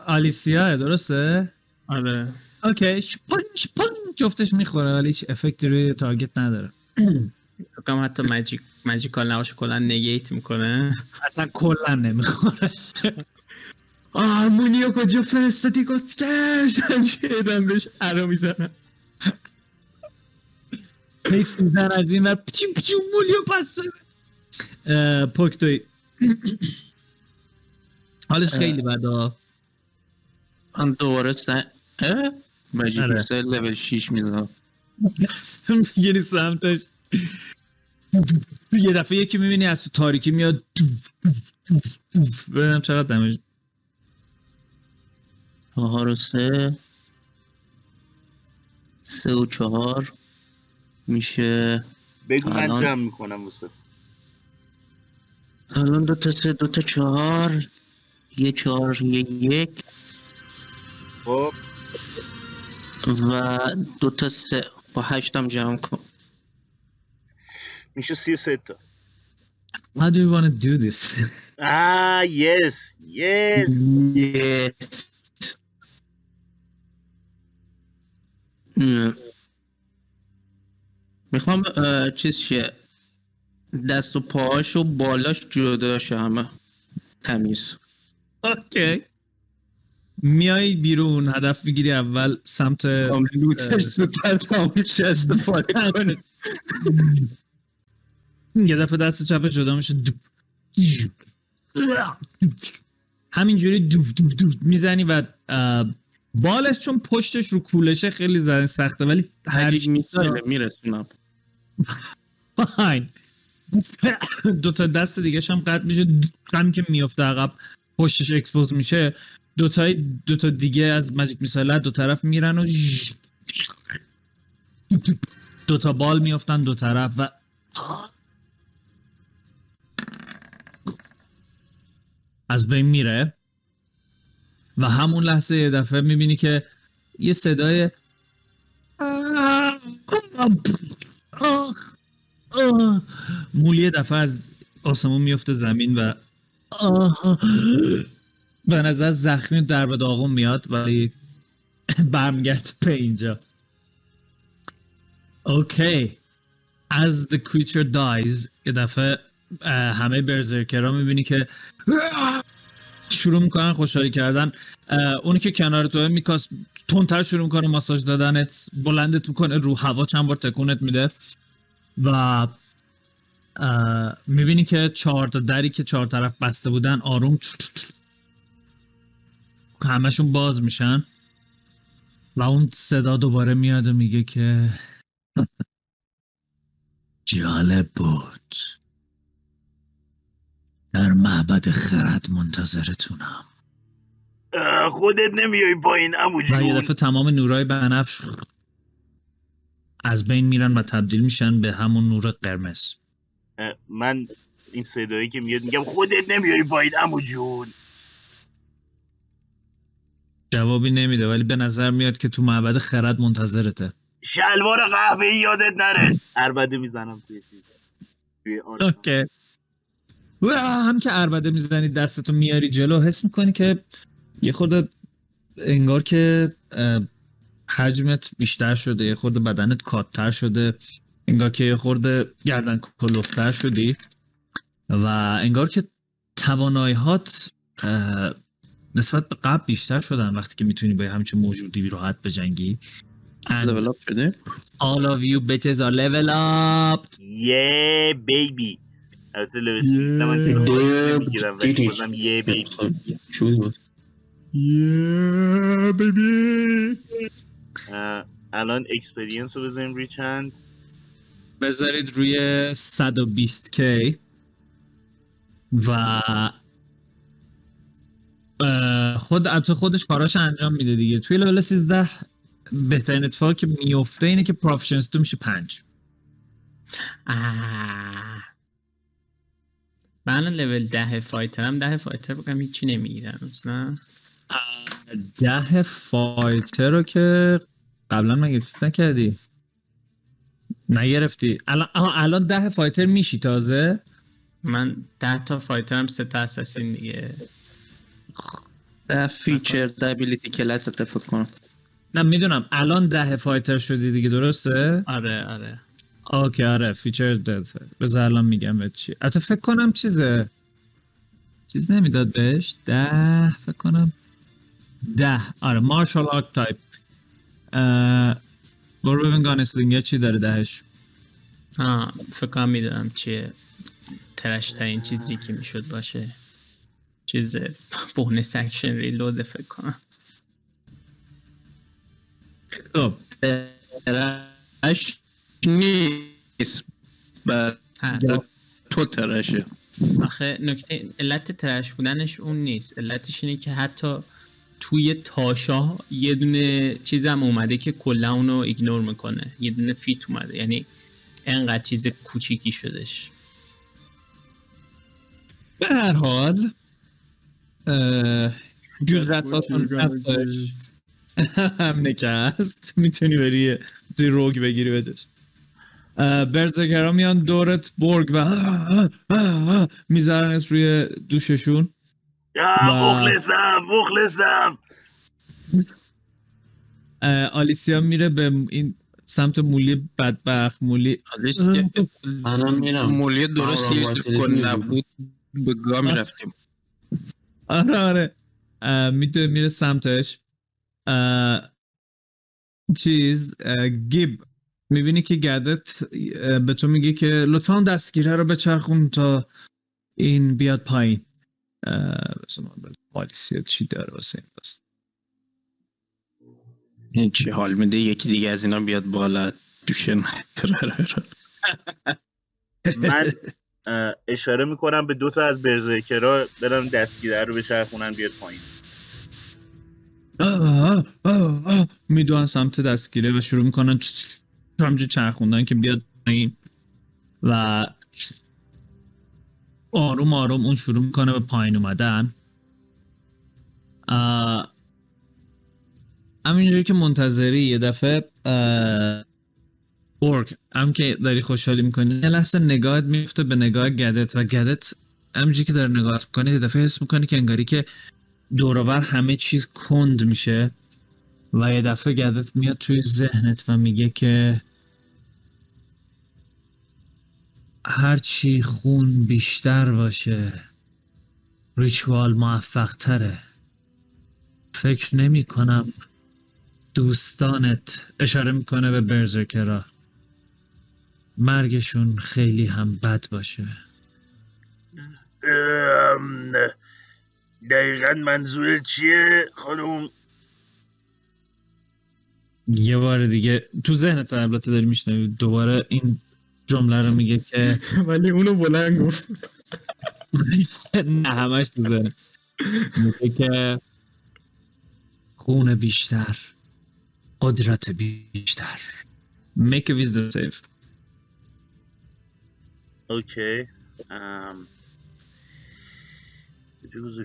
[SPEAKER 1] آلیسیا درسته؟
[SPEAKER 5] آره.
[SPEAKER 1] okay. شپنگ شپنگ جفتش می‌خوره ولی هیچ effect ی روی target نداره.
[SPEAKER 5] فکرم حتی magic magical نباشه کلا negate می‌کنه.
[SPEAKER 1] اصلا کلا نمی‌خوره.
[SPEAKER 5] آه مونیو کجا فرستادی؟ گسکش همشیرم بهش ارا می‌زنم.
[SPEAKER 1] هی سوزن از این ور. پچو پچو مولیو پس بده. پوک توی. حالش خیلی بدا
[SPEAKER 4] من دوباره سن اه؟ مجید
[SPEAKER 1] آره.
[SPEAKER 4] میسایل لول 6 می‌زنم
[SPEAKER 1] تو می‌گیری سمتش. یه دفعه یکی می‌بینی از تو تاریکی میاد. ببینم چقدر دمش
[SPEAKER 4] چهار و سه. سه و چهار. میشه
[SPEAKER 2] بگو من
[SPEAKER 4] الان-
[SPEAKER 2] جمع می‌کنم واسه.
[SPEAKER 4] الان دو تا سه دو تا چهار. یه چهار یه یک.
[SPEAKER 2] خب.
[SPEAKER 4] و دو تا سه. با هشتم جمع کن.
[SPEAKER 2] میشه سی و سه تا.
[SPEAKER 1] How do you want to do this?
[SPEAKER 2] آه یس یس
[SPEAKER 4] Yes. می‌خوام چیز شه. دست و پاهاش و بالاش جدا شه همه. تمیز.
[SPEAKER 1] اوکی. میای بیرون هدف می‌گیری اول سمت
[SPEAKER 4] لوتش زودتر تموم شه استفاده کنه
[SPEAKER 1] یه دفعه دست چپ جدا میشه. همینجوری دوب دوب دوب می‌زنی و بالش چون پشتش رو کولشه خیلی زدن سخته ولی هر
[SPEAKER 4] هرچی میسایل میرسونم.
[SPEAKER 1] فاین دو تا دست دیگه هم قطع میشه هم که میفته عقب پشتش اکسپوز میشه. دو تا دو تا دیگه از ماجیک میسایل دو طرف میرن و دو تا بال میفتن دو طرف و از بین میره. و همون لحظه یه دفعه می‌بینی که یه صدای. مولی یه دفعه از آسمون میفته زمین و. به نظر زخمی در به داغون میاد ولی برمیگرد به اینجا اوکی as the creature dies یه دفعه همه برزرکرها می‌بینی که شروع می‌کنن خوشحالی کردن. اونی که کنار توه میکاس تندتر شروع می‌کنه ماساژ دادنت بلندت می‌کنه رو هوا چند بار تکونت میده. و می‌بینی که چهار تا دری که چهار طرف بسته بودن آروم همشون باز میشن. و اون صدا دوباره میاد و میگه که جالب بود. در معبد خرد منتظرتونم.
[SPEAKER 2] خودت نمیای پایین عمو
[SPEAKER 1] و یه
[SPEAKER 2] جون.
[SPEAKER 1] دفعه تمام نورای بنفش از بین میرن و تبدیل میشن به همون نور قرمز.
[SPEAKER 2] من این صدایی که میاد میگم خودت نمیای پایین عمو جون.
[SPEAKER 1] جوابی نمیده ولی به نظر میاد که تو معبد خرد منتظرته.
[SPEAKER 2] شلوار قهوه یادت نره. عربده می‌زنم توی چیز. توی
[SPEAKER 1] اوکی. و هم که عربده می‌زنی دستتو میاری جلو حس می‌کنی که یه خورده انگار که حجمت بیشتر شده یه خورده بدنت کاتتر شده انگار که یه خورده گردن کلوفتر شدی و انگار که تواناییات اه، نسبت به قبل بیشتر شدن وقتی که می‌تونی با همچین موجودی راحت بجنگی. And
[SPEAKER 4] لول اپ شده
[SPEAKER 1] all of you bitches are level up!
[SPEAKER 2] یه بیبی البته لول 13 من چیز
[SPEAKER 3] Yeah,
[SPEAKER 2] می‌گیرم ولی. بازم یه بیبی
[SPEAKER 3] بود.
[SPEAKER 1] baby
[SPEAKER 2] اه، الان experience رو بذاریم روی چند؟
[SPEAKER 1] بذارید روی 120k و اه، خود البته خودش کاراش انجام میده دیگه. توی لول 13 بهترین اتفاقی که میفته اینه که proficiency تو میشه 5
[SPEAKER 5] آه. من لول ده fighter م ده fighter بگم هیچی نمی‌گیرم نه
[SPEAKER 1] ده fighter رو که قبلا مگه چیز نکردی؟ نگرفتی. الان آها، الان ده fighter میشی تازه؟
[SPEAKER 5] من ده تا fighter م سه تا assassin دیگه.
[SPEAKER 4] ده feature ability کلاس فکر کنم.
[SPEAKER 1] نه می‌دونم. الان ده fighter شدی دیگه درسته؟
[SPEAKER 5] آره آره.
[SPEAKER 1] okay آره feature داد بذار الان میگم بهت چی. حتی فکر کنم چیزه. چیز نمی‌داد بهش؟ ده فکر کنم ده. آره martial archetype برو ببین gunsling چی داره دهش.
[SPEAKER 5] آه فکر کنم می‌دونم چیه. trash ترین چیزی که می‌شد باشه. چیز bonus action reload فکر کنم.
[SPEAKER 1] خب.
[SPEAKER 4] trash نیست. بر تو ترشه.
[SPEAKER 5] آخه نکته علت ترش بودنش اون نیست. علتش اینه که حتی توی تاشا یه دونه چیزم اومده که کلا اونو ایگنور می‌کنه. یه دونه فیت اومده. یعنی انقدر چیز کوچیکی شدش.
[SPEAKER 1] به هر حال اه، جزرت هاتون افزایش. همینه که هست می‌تونی بری توی روگ بگیری بجاش برزگرا میان دورت برگ و میذارنت روی دوششون.
[SPEAKER 2] مخلصم مخلصم.
[SPEAKER 1] آلیسیا میره به این سمت مولی بدبخت مولی
[SPEAKER 4] مولی درست
[SPEAKER 3] بری
[SPEAKER 4] نبود به گاه می‌رفتیم
[SPEAKER 1] آره آره. میره سمتش. چیز گیب. می‌بینی که گدت به تو میگه که لطفا اون دستگیره رو بچرخون تا این بیاد پایین. پالیسی چی داره واسه این بس
[SPEAKER 4] این چی حال میده؟ یکی دیگه از اینا بیاد بالا. دوشه
[SPEAKER 2] من. اشاره می‌کنم به دوتا از برزرکرها برم دستگیره رو بچرخونن بیاد پایین.
[SPEAKER 1] می‌دونن سمت دستگیره و شروع می‌کنن همجور چرخوندن که بیاد پایین و آروم آروم اون شروع می‌کنه به پایین اومدن. همینجوری که منتظری یه دفعه اورک هم که داری خوشحالی می‌کنی یه لحظه نگاهت میفته به نگاه گدت و گدت همینجوری که داره نگاهت می‌کنی یه دفعه حس می‌کنی که انگاری که دوروبر همه چیز کند میشه. و یه دفعه گدت میاد توی ذهنت و میگه که هرچی خون بیشتر باشه ریچوال موفق تره فکر نمی کنم دوستانت اشاره می‌کنه به برزرکرا مرگشون خیلی هم بد باشه.
[SPEAKER 2] دقیقا منظور چیه خانم
[SPEAKER 1] یه بار دیگه تو ذهنت البته داری میشنوی. دوباره این جمله رو میگه که
[SPEAKER 5] ولی اونو بلند گفت.
[SPEAKER 1] نه همش تو ذهن. میگه که خون بیشتر قدرت بیشتر. Make a wisdom save.
[SPEAKER 2] اوکی ام کجا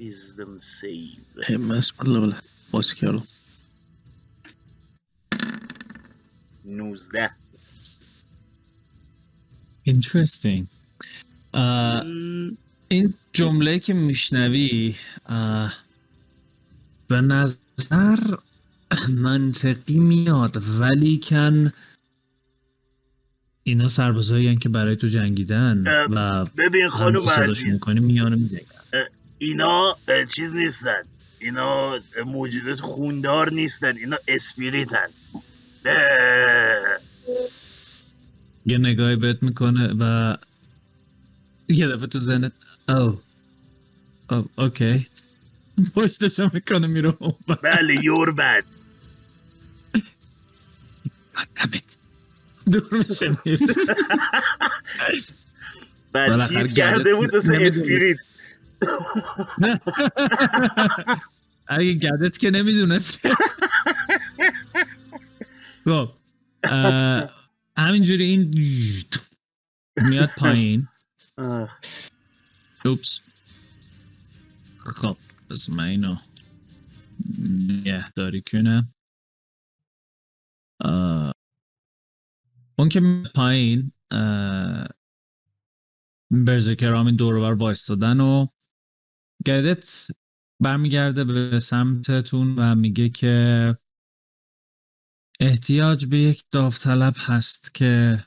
[SPEAKER 2] Wisdom save
[SPEAKER 4] همس بالا بالا باز کردم
[SPEAKER 2] 19
[SPEAKER 1] interesting. Uh, این جمله که میشنوی uh, به نظر منطقی میاد ولی کن اینا سربازایی که برای تو جنگیدن و
[SPEAKER 2] ببین خانم عزیز.
[SPEAKER 1] می‌کنی میانه میده
[SPEAKER 2] اینا چیز نیستن. اینا موجودات خوندار نیستن. اینا اسپریتن.
[SPEAKER 1] یه نگاهی بهت می‌کنه و یه دفعه تو ذهنت او او اوکی. پشتشو می‌کنه میره ور.
[SPEAKER 2] بله یور بد.
[SPEAKER 1] دور میشه
[SPEAKER 2] تیز
[SPEAKER 1] گردت
[SPEAKER 2] کرده بود واسه
[SPEAKER 1] نمی‌دونی.
[SPEAKER 2] اسپریت.
[SPEAKER 1] اگه گدت که نمی‌دونست. خب همینجوری این میاد پایین. اوپس. خب بس من اینو نگهداری کنم. اون که میاد پایین برزرکر همین دور و بر وایستادن و گدت برمیگرده به سمتتون و میگه که احتیاج به یک داوطلب هست که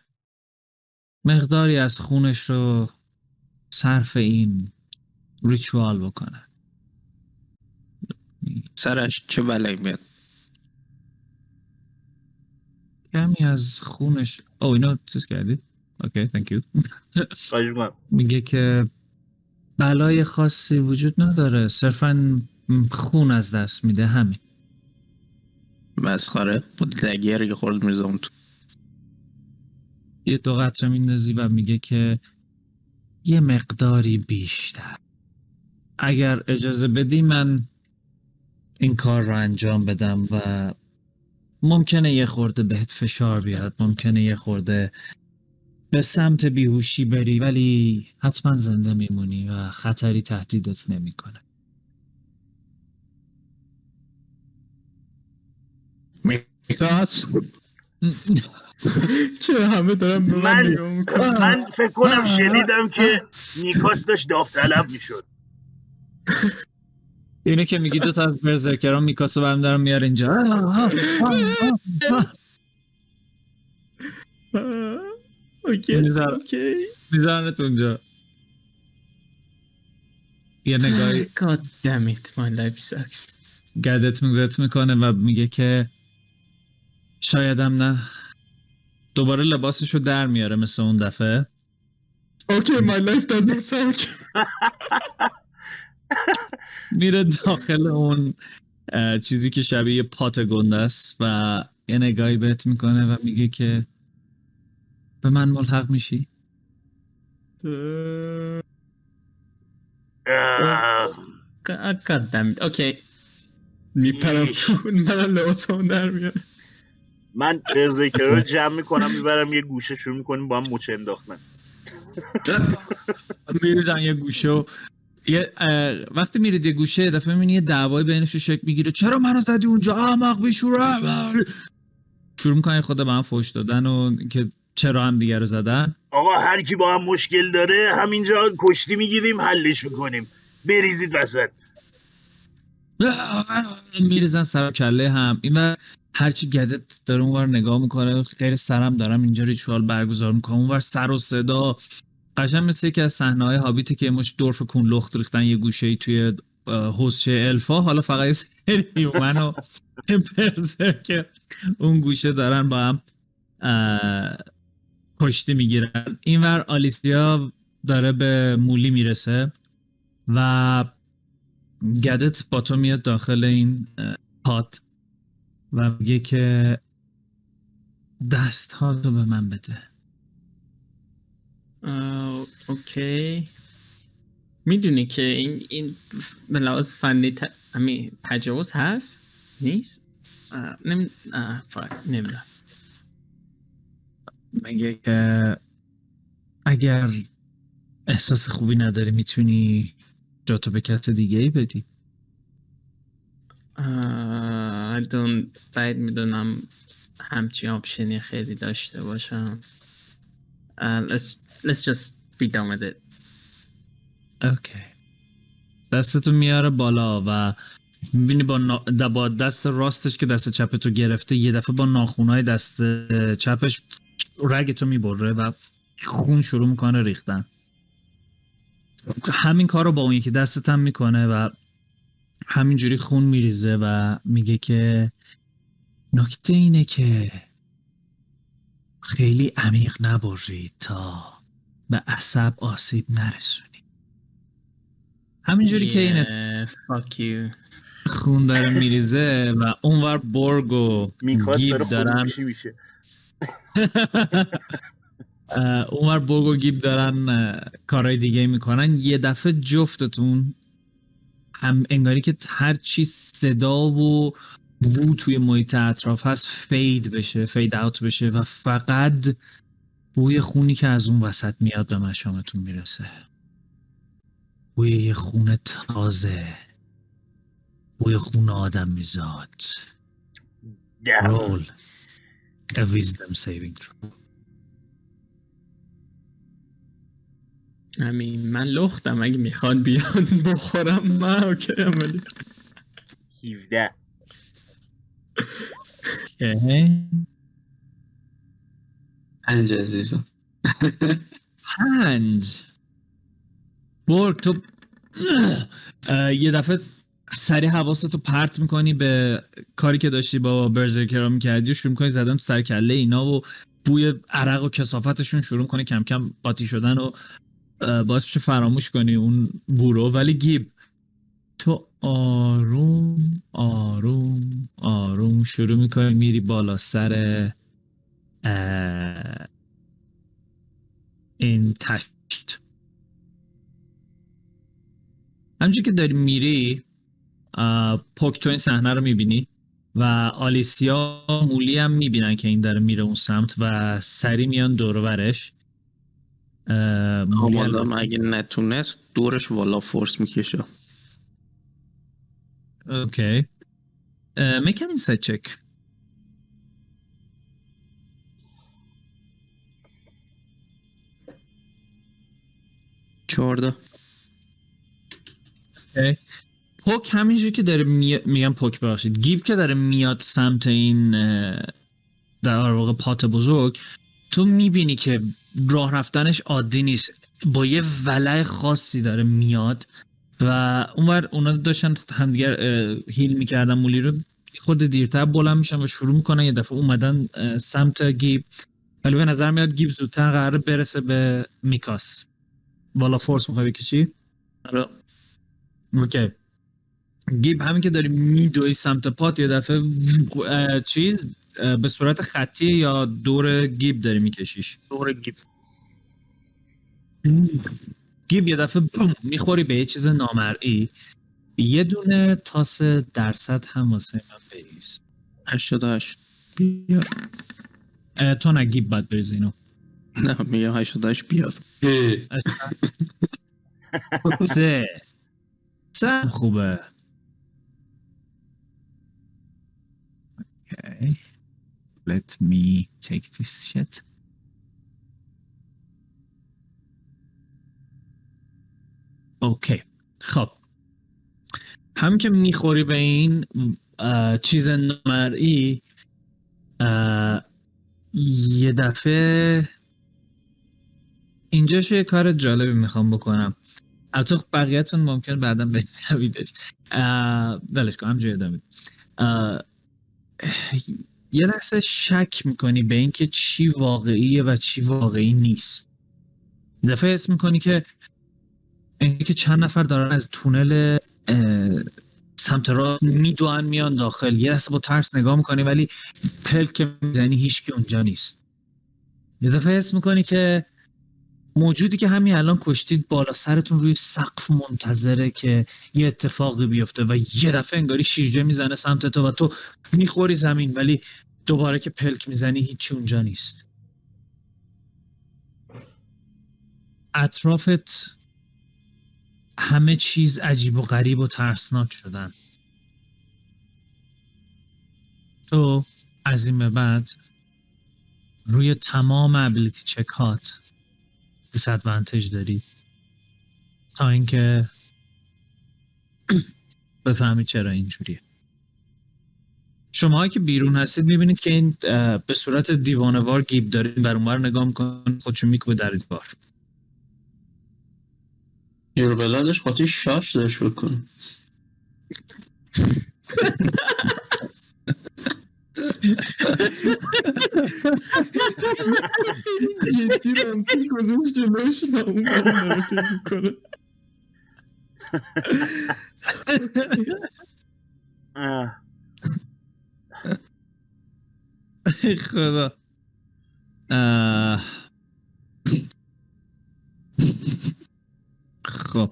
[SPEAKER 1] مقداری از خونش رو صرف این ریچوال بکنه
[SPEAKER 4] سرش چه بلایی میاد
[SPEAKER 1] کمی از خونش او اینو چیز کردی؟ اوکی
[SPEAKER 2] می‌کنم.
[SPEAKER 1] میگه که بلای خاصی وجود نداره. صرفا خون از دست میده همین.
[SPEAKER 4] مسخره بود دگری که خورد میزم تو.
[SPEAKER 1] یه دو قطره میندازی و میگه که یه مقداری بیشتر. اگر اجازه بدی من این کار رو انجام بدم و ممکنه یه خورده بهت فشار بیاد ممکنه یه خورده به سمت بیهوشی بری ولی حتما زنده میمونی و خطری تهدیدت نمی‌کنه.
[SPEAKER 4] میکاس
[SPEAKER 5] چرا همه دارم به من
[SPEAKER 2] من-
[SPEAKER 5] نگاه می‌کنم
[SPEAKER 2] من فکر کنم شنیدم که میکاس داشت داوطلب می‌شد.
[SPEAKER 1] اینه که میگی دو تا از berserker ان میکاسو بر می‌دارم میار اینجا. okay.
[SPEAKER 5] okay
[SPEAKER 1] میزنت اونجا یه نگاهی
[SPEAKER 5] God damn it my life sucks.
[SPEAKER 1] گدت میگوت می‌کنه و میگه که شایدم نه دوباره لباسشو در میاره مثل اون دفعه
[SPEAKER 5] Okay my life doesn't suck.
[SPEAKER 1] میره داخل اون چیزی که شبیه یه پات گنده است و یه نگاهی بهت می‌کنه و میگه که به من ملحق میشی؟
[SPEAKER 5] it اوکی. میپرم تو منم لباسمون در میارم
[SPEAKER 2] من برزرکر رو جمع می‌کنم می‌برم یه گوشه شروع می‌کنیم با هم مچ انداختن.
[SPEAKER 1] میریزن یه گوشه یه وقتی میرید یه گوشه دفعه می‌بینی یه دعوای بینش شکل می‌گیره. چرا منو زدی اونجا؟ احمق بیشوره شروع می‌کنن خود به هم فوش دادن و که چرا هم دیگه رو زدن؟
[SPEAKER 2] آقا هر کی با هم مشکل داره همینجا کشتی می‌گیریم حلش می‌کنیم. بریزید وسط.
[SPEAKER 1] میریزن سر کله هم. این هرچی گدت داره اونور نگاه می‌کنه غیر سرم دارم اینجا ریچوال برگزار می‌کنم. اونور سر و صدا. قشنگ مثل یکی از صحنه های هابیتی که مش دورف کون لخت ریختن یه گوشه ای توی حوزچه الفا. حالا فقط یه سری و که اون گوشه دارن با هم کشتی می‌گیرن. اینور آلیسیا داره به مولی می‌رسه و گدت با تو میاد داخل این پات و میگه که دست ها رو به من بده.
[SPEAKER 5] اوکی. می‌دونی که این این به لحاظ فنی تجاوز هست؟ نیست؟ نمی‌دونم.
[SPEAKER 1] میگه که اگر احساس خوبی نداری می‌تونی جاتو به کس دیگه ای بدی
[SPEAKER 5] دون باید می‌دونم همچین آپشنی خیلی داشته باشم. آه، let's, let's just be done with it.
[SPEAKER 1] اوکی. دستتو میاره بالا و می‌بینی با, نا... با دست راستش که دست چپتو گرفته یه دفعه با ناخونای دست چپش رگ تو می‌بره و خون شروع می‌کنه ریختن. همین کار رو با اون یکی دستت هم می‌کنه و همینجوری خون میریزه و میگه که نکته اینه که خیلی عمیق نبرید تا به عصب آسیب نرسونی. همینجوری که این
[SPEAKER 5] Yeah, fuck you.
[SPEAKER 1] خون داره میریزه و اونور برگ و
[SPEAKER 2] میکاس
[SPEAKER 1] گیب
[SPEAKER 2] داره
[SPEAKER 1] دارن.
[SPEAKER 2] میشه.
[SPEAKER 1] اونور برگ و گیب دارن کارهای دیگه می‌کنن. یه دفعه جفتتون هم انگاری که هر چی صدا و بو توی محیط اطراف هست fade بشه fade out بشه و فقط بوی خونی که از اون وسط میاد به مشامتون می‌رسه. بوی یه خون تازه. بوی خون آدم میزاد. roll a wisdom saving throw.
[SPEAKER 5] همین من لختم اگه می‌خواد بیان بخورم. من okay ولی
[SPEAKER 2] 17
[SPEAKER 1] اوکی.
[SPEAKER 3] پنج عزیزم.
[SPEAKER 1] پنج. برگ تو. یه دفعه سری حواستو پرت می‌کنی به کاری که داشتی با برزرکرا می‌کردی و شروع می‌کنی زدن تو سر کله اینا و بوی عرق و کسافتشون شروع کنه کم کم قاطی شدن و باعث میشه فراموش کنی اون بورو. ولی گیب تو آروم آروم آروم شروع می‌کنی میری بالا سر این تشت. همچون که داری میری پوک تو این صحنه رو می‌بینی؟ و آلیسیا مولی هم می‌بینن که این داره میره اون سمت و سری میان دور و برش. اه، مولی
[SPEAKER 4] آمادا
[SPEAKER 1] البته-
[SPEAKER 4] اگه نتونست دورش والا فورس می‌کشه؟
[SPEAKER 1] اوکی. این سه چک.
[SPEAKER 4] چهارده.
[SPEAKER 1] اوکی. پوک همینجوری که داره می... میگم پوک ببخشید. گیب که داره میاد سمت این در واقع پات بزرگ تو می‌بینی که راه رفتنش عادی نیست. با یه ولع خاصی داره میاد و اونور اونا داشتن همدیگر هیل می‌کردن مولی رو. خود دیرتر بلند میشن و شروع می‌کنن یه دفعه اومدن سمت گیب. ولی به نظر میاد گیب زودتر قراره برسه به میکاس. بالا فورس می‌خوای بکشی؟
[SPEAKER 4] آره.
[SPEAKER 1] اوکی. گیب همین که داری میدوی سمت پات یه دفعه چیز به صورت خطی یا دور گیب داری میکشیش؟
[SPEAKER 4] دور گیب.
[SPEAKER 1] گیب یه دفعه می‌خوری به یه چیز نامرئی. یه دونه تاس درصد هم واسه من بریز.
[SPEAKER 4] هشتاد و هشت. بیار
[SPEAKER 1] اه، تو نه گیب باید بریز اینو.
[SPEAKER 4] نه میگم هشتاد و هشت بیار
[SPEAKER 1] سه. سه خوبه. Okay. Let me take this shit. اوکی خب. هم که می‌خوری به این چیز نامرئی اه، یه دفعه اینجاش یه کار جالبی می‌خوام بکنم. البته بقیهتون ممکن بعدا بشنویدش. ولش کن همجوری ادامه یه لحظه شک می‌کنی به اینکه چی واقعیه و چی واقعی نیست. دفعه حس می‌کنی که اینکه چند نفر دارن از تونل سمت راست میدوان میان داخل. یه لحظه با ترس نگاه می‌کنی ولی پلک که می‌زنی هیچ که اونجا نیست. یه دفعه حس می‌کنی که موجودی که همین الان کشتید بالا سرتون روی سقف منتظره که یه اتفاقی بیفته و یه دفعه انگاری شیرجه می‌زنه سمت تو و تو می‌خوری زمین ولی دوباره که پلک می‌زنی هیچی اونجا نیست. اطرافت همه چیز عجیب و غریب و ترسناک شدن. تو از این به بعد روی تمام ابیلیتی چک هات دیسادوانتج داری. تا اینکه بفهمی چرا اینجوریه. شما که بیرون هستید می‌بینید که این به صورت دیوانوار گیب دارید بر اونور نگاه می‌کنه خودشو میکوبه در دیوار.
[SPEAKER 3] یوربلادش خاطر شاش داشت بکن
[SPEAKER 5] جدی رامتین گذاشت جلوش و اون می‌کنه.
[SPEAKER 1] خدا. خب.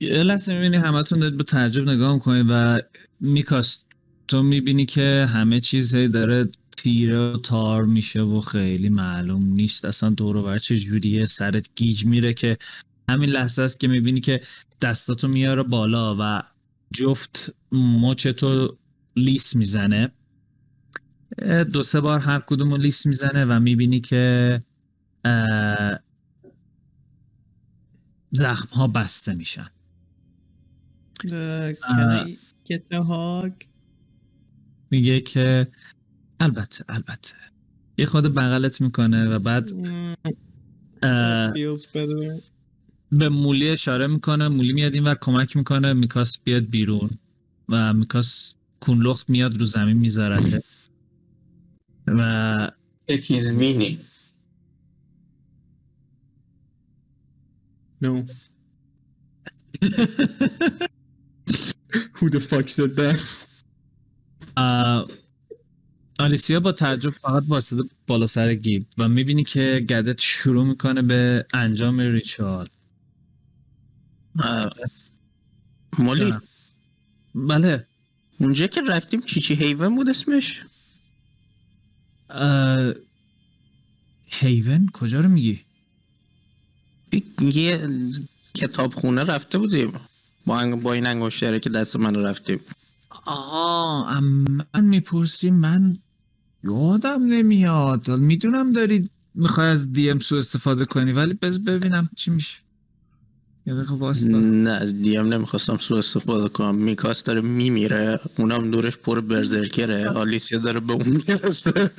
[SPEAKER 1] یه لحظه می‌بینی همتون دارید به تعجب نگاه می‌کنید و میکاس تو می‌بینی که همه چیز هی داره تیره و تار میشه و خیلی معلوم نیست. اصلا دور و بر چه جوریه؟ سرت گیج میره که همین لحظه است که می‌بینی که دستاتو میاره بالا و جفت مچتو لیس می‌زنه. دو سه بار هر کدوم رو لیس می‌زنه و می‌بینی که زخم ها بسته میشن.
[SPEAKER 5] Can I get a hug?
[SPEAKER 1] میگه که البته البته. یه خود بغلت می‌کنه و بعد
[SPEAKER 5] better.
[SPEAKER 1] به مولی اشاره می‌کنه مولی میاد اینور کمک می‌کنه میکاس بیاد بیرون و میکاس کونلخت میاد رو زمین میذارته و
[SPEAKER 3] یکیز مینی
[SPEAKER 5] no. Who the fuck said that?
[SPEAKER 1] آلیسیا با تعجب فقط واسطه بالا سر گیب و می‌بینی که گدت شروع می‌کنه به انجام ریچوال
[SPEAKER 4] اه، مولی.
[SPEAKER 1] بله.
[SPEAKER 4] اونجا که رفتیم چی چی هیون بود اسمش؟
[SPEAKER 1] هیون؟ کجا رو میگی؟
[SPEAKER 4] یه کتابخونه رفته بودیم. با, انگ... با این انگشتره که دست من رفتیم
[SPEAKER 1] آها ام- من می‌پرسی من یادم نمیاد. می‌دونم داری می‌خوای از دی ام سو استفاده کنی ولی بز ببینم چی میشه. واستا
[SPEAKER 4] نه از دیم نمی‌خواستم سو استفاده کنم. میکاس داره میمیره اونم دورش پر برزرکره. آلیسیا داره به اون می‌رسه.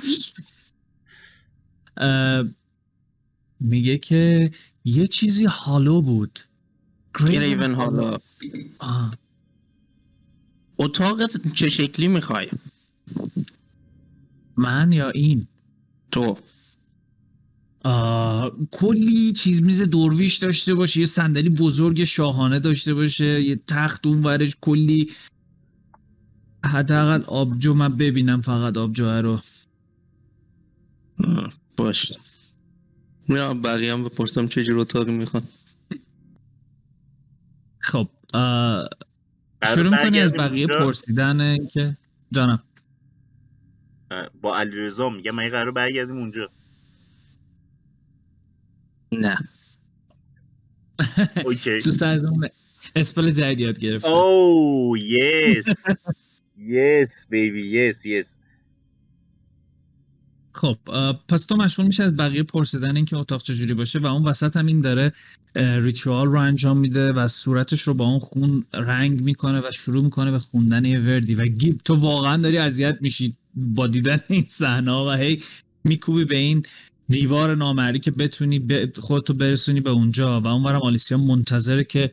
[SPEAKER 1] میگه که یه چیزی هالو بود.
[SPEAKER 4] گریون حالا
[SPEAKER 1] آه،
[SPEAKER 4] اتاق چه شکلی می‌خوای؟
[SPEAKER 1] من یا این؟
[SPEAKER 4] تو.
[SPEAKER 1] آه، کلی چیز میز درویش داشته باشه یه صندلی بزرگ شاهانه داشته باشه یه تخت اون ورش کلی حداقل آبجو من ببینم فقط آبجو رو.
[SPEAKER 4] آه، باش. یا بقیه هم بپرسم چه جور اتاقی می‌خوان.
[SPEAKER 1] خب شروع می‌کنی از بقیه
[SPEAKER 2] اونجا؟
[SPEAKER 1] پرسیدن که جانم.
[SPEAKER 2] با علیرضا میگه من قرار برگردیم اونجا.
[SPEAKER 4] نه.
[SPEAKER 2] اوکی.
[SPEAKER 1] دوست از اون اسپل جدید یاد گرفته.
[SPEAKER 2] او یس یس بیبی یس یس
[SPEAKER 1] خب پس تو مشغول میشه از بقیه پرسیدن اینکه اتاق چجوری باشه و اون وسط هم این داره اه، ریچوال رو انجام میده و صورتش رو با اون خون رنگ می‌کنه و شروع می‌کنه به خوندن یه وردی و گیب تو واقعا داری اذیت میشی با دیدن این صحنه و هی میکوبی به این دیوار نامری که بتونی به خودتو برسونی به اونجا و اونورم آلیسیا منتظره که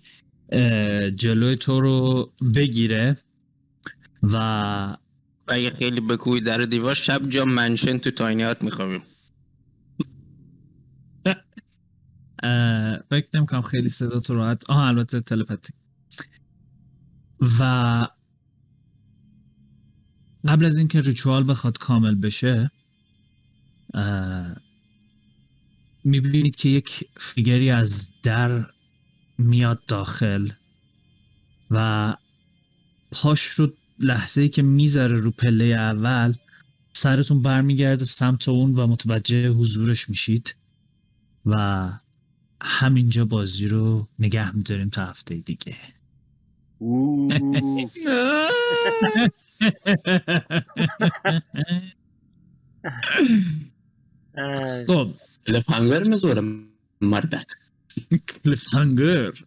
[SPEAKER 1] جلوی تو رو بگیره و
[SPEAKER 4] و اگه خیلی بکوی در دیوار شب جا منشن تو تاینیات میخوابیم.
[SPEAKER 1] فکر نمی‌کنم خیلی صدا تو راحت. آها البته تلپاتی و قبل از اینکه ریچوال بخواد کامل بشه می‌بینید که یک فیگری از در میاد داخل و پاش رو لحظه ای که می‌ذاره رو پله اول سرتون برمیگرده سمت اون و متوجه حضورش میشید و همینجا بازی رو نگه میداریم تا هفته دیگه.
[SPEAKER 2] اه.
[SPEAKER 1] خب
[SPEAKER 3] لفنگر مزورم مردک
[SPEAKER 1] کلیفهنگر